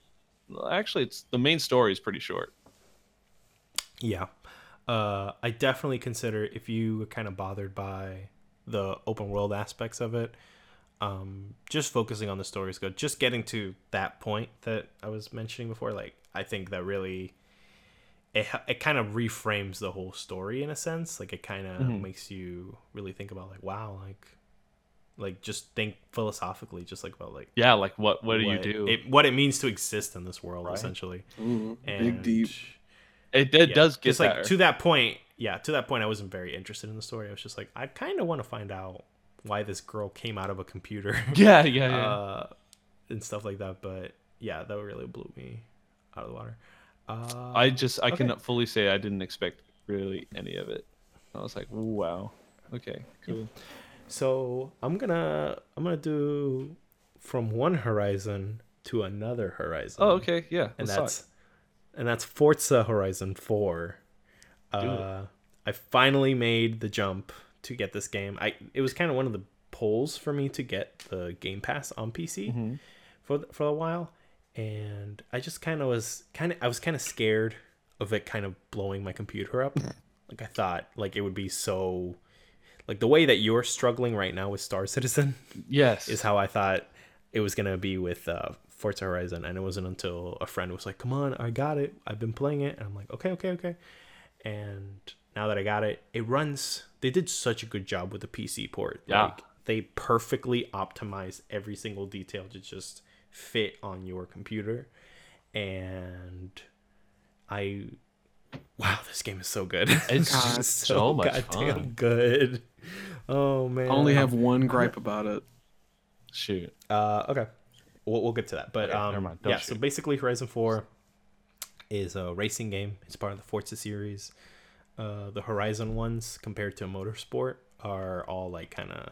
actually, it's the main story is pretty short. Yeah. Uh, I definitely consider if you were kind of bothered by the open world aspects of it, um, just focusing on the story is good. Just getting to that point that I was mentioning before, like I think that really it it kind of reframes the whole story in a sense. Like it kind of Mhm. makes you really think about like wow, like like just think philosophically, just like about like Yeah, like what? What do you do? It, what it means to exist in this world, Right. essentially. Ooh, And big deep. it, it yeah, does get just like to that point yeah to that point i wasn't very interested in the story i was just like i kind of want to find out why this girl came out of a computer yeah, yeah, yeah. uh, and stuff like that but yeah that really blew me out of the water uh, I just I okay. cannot fully say I didn't expect really any of it. I was like, wow, okay, cool. So i'm gonna i'm gonna do from one horizon to another horizon Oh, okay, yeah. and talk. that's and that's Forza Horizon 4. Uh, I finally made the jump to get this game. I it was kind of one of the pulls for me to get the Game Pass on PC Mhm. for for a while, and I just kind of was kind of I was kind of scared of it kind of blowing my computer up. Like I thought like it would be so like the way that you're struggling right now with Star Citizen yes. is how I thought it was gonna be with uh, Forza Horizon, and it wasn't until a friend was like, "Come on, I got it. I've been playing it," and I'm like, "Okay, okay, okay." And now that I got it, it runs. They did such a good job with the PC port. Yeah. Like, they perfectly optimized every single detail to just fit on your computer. And I wow, this game is so good. It's God, just so much goddamn fun. good. Oh man. I only have one gripe about it. Shoot. Uh, okay, we'll, we'll get to that. But Okay, um, never mind. Don't yeah. So basically, Horizon Four is a racing game. It's part of the Forza series. Uh, the Horizon ones, compared to Motorsport, are all like kind of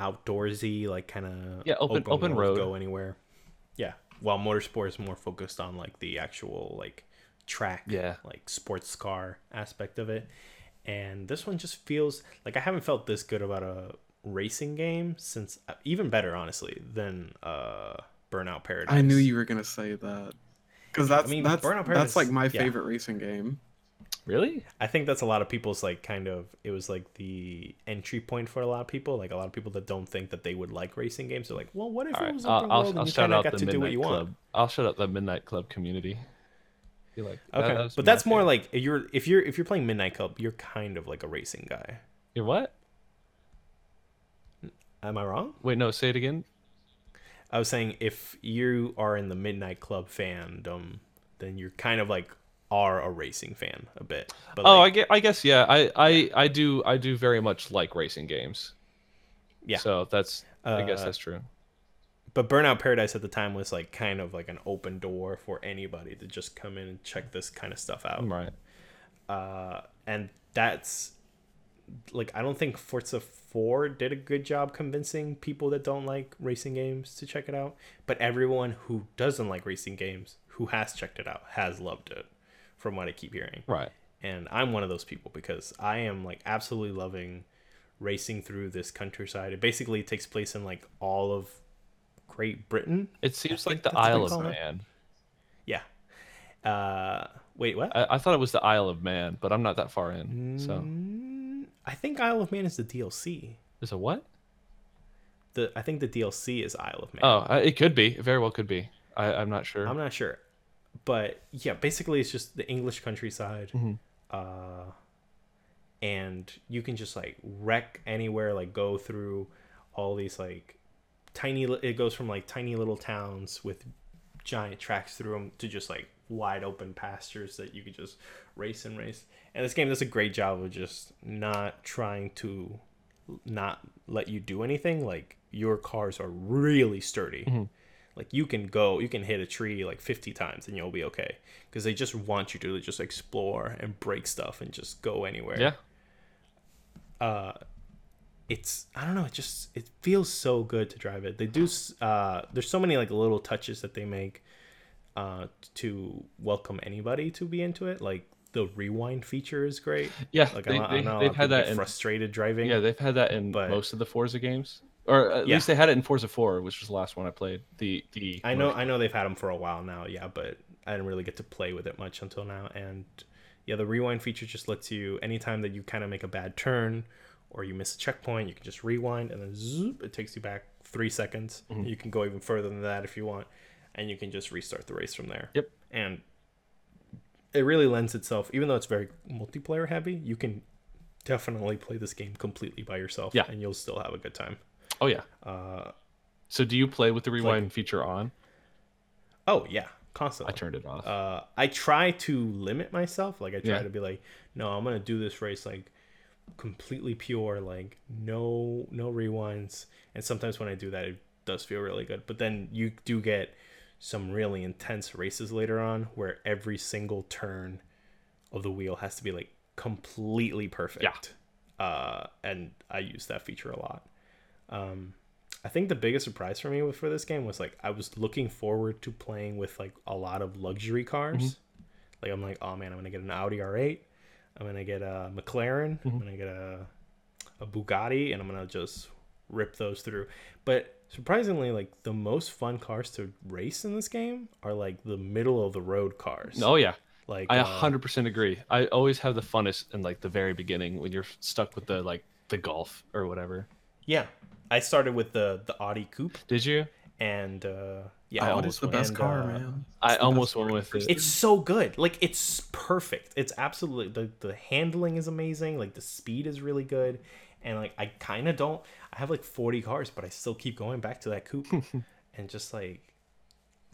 outdoorsy, like kind of Yeah, open- open road. go anywhere. Yeah, while Motorsport is more focused on like the actual like track, Yeah. like sports car aspect of it. And this one just feels like I haven't felt this good about a racing game since even better honestly than uh Burnout Paradise. I knew you were gonna say that because that's mean, that's Burnout Paradise, that's like Paradise- my yeah. favorite racing game. Really? I think that's a lot of people's like kind of it was like the entry point for a lot of people. Like a lot of people that don't think that they would like racing games. They're like, well, what if All it right. was I'll, open I'll, world I'll and you shout kind of out got the to do what you Club. want? I'll shout out the Midnight Club community. Feel like Okay, that was but that's more favorite. like you're if you're if you're playing Midnight Club, you're kind of like a racing guy. You're what? Am I wrong? Wait, no. Say it again. I was saying if you are in the Midnight Club fandom, then you're kind of like are a racing fan a bit. But oh, I like, get. I guess yeah. I, I I do I do very much like racing games. yeah. So that's I guess Uh, that's true. But Burnout Paradise at the time was like kind of like an open door for anybody to just come in and check this kind of stuff out. Right. Uh, and that's like I don't think Forza 4 did a good job convincing people that don't like racing games to check it out. But everyone who doesn't like racing games, who has checked it out, has loved it, from what I keep hearing. Right. And I'm one of those people because I am like absolutely loving racing through this countryside. It basically takes place in like all of Great Britain. It seems like the Isle of call it. Man. Yeah. Uh, wait, what? I, I thought it was the Isle of Man, but I'm not that far in. So Mm, I think Isle of Man is the DLC. Is a what? The I think the DLC is Isle of Man. Oh, uh, it could be. It very well could be. I, I'm not sure. I'm not sure, but yeah, basically it's just the English countryside, Mm-hmm. uh, and you can just like wreck anywhere, like go through all these like tiny. It goes from like tiny little towns with giant tracks through them to just like wide open pastures that you could just race and race. And this game does a great job of just not trying to not let you do anything. Like your cars are really sturdy. Like you can go, you can hit a tree like 50 times and you'll be okay because they just want you to just explore and break stuff and just go anywhere. yeah. Uh, it's I don't know, it just it feels so good to drive it. They do uh there's so many like little touches that they make uh to welcome anybody to be into it. Like the rewind feature is great. Yeah. Like they, I, I they, know a lot they've had that in. frustrated driving. Yeah, they've had that in but- most of the Forza games, or at Yeah. least they had it in Forza 4, which was the last one I played. The the I know I know they've had them for a while now, yeah, but I didn't really get to play with it much until now. And yeah, the rewind feature just lets you anytime that you kind of make a bad turn or you miss a checkpoint, you can just rewind and then zoop, it takes you back three seconds. Mm-hmm. You can go even further than that if you want, and you can just restart the race from there. Yep. And it really lends itself, even though it's very multiplayer heavy, you can definitely play this game completely by yourself, Yeah. and you'll still have a good time. Oh yeah. Uh, So do you play with the rewind feature on? oh yeah, constantly. I turned it off. uh, I try to limit myself. Like I try Yeah. to be like, no, I'm gonna do this race like completely pure, like no no rewinds. And sometimes when I do that, it does feel really good. But then you do get some really intense races later on where every single turn of the wheel has to be like completely perfect. Yeah. Uh, and I use that feature a lot. Um, I think the biggest surprise for me with- for this game was like I was looking forward to playing with like a lot of luxury cars. Like I'm like, oh man, I'm gonna get an Audi R8. I'm gonna get a McLaren. I'm gonna get a a Bugatti, and I'm gonna just rip those through. But surprisingly, like the most fun cars to race in this game are like the middle of the road cars. oh yeah. like I uh, 100% agree. I always have the funnest in like the very beginning when you're stuck with the like the golf or whatever. yeah. I started with the the Audi Coupe, Did you? and uh, yeah, I I almost the went- best and, car, uh, man? I It's the almost went car. with it. It's so good. Like it's perfect. It's absolutely the the handling is amazing. Like the speed is really good, and like I kind of don't. I have like forty cars, but I still keep going back to that coupe, and just like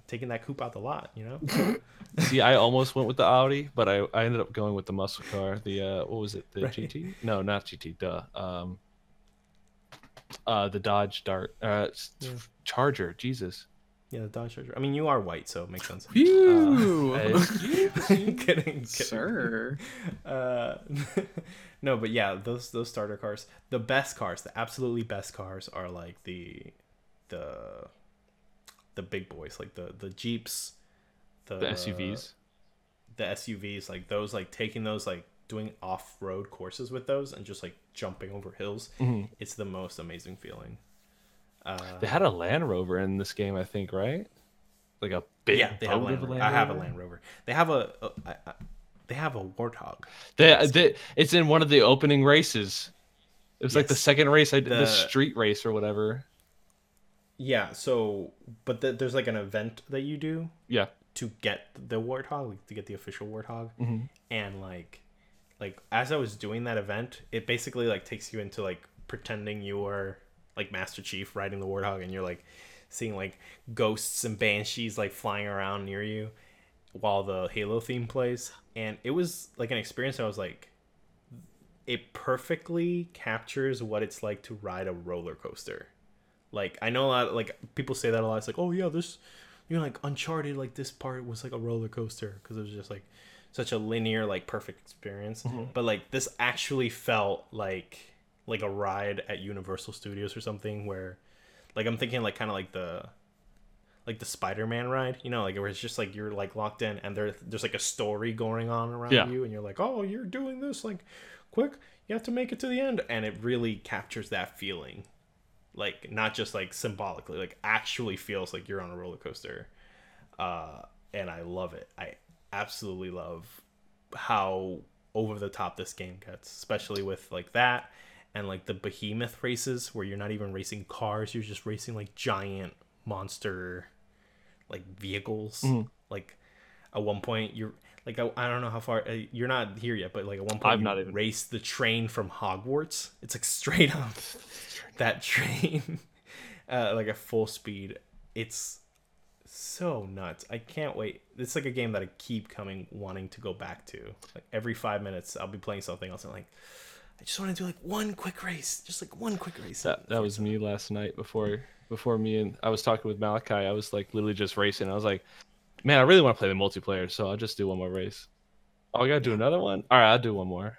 taking that coupe out the lot, you know? See, I almost went with the Audi, but I, I ended up going with the muscle car. The uh, what was it? The Right. GT? No, not GT. Duh. Um, uh, the Dodge Dart. Uh, Yeah. Charger. Jesus. Yeah, the Dodge Charger. I mean, you are white, so it makes sense. Phew. kidding, kidding. Sir. Uh, no, but yeah, those those starter cars, the best cars, the absolutely best cars are like the the the big boys, like the the Jeeps, the, The SUVs. the SUVs, like those, like taking those, like doing off road courses with those, and just like jumping over hills. Mhm. It's the most amazing feeling. Uh, They had a Land Rover in this game, I think, right? Like a big. yeah, they have a boat Land Rover. I have a Land Rover. They have a, a I, I, they have a Warthog. They, they, it's in one of the opening races. It was like the second race I did, the, The- street race or whatever. Yeah. So, but the, there's like an event that you do Yeah. to get the warthog like, to get the official warthog Mhm. and like like as i was doing that event it basically like takes you into like pretending you are like master chief riding the warthog and you're like seeing like ghosts and banshees like flying around near you while the halo theme plays and it was like an experience i was like it perfectly captures what it's like to ride a roller coaster like I know a lot like people say that a lot. It's like, oh yeah, this you know like Uncharted like this part was like a roller coaster because it was just like such a linear like perfect experience. Mm-hmm. But like this actually felt like like a ride at Universal Studios or something where like I'm thinking like kind of like the like the Spider-Man ride, you know, like where it's just like you're like locked in and there there's like a story going on around Yeah. you and you're like, "Oh, you're doing this like quick. You have to make it to the end." And it really captures that feeling like not just like symbolically like actually feels like you're on a roller coaster uh and i love it i absolutely love how over the top this game gets especially with like that and like the behemoth races where you're not even racing cars you're just racing like giant monster like vehicles. Like at one point you're like I, I don't know how far uh, you're not here yet but like at one point I've you not even- race the train from hogwarts. It's like straight up that train uh, like at full speed. It's so nuts. I can't wait. It's like a game that i keep coming wanting to go back to. Like every five minutes i'll be playing something else and like i just want to do like one quick race just like one quick race That that was me last night before before me and I was talking with Malachi. I was like literally just racing. I was like, man, I really want to play the multiplayer, so I'll just do one more race. Oh, I gotta do another one. All right, I'll do one more.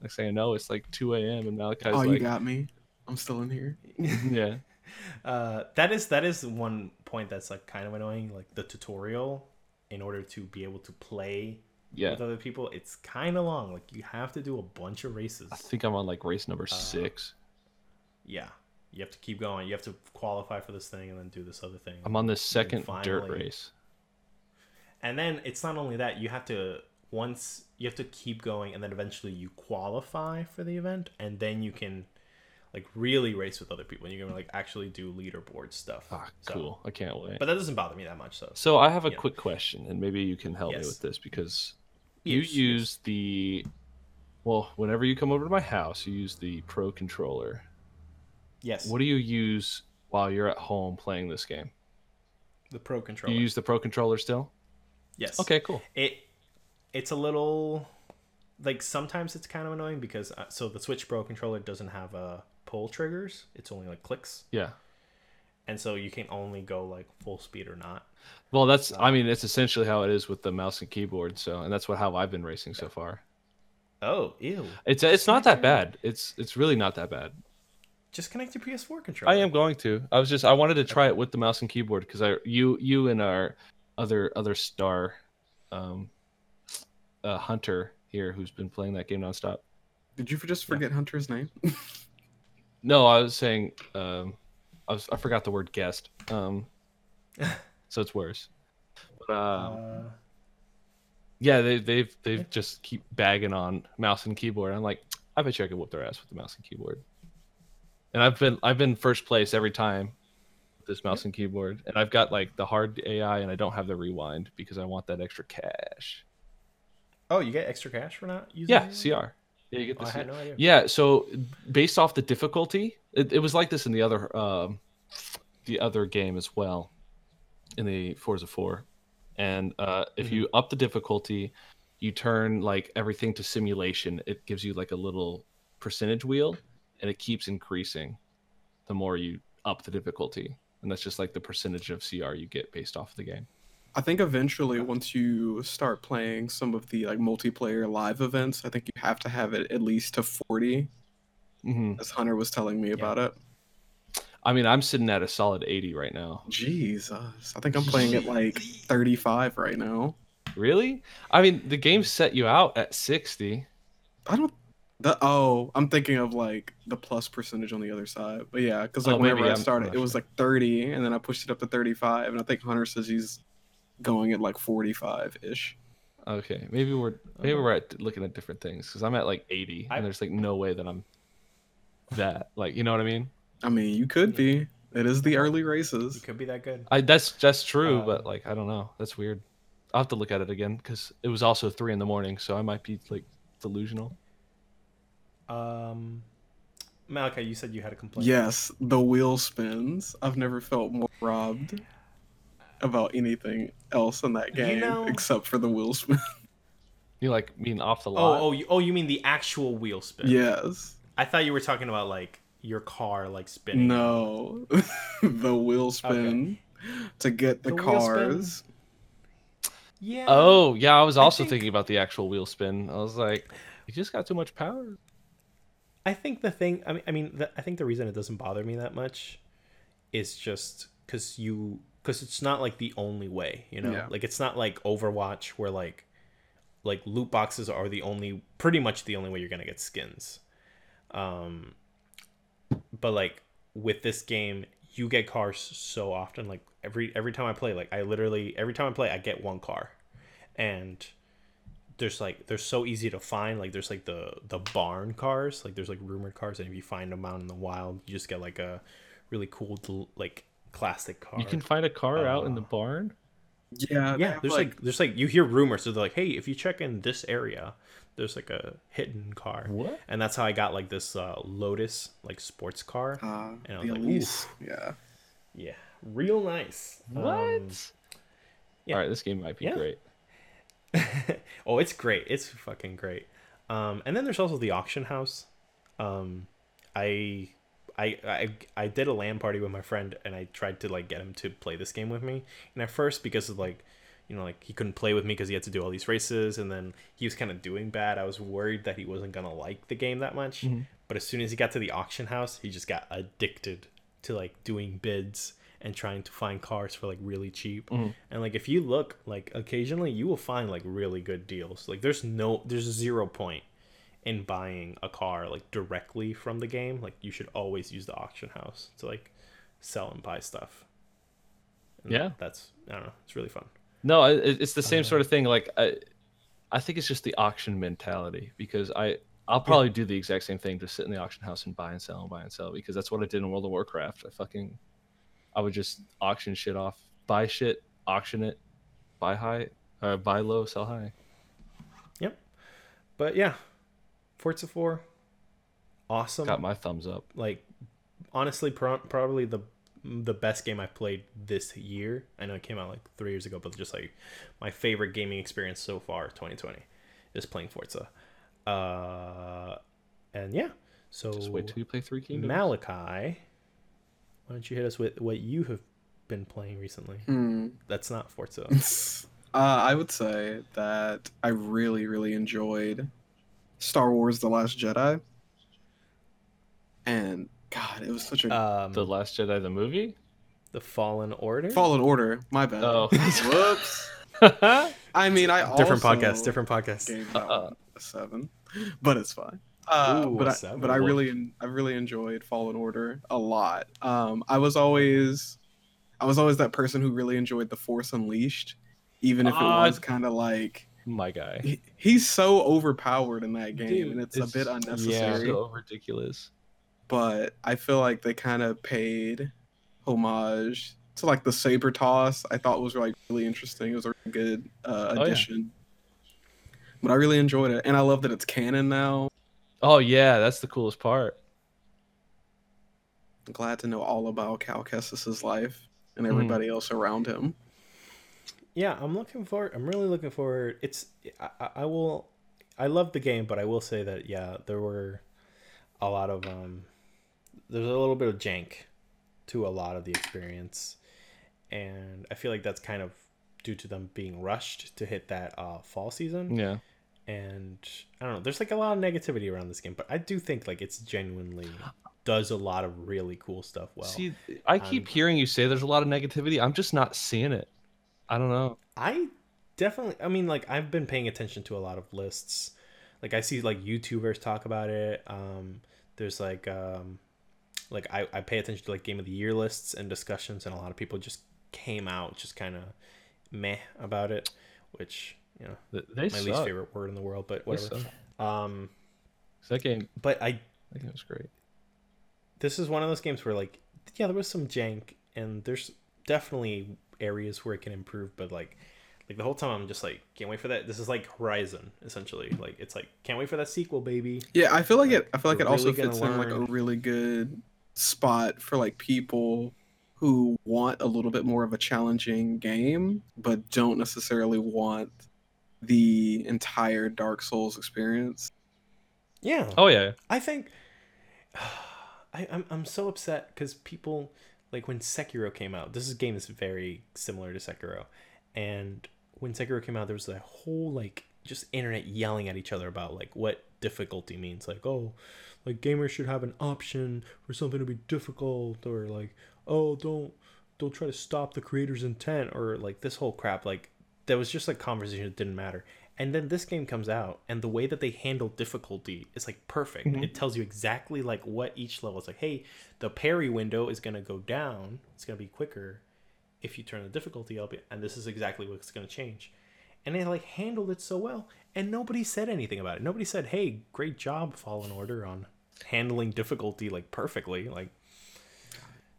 Next thing I know, it's like 2 a.m. and Malachi's Oh, you got me. I'm still in here. yeah, uh that is that is one point that's like kind of annoying like the tutorial in order to be able to play yeah. with other people it's kind of long like you have to do a bunch of races I think I'm on like race number six. yeah you have to keep going you have to qualify for this thing and then do this other thing I'm on And second dirt race. and then it's not only that you have to once you have to keep going and then eventually you qualify for the event and then you can like really race with other people and you can like actually do leaderboard stuff Ah, So- cool. I can't wait. but that doesn't bother me that much so So I have a quick question, and maybe you can help me with this because you Yes, yes. use the well, whenever you come over to my house, you use the Pro controller. yes What do you use while you're at home playing this game? the pro controller you use the Pro controller still? yes Okay, cool. it it's a little like sometimes it's kind of annoying because uh, so the switch pro controller doesn't have uh pull triggers it's only like clicks Yeah. And so you can only go like full speed or not Well, that's I mean, it's essentially how it is with the mouse and keyboard. So, and that's what how I've been racing so far. oh ew It's it's not that bad. It's it's really not that bad. just connect your ps4 controller I am going to. I was just I wanted to try it with the mouse and keyboard because I you you and our other other star, um, uh, Hunter here who's been playing that game nonstop. Did you just forget Hunter's name? No, I was saying um, I was I forgot the word guest. Um, so it's worse. But um, uh, yeah, they they've they've just keep bagging on mouse and keyboard. I'm like, I bet you I could whoop their ass with the mouse and keyboard. And I've been I've been first place every time with this mouse and keyboard, and I've got like the hard AI, and I don't have the rewind because I want that extra cash. oh you get extra cash for not using Yeah, it? CR. Yeah, you get Oh, i had no idea Yeah, so based off the difficulty, it, it was like this in the other um, the other game as well. in the Forza 4, and uh, if Mm-hmm. you up the difficulty, you turn like everything to simulation. It gives you like a little percentage wheel, and it keeps increasing the more you up the difficulty, and that's just like the percentage of CR you get based off of the game. I think eventually, once you start playing some of the like multiplayer live events, I think you have to have it at least to 40, hmm as Hunter was telling me about it. I mean, I'm sitting at a solid 80 right now. Jesus, I think I'm playing at like 35 right now. Really? I mean, the game set you out at 60. I don't. The, oh, I'm thinking of like the plus percentage on the other side. But yeah, because like Oh, whenever I I'm- I'm started, it was like 30, and then I pushed it up to 35, and I think Hunter says he's going at like 45 ish. Okay, maybe we're maybe we're at looking at different things because I'm at like 80, I- and there's like no way that I'm that. Like, you know what I mean? I mean, you could be. It is the early races. You could be that good. I that's that's true, but Um, like I don't know. That's weird. I'll have to look at it again because it was also three in the morning, so I might be like delusional. Um, Malachi, you said you had a complaint. Yes, the wheel spins. I've never felt more robbed about anything else in that You game know- except for the wheel spin. You like mean off the Oh, lot? oh, you, oh, you mean the actual wheel spin? yes. I thought you were talking about like your car like spinning. No. the wheel spin to get the, The cars. Yeah. Oh, yeah. I was I also think- thinking about the actual wheel spin. I was like, you just got too much power. I think the thing. I mean, I mean, the, I think the reason it doesn't bother me that much is just because you, because it's not like the only way. You know, Yeah. like it's not like Overwatch where like, like loot boxes are the only, pretty much the only way you're gonna get skins. Um, but like with this game, you get cars so often. Like every every time I play, like I literally every time I play, I get one car, and there's like they're so easy to find like there's like the the barn cars like there's like rumored cars and if you find them out in the wild you just get like a really cool like classic car You can find a car out in the Uh, barn. Yeah. yeah there's like, there's like you hear rumors so they're like hey if you check in this area there's like a hidden car What? and that's how i got like this uh lotus like sports car uh, And I the was like, Elise. Yeah. yeah real nice What? Um, yeah. All right, this game might be Yeah. great. oh, it's great. It's fucking great. Um, and then there's also the auction house. Um, I, I, I, I did a LAN party with my friend, and I tried to like get him to play this game with me. And at first, because of like, you know, like he couldn't play with me because he had to do all these races, and then he was kind of doing bad. I was worried that he wasn't gonna like the game that much. Mm-hmm. But as soon as he got to the auction house, he just got addicted to like doing bids and trying to find cars for like really cheap. Mm-hmm. And like if you look, like occasionally you will find like really good deals. Like there's no there's zero point in buying a car like directly from the game. Like you should always use the auction house to like sell and buy stuff. And Yeah. That's I don't know, it's really fun. No, it's the same Uh, sort of thing. Like, I, I think it's just the auction mentality because I, I'll probably do the exact same thing, just sit in the auction house and buy and sell and buy and sell because that's what I did in World of Warcraft. I fucking, I would just auction shit off, buy shit, auction it, buy high, uh, buy low, sell high. Yep. But yeah. Forza 4 awesome. Got my thumbs up. like honestly pro- probably the the best game I've played this year. I know it came out like 3 years ago, but just like my favorite gaming experience so far 2020 is playing Forza. Uh and yeah. So Just wait till you play Three Kingdoms. Malachi, why don't you hit us with what you have been playing recently? Hmm. That's not Forza. Uh, I would say that I really, really enjoyed Star Wars: The Last Jedi, and God, it was such a Um, the Last Jedi, the movie. the Fallen Order. Fallen Order. My bad. Oh. Whoops. I mean, I different also podcast. Different podcast. Gave Uh-uh. seven, but it's fine. Uh, Ooh, but a I, seven. but I really I really enjoyed Fallen Order a lot. Um, I was always I was always that person who really enjoyed the Force Unleashed, even if it Ah, was kind of like My guy. he, he's so overpowered in that game, Dude, and it's, a bit yeah, unnecessary. So ridiculous. But I feel like they kind of paid homage to like the saber toss. I thought was like really interesting. It was a really good uh, Oh, yeah. addition. But I really enjoyed it, and I love that it's canon now. Oh yeah, that's the coolest part. glad to know all about Cal Kestis's life and Mhm. everybody else around him. Yeah, I'm looking forward. I'm really looking forward. It's I, I- will. I love the game, but I will say that yeah, there were a lot of um, there's a little bit of jank to a lot of the experience, and I feel like that's kind of due to them being rushed to hit that uh, fall season. Yeah. And I don't know. There's like a lot of negativity around this game, but I do think like it's genuinely does a lot of really cool stuff well. See, I keep I'm- hearing you say there's a lot of negativity. I'm just not seeing it. I don't know. I definitely I mean like I've been paying attention to a lot of lists. Like I see like YouTubers talk about it. Um there's like um like I, I pay attention to like game of the year lists and discussions and a lot of people just came out just kind of meh about it, which, you know, They my suck. least favorite word in the world, but whatever. Um That game, but I that game was great. this is one of those games where like yeah there was some jank and there's definitely areas where it can improve but like like the whole time i'm just like can't wait for that this is like horizon essentially like it's like can't wait for that sequel baby Yeah, I feel like it. I feel like it also really fits in like a really good spot for like people who want a little bit more of a challenging game, but don't necessarily want the entire Dark Souls experience. yeah Oh yeah. i think I, I'm, I'm so upset because people like when sekiro came out this is, game is very similar to sekiro. And when sekiro came out there was a whole like just internet yelling at each other about like what difficulty means. Like oh like gamers should have an option for something to be difficult or like oh don't don't try to stop the creator's intent or like this whole crap. Like that was just like conversation that didn't matter and then this game comes out and the way that they handle difficulty is like perfect. Mm-hmm. It tells you exactly like what each level is. Like hey the parry window is going to go down. It's going to be quicker if you turn the difficulty up and this is exactly what's going to change. And they like handled it so well and nobody said anything about it. Nobody said hey great job fallen order on handling difficulty like perfectly. Like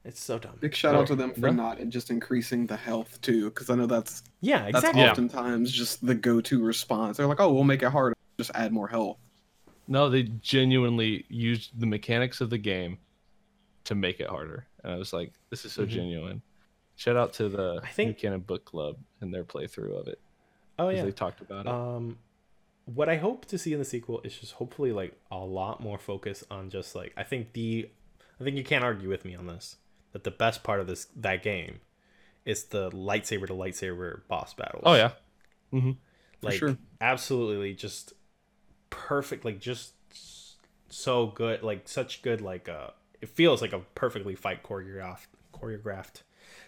it's so dumb Big shout out to them for No. not just increasing the health too, because I know that's yeah that's exactly Yeah. oftentimes just the go-to response. They're like, "Oh, we'll make it harder, just add more health." No, they genuinely used the mechanics of the game to make it harder. And I was like, this is so Mhm. genuine. Shout out to the I think- New Canon Book Club and their playthrough of it. Oh yeah They talked about it. um what i hope to see in the sequel is just hopefully like a lot more focus on just like i think the i think you can't argue with me on this that the best part of this that game is the lightsaber to lightsaber boss battles. Oh, yeah. like sure. absolutely just perfect like just so good like such good like uh it feels like a perfectly fight choreographed choreographed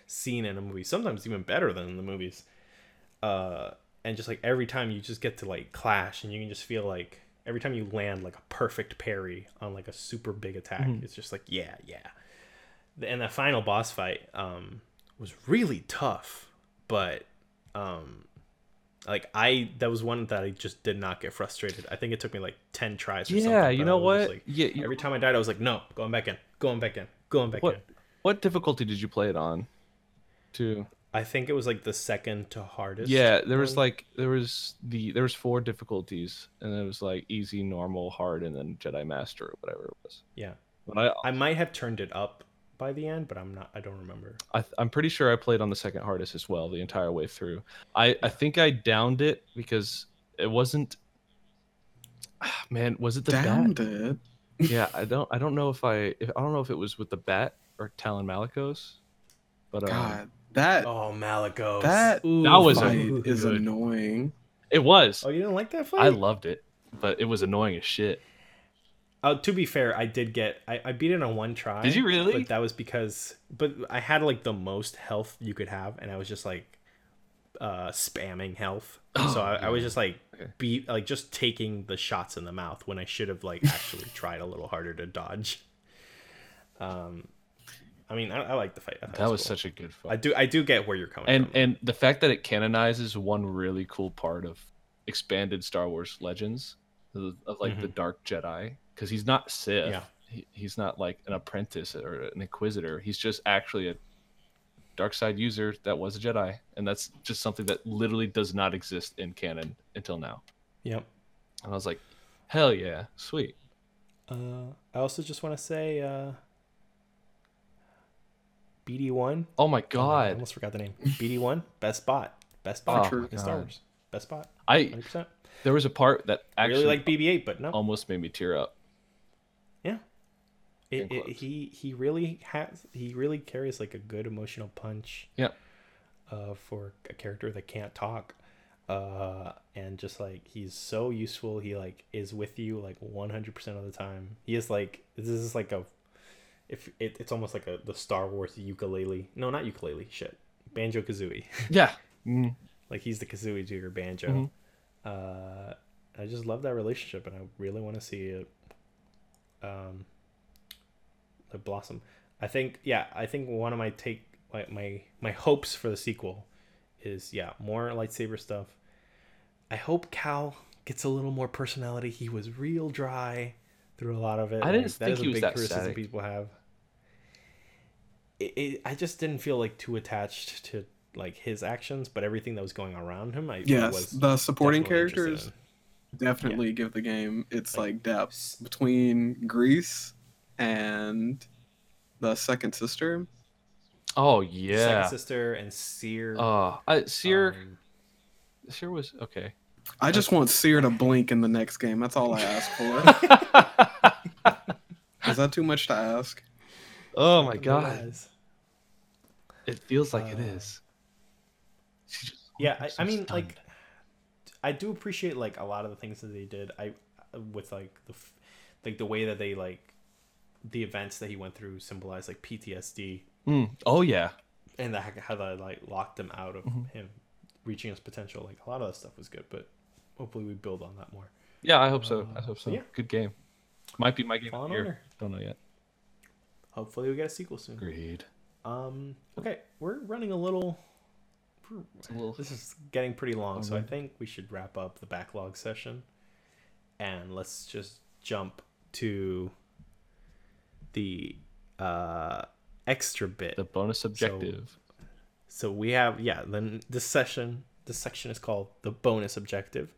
scene in a movie sometimes even better than in the movies. Uh and just like every time you just get to like clash and you can just feel like every time you land like a perfect parry on like a super big attack it's just like yeah yeah and that final boss fight um was really tough but um like I that was one that I just did not get frustrated. I think it took me like ten tries. Or Yeah, you know what? Like, Yeah, you- every time I died, I was like, no, going back in, going back in, going back in. What what difficulty did you play it on? To I think it was like the second to hardest. yeah, there was one. like there was the there was four difficulties, and it was like easy, normal, hard, and then Jedi Master or whatever it was. yeah. But I, I might have turned it up by the end, but I'm not. I don't remember. I th- I'm pretty sure I played on the second hardest as well the entire way through. I I think I downed it because it wasn't. Ah, Man, was it the Downed bat? it. Yeah, I don't I don't know if I if, I don't know if it was with the bat or Taron Malicos, but um, God, that Oh, Malagos. That- That was a- fight is good. annoying. it was. Oh, you didn't like that fight? I loved it, but it was annoying as shit. Uh, to be fair, I did get. I, I beat it on one try. Did you really? But that was because. But I had like the most health you could have, and I was just like, uh, spamming health. Oh, so I, I was just like, Okay. beat like just taking the shots in the mouth when I should have like actually tried a little harder to dodge. Um, I mean, I, I like the fight. That was cool. such a good fight. I do. I do get where you're coming and from. and and the fact that it canonizes one really cool part of expanded Star Wars Legends of, of like the Dark Jedi because he's not Sith. Yeah. He, he's not like an apprentice or an Inquisitor. He's just actually a dark side user that was a Jedi, and that's just something that literally does not exist in canon until now. yep. And I was like, hell yeah, sweet. Uh, I also just want to say, uh, BD one. Oh my god I god, almost forgot the name. BD one, best bot. best spot Oh, in Star Wars. Best spot. I 100%. there was a part that I actually really like BB-8, but no. almost made me tear up. Yeah. It, it, he he really has he really carries like a good emotional punch Yeah. uh, for a character that can't talk uh and just like he's so useful he like is with you like 100% of the time he is like this is like a if it, it's almost like a the star wars ukulele no not ukulele shit banjo kazooie Yeah. Mm. like he's the kazooie to your banjo Mhm. uh i just love that relationship and i really want to see it um like blossom. I think yeah i think one of my take like my my hopes for the sequel is yeah more lightsaber stuff. I hope cal gets a little more personality. He was real dry through a lot of it. I didn't Like, think is he a was big that criticism static. people have. It, it, i just didn't feel like too attached to like his actions but everything that was going around him i Yes, was the supporting definitely characters in. definitely give the game its Like, like depth between Greez and the second sister. Oh yeah, Second yeah. sister and Cere. Uh, Cere um, Cere was okay. I just want Cere to blink in the next game. That's all I ask for. Is that too much to ask? oh my god. It feels like it Uh, is. She just Yeah, I, looks I so mean, like. I do appreciate like a lot of the things that they did. I with like the like the way that they like the events that he went through symbolized like PTSD Mm. Oh yeah. and the, how that like locked him out of Mhm. him reaching his potential. Like a lot of that stuff was good, but hopefully we build on that more. Yeah, I hope so. I Uh, hope so yeah. Good game. Might be my game of Fallen the year. Don't know yet. Hopefully we get a sequel soon. Agreed. Um. Okay, we're running a little. A little This is getting pretty long, so I think we should wrap up the backlog session, and let's just jump to the uh, extra bit. the bonus objective. So we have yeah. Then this session, this section is called the bonus objective.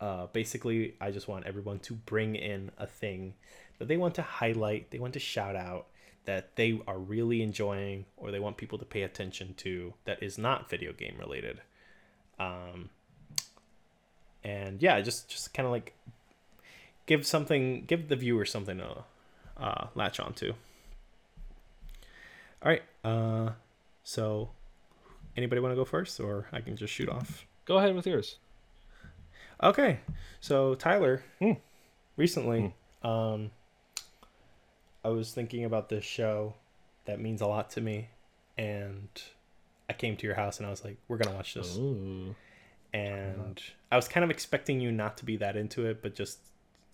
Uh, basically, I just want everyone to bring in a thing that they want to highlight, they want to shout out, that they are really enjoying, or they want people to pay attention to that is not video game related. Um, and yeah, just just kind of like give something, give the viewer something to uh, latch on to. All right. Uh, so anybody want to go first, or I can just shoot off? Go ahead with yours. Okay, so Tyler, Hmm. recently, um, I was thinking about this show that means a lot to me, and I came to your house and I was like, "We're gonna watch this," Ooh. and I was kind of expecting you not to be that into it, but just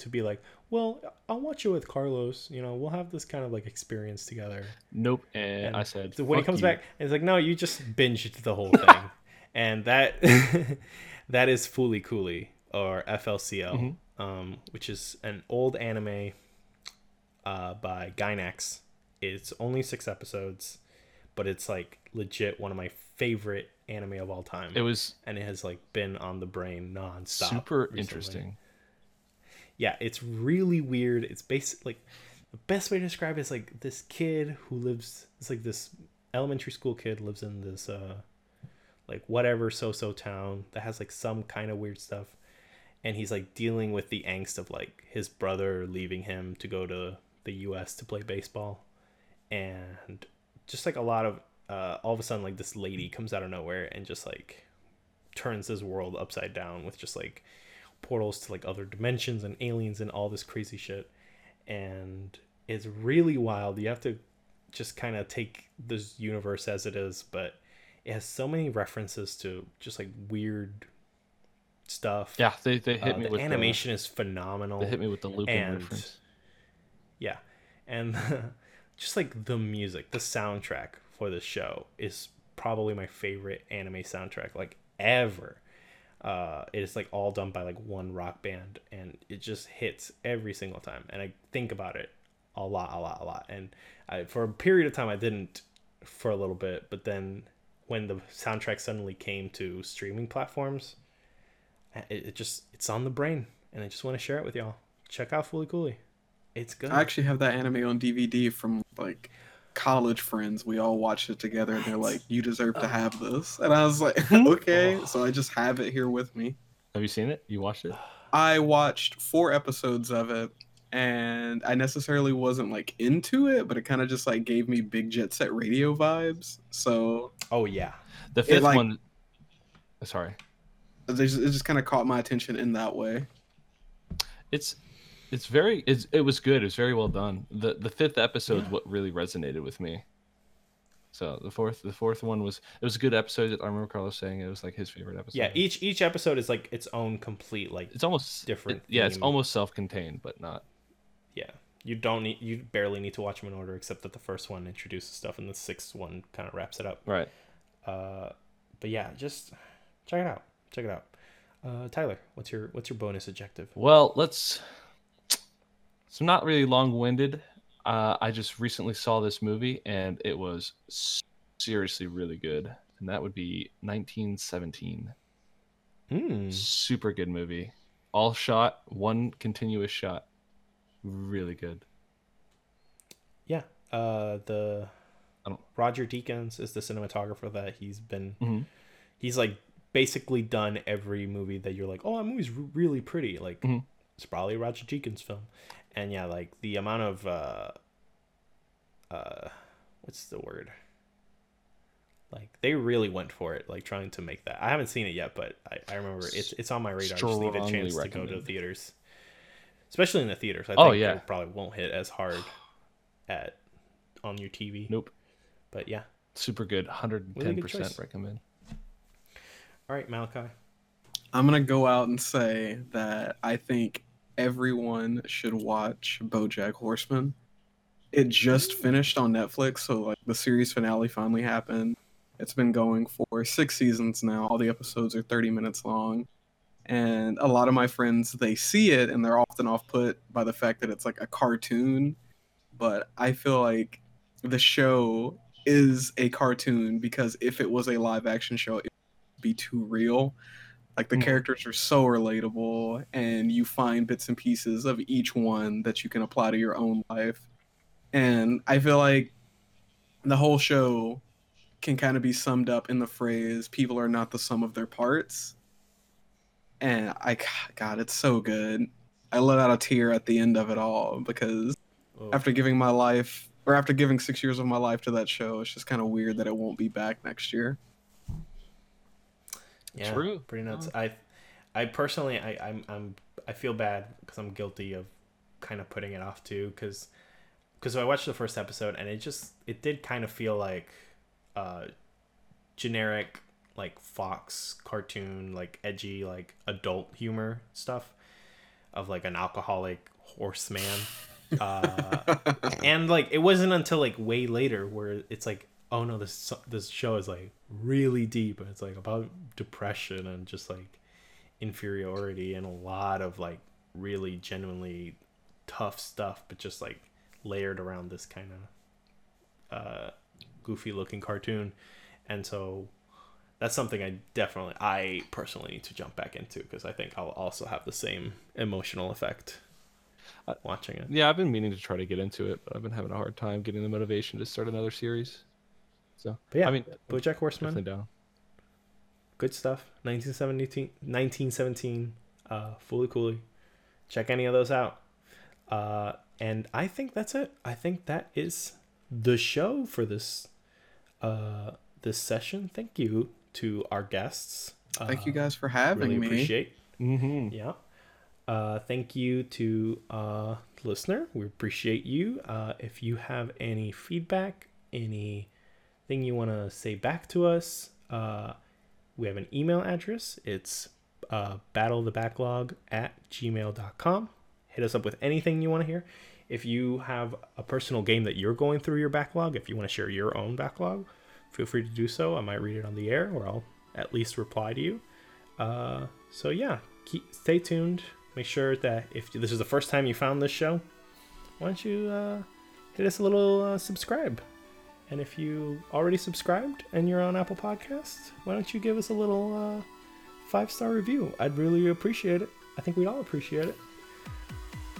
to be like, "Well, I'll watch it with Carlos. You know, we'll have this kind of like experience together." Nope. And, And I said So when he comes you." back, it's like, no, you just binged the whole thing, and that that is Fooly Cooly or FLCL, Mm-hmm. um, which is an old anime uh, by Gainax. It's only six episodes, but it's like legit one of my favorite anime of all time. it was and it has like been on the brain nonstop. super recently. interesting. Yeah, it's really weird. It's basic like the best way to describe it is like this kid who lives it's like this elementary school kid lives in this uh like whatever so so town that has like some kind of weird stuff and he's like dealing with the angst of like his brother leaving him to go to the US to play baseball and just like a lot of uh all of a sudden like this lady comes out of nowhere and just like turns his world upside down with just like portals to like other dimensions and aliens and all this crazy shit. And it's really wild. You have to just kind of take this universe as it is but it has so many references to just like weird stuff. Yeah, they, they hit Uh, me the with animation is phenomenal. They hit me with the Lupin and- reference. yeah. And just like the music the soundtrack for the show is probably my favorite anime soundtrack like ever uh it's like all done by like one rock band and it just hits every single time and i think about it a lot a lot a lot and I, for a period of time i didn't for a little bit but then when the soundtrack suddenly came to streaming platforms it, it just it's on the brain and i just want to share it with y'all. Check out Fooly Cooly it's good. I actually have that anime on DVD from like college friends. We all watched it together, and they're like, "You deserve to oh. have this," and I was like, "Okay." Oh. So I just have it here with me. Have you seen it? You watched it? I watched four episodes of it, and I necessarily wasn't like into it, but it kind of just like gave me big jet set radio vibes. So Oh yeah. The fifth like- one. Sorry, it just, it just kind of caught my attention in that way. it's it's very it's, it was good. It was very well done. the The fifth episode Yeah. what really resonated with me. So the fourth the fourth one was it was a good episode. I remember Carlos saying it was like his favorite episode. Yeah. Each each episode is like its own complete like it's almost different it- yeah, it's almost self contained, but not. yeah. You don't need you barely need to watch them in order, except that the first one introduces stuff and the sixth one kind of wraps it up. Right. Uh, but yeah, just check it out. Check it out. Uh, Tyler, what's your what's your bonus objective? Well, let's. So not really long winded. Uh, I just recently saw this movie and it was seriously really good, and that would be 1917. Hmm. Super good movie. All shot, one continuous shot. Really good. Yeah. Uh, the Roger Deakins is the cinematographer that he's been. Mhm. He's like basically done every movie that you're like, oh, that movie's really pretty. Like Mhm. it's probably a Roger Deakins film, and yeah, like the amount of uh, uh, what's the word? Like they really went for it, like trying to make that. I haven't seen it yet, but I, I remember it's it's on my radar. I just need a Strongly chance to go to recommend. theaters, especially in the theaters. I Oh, think yeah. it probably won't hit as hard at on your TV. Nope. But yeah. Super good. 110% choice. recommend. All right, Malachi. I'm gonna go out and say that I think everyone should watch BoJack Horseman. It just finished on Netflix, so like the series finale finally happened. It's been going for six seasons now. All the episodes are 30 minutes long, and a lot of my friends they see it and they're often off put by the fact that it's like a cartoon. But I feel like the show is a cartoon because if it was a live action show, it would be too real. Like the Mhm. characters are so relatable, and you find bits and pieces of each one that you can apply to your own life. And I feel like the whole show can kind of be summed up in the phrase "people are not the sum of their parts." And I, God, it's so good. I let out a tear at the end of it all because Oh, after giving my life, or after giving six years of my life to that show, it's just kind of weird that it won't be back next year. Yeah, True. Pretty nuts. I, I personally, I, I'm, I'm, I feel bad because I'm guilty of kind of putting it off too, because, because I watched the first episode and it just, it did kind of feel like, uh, generic like Fox cartoon, like edgy, like adult humor stuff, of like an alcoholic horseman. Uh, and like it wasn't until like way later where it's like oh no this this show is like really deep and it's like about depression and just like inferiority and a lot of like really genuinely tough stuff but just like layered around this kind of uh goofy looking cartoon and so that's something I definitely I personally need to jump back into because I think I'll also have the same emotional effect watching it. Yeah, I've been meaning to try to get into it, but I've been having a hard time getting the motivation to start another series. So, But yeah, I mean, BoJack Horseman. down. good stuff 1917 1917 uh Fooly Cooly check any of those out uh and i think that's it i think that is the show for this uh this session thank you to our guests Thank you Uh, guys for having really me. appreciate Mm-hmm. yeah uh, thank you to uh, listener. We appreciate you. Uh, if you have any feedback, anything you want to say back to us, uh, we have an email address. It's uh, battlethebacklog at gmail.com. Hit us up with anything you want to hear. If you have a personal game that you're going through your backlog, if you want to share your own backlog, feel free to do so. I might read it on the air or I'll at least reply to you. Uh, so yeah, keep stay tuned. Make sure that if this is the first time you found this show, why don't you uh, hit us a little uh, subscribe? And if you already subscribed and you're on Apple Podcasts, why don't you give us a little uh, five star review? I'd really appreciate it. I think we'd all appreciate it.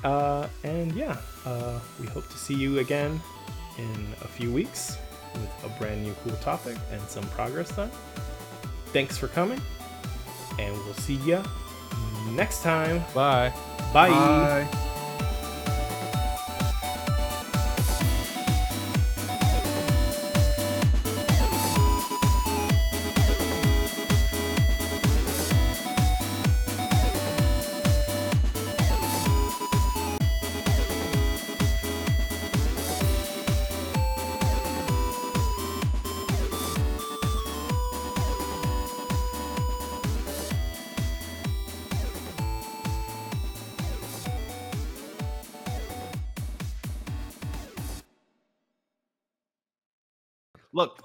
Uh, and yeah, uh, we hope to see you again in a few weeks with a brand new cool topic and some progress done. Thanks for coming, and we'll see ya next time. Bye. Bye. Bye.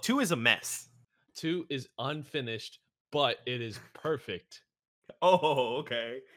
Two is a mess. Two is unfinished, but it is perfect. oh, okay.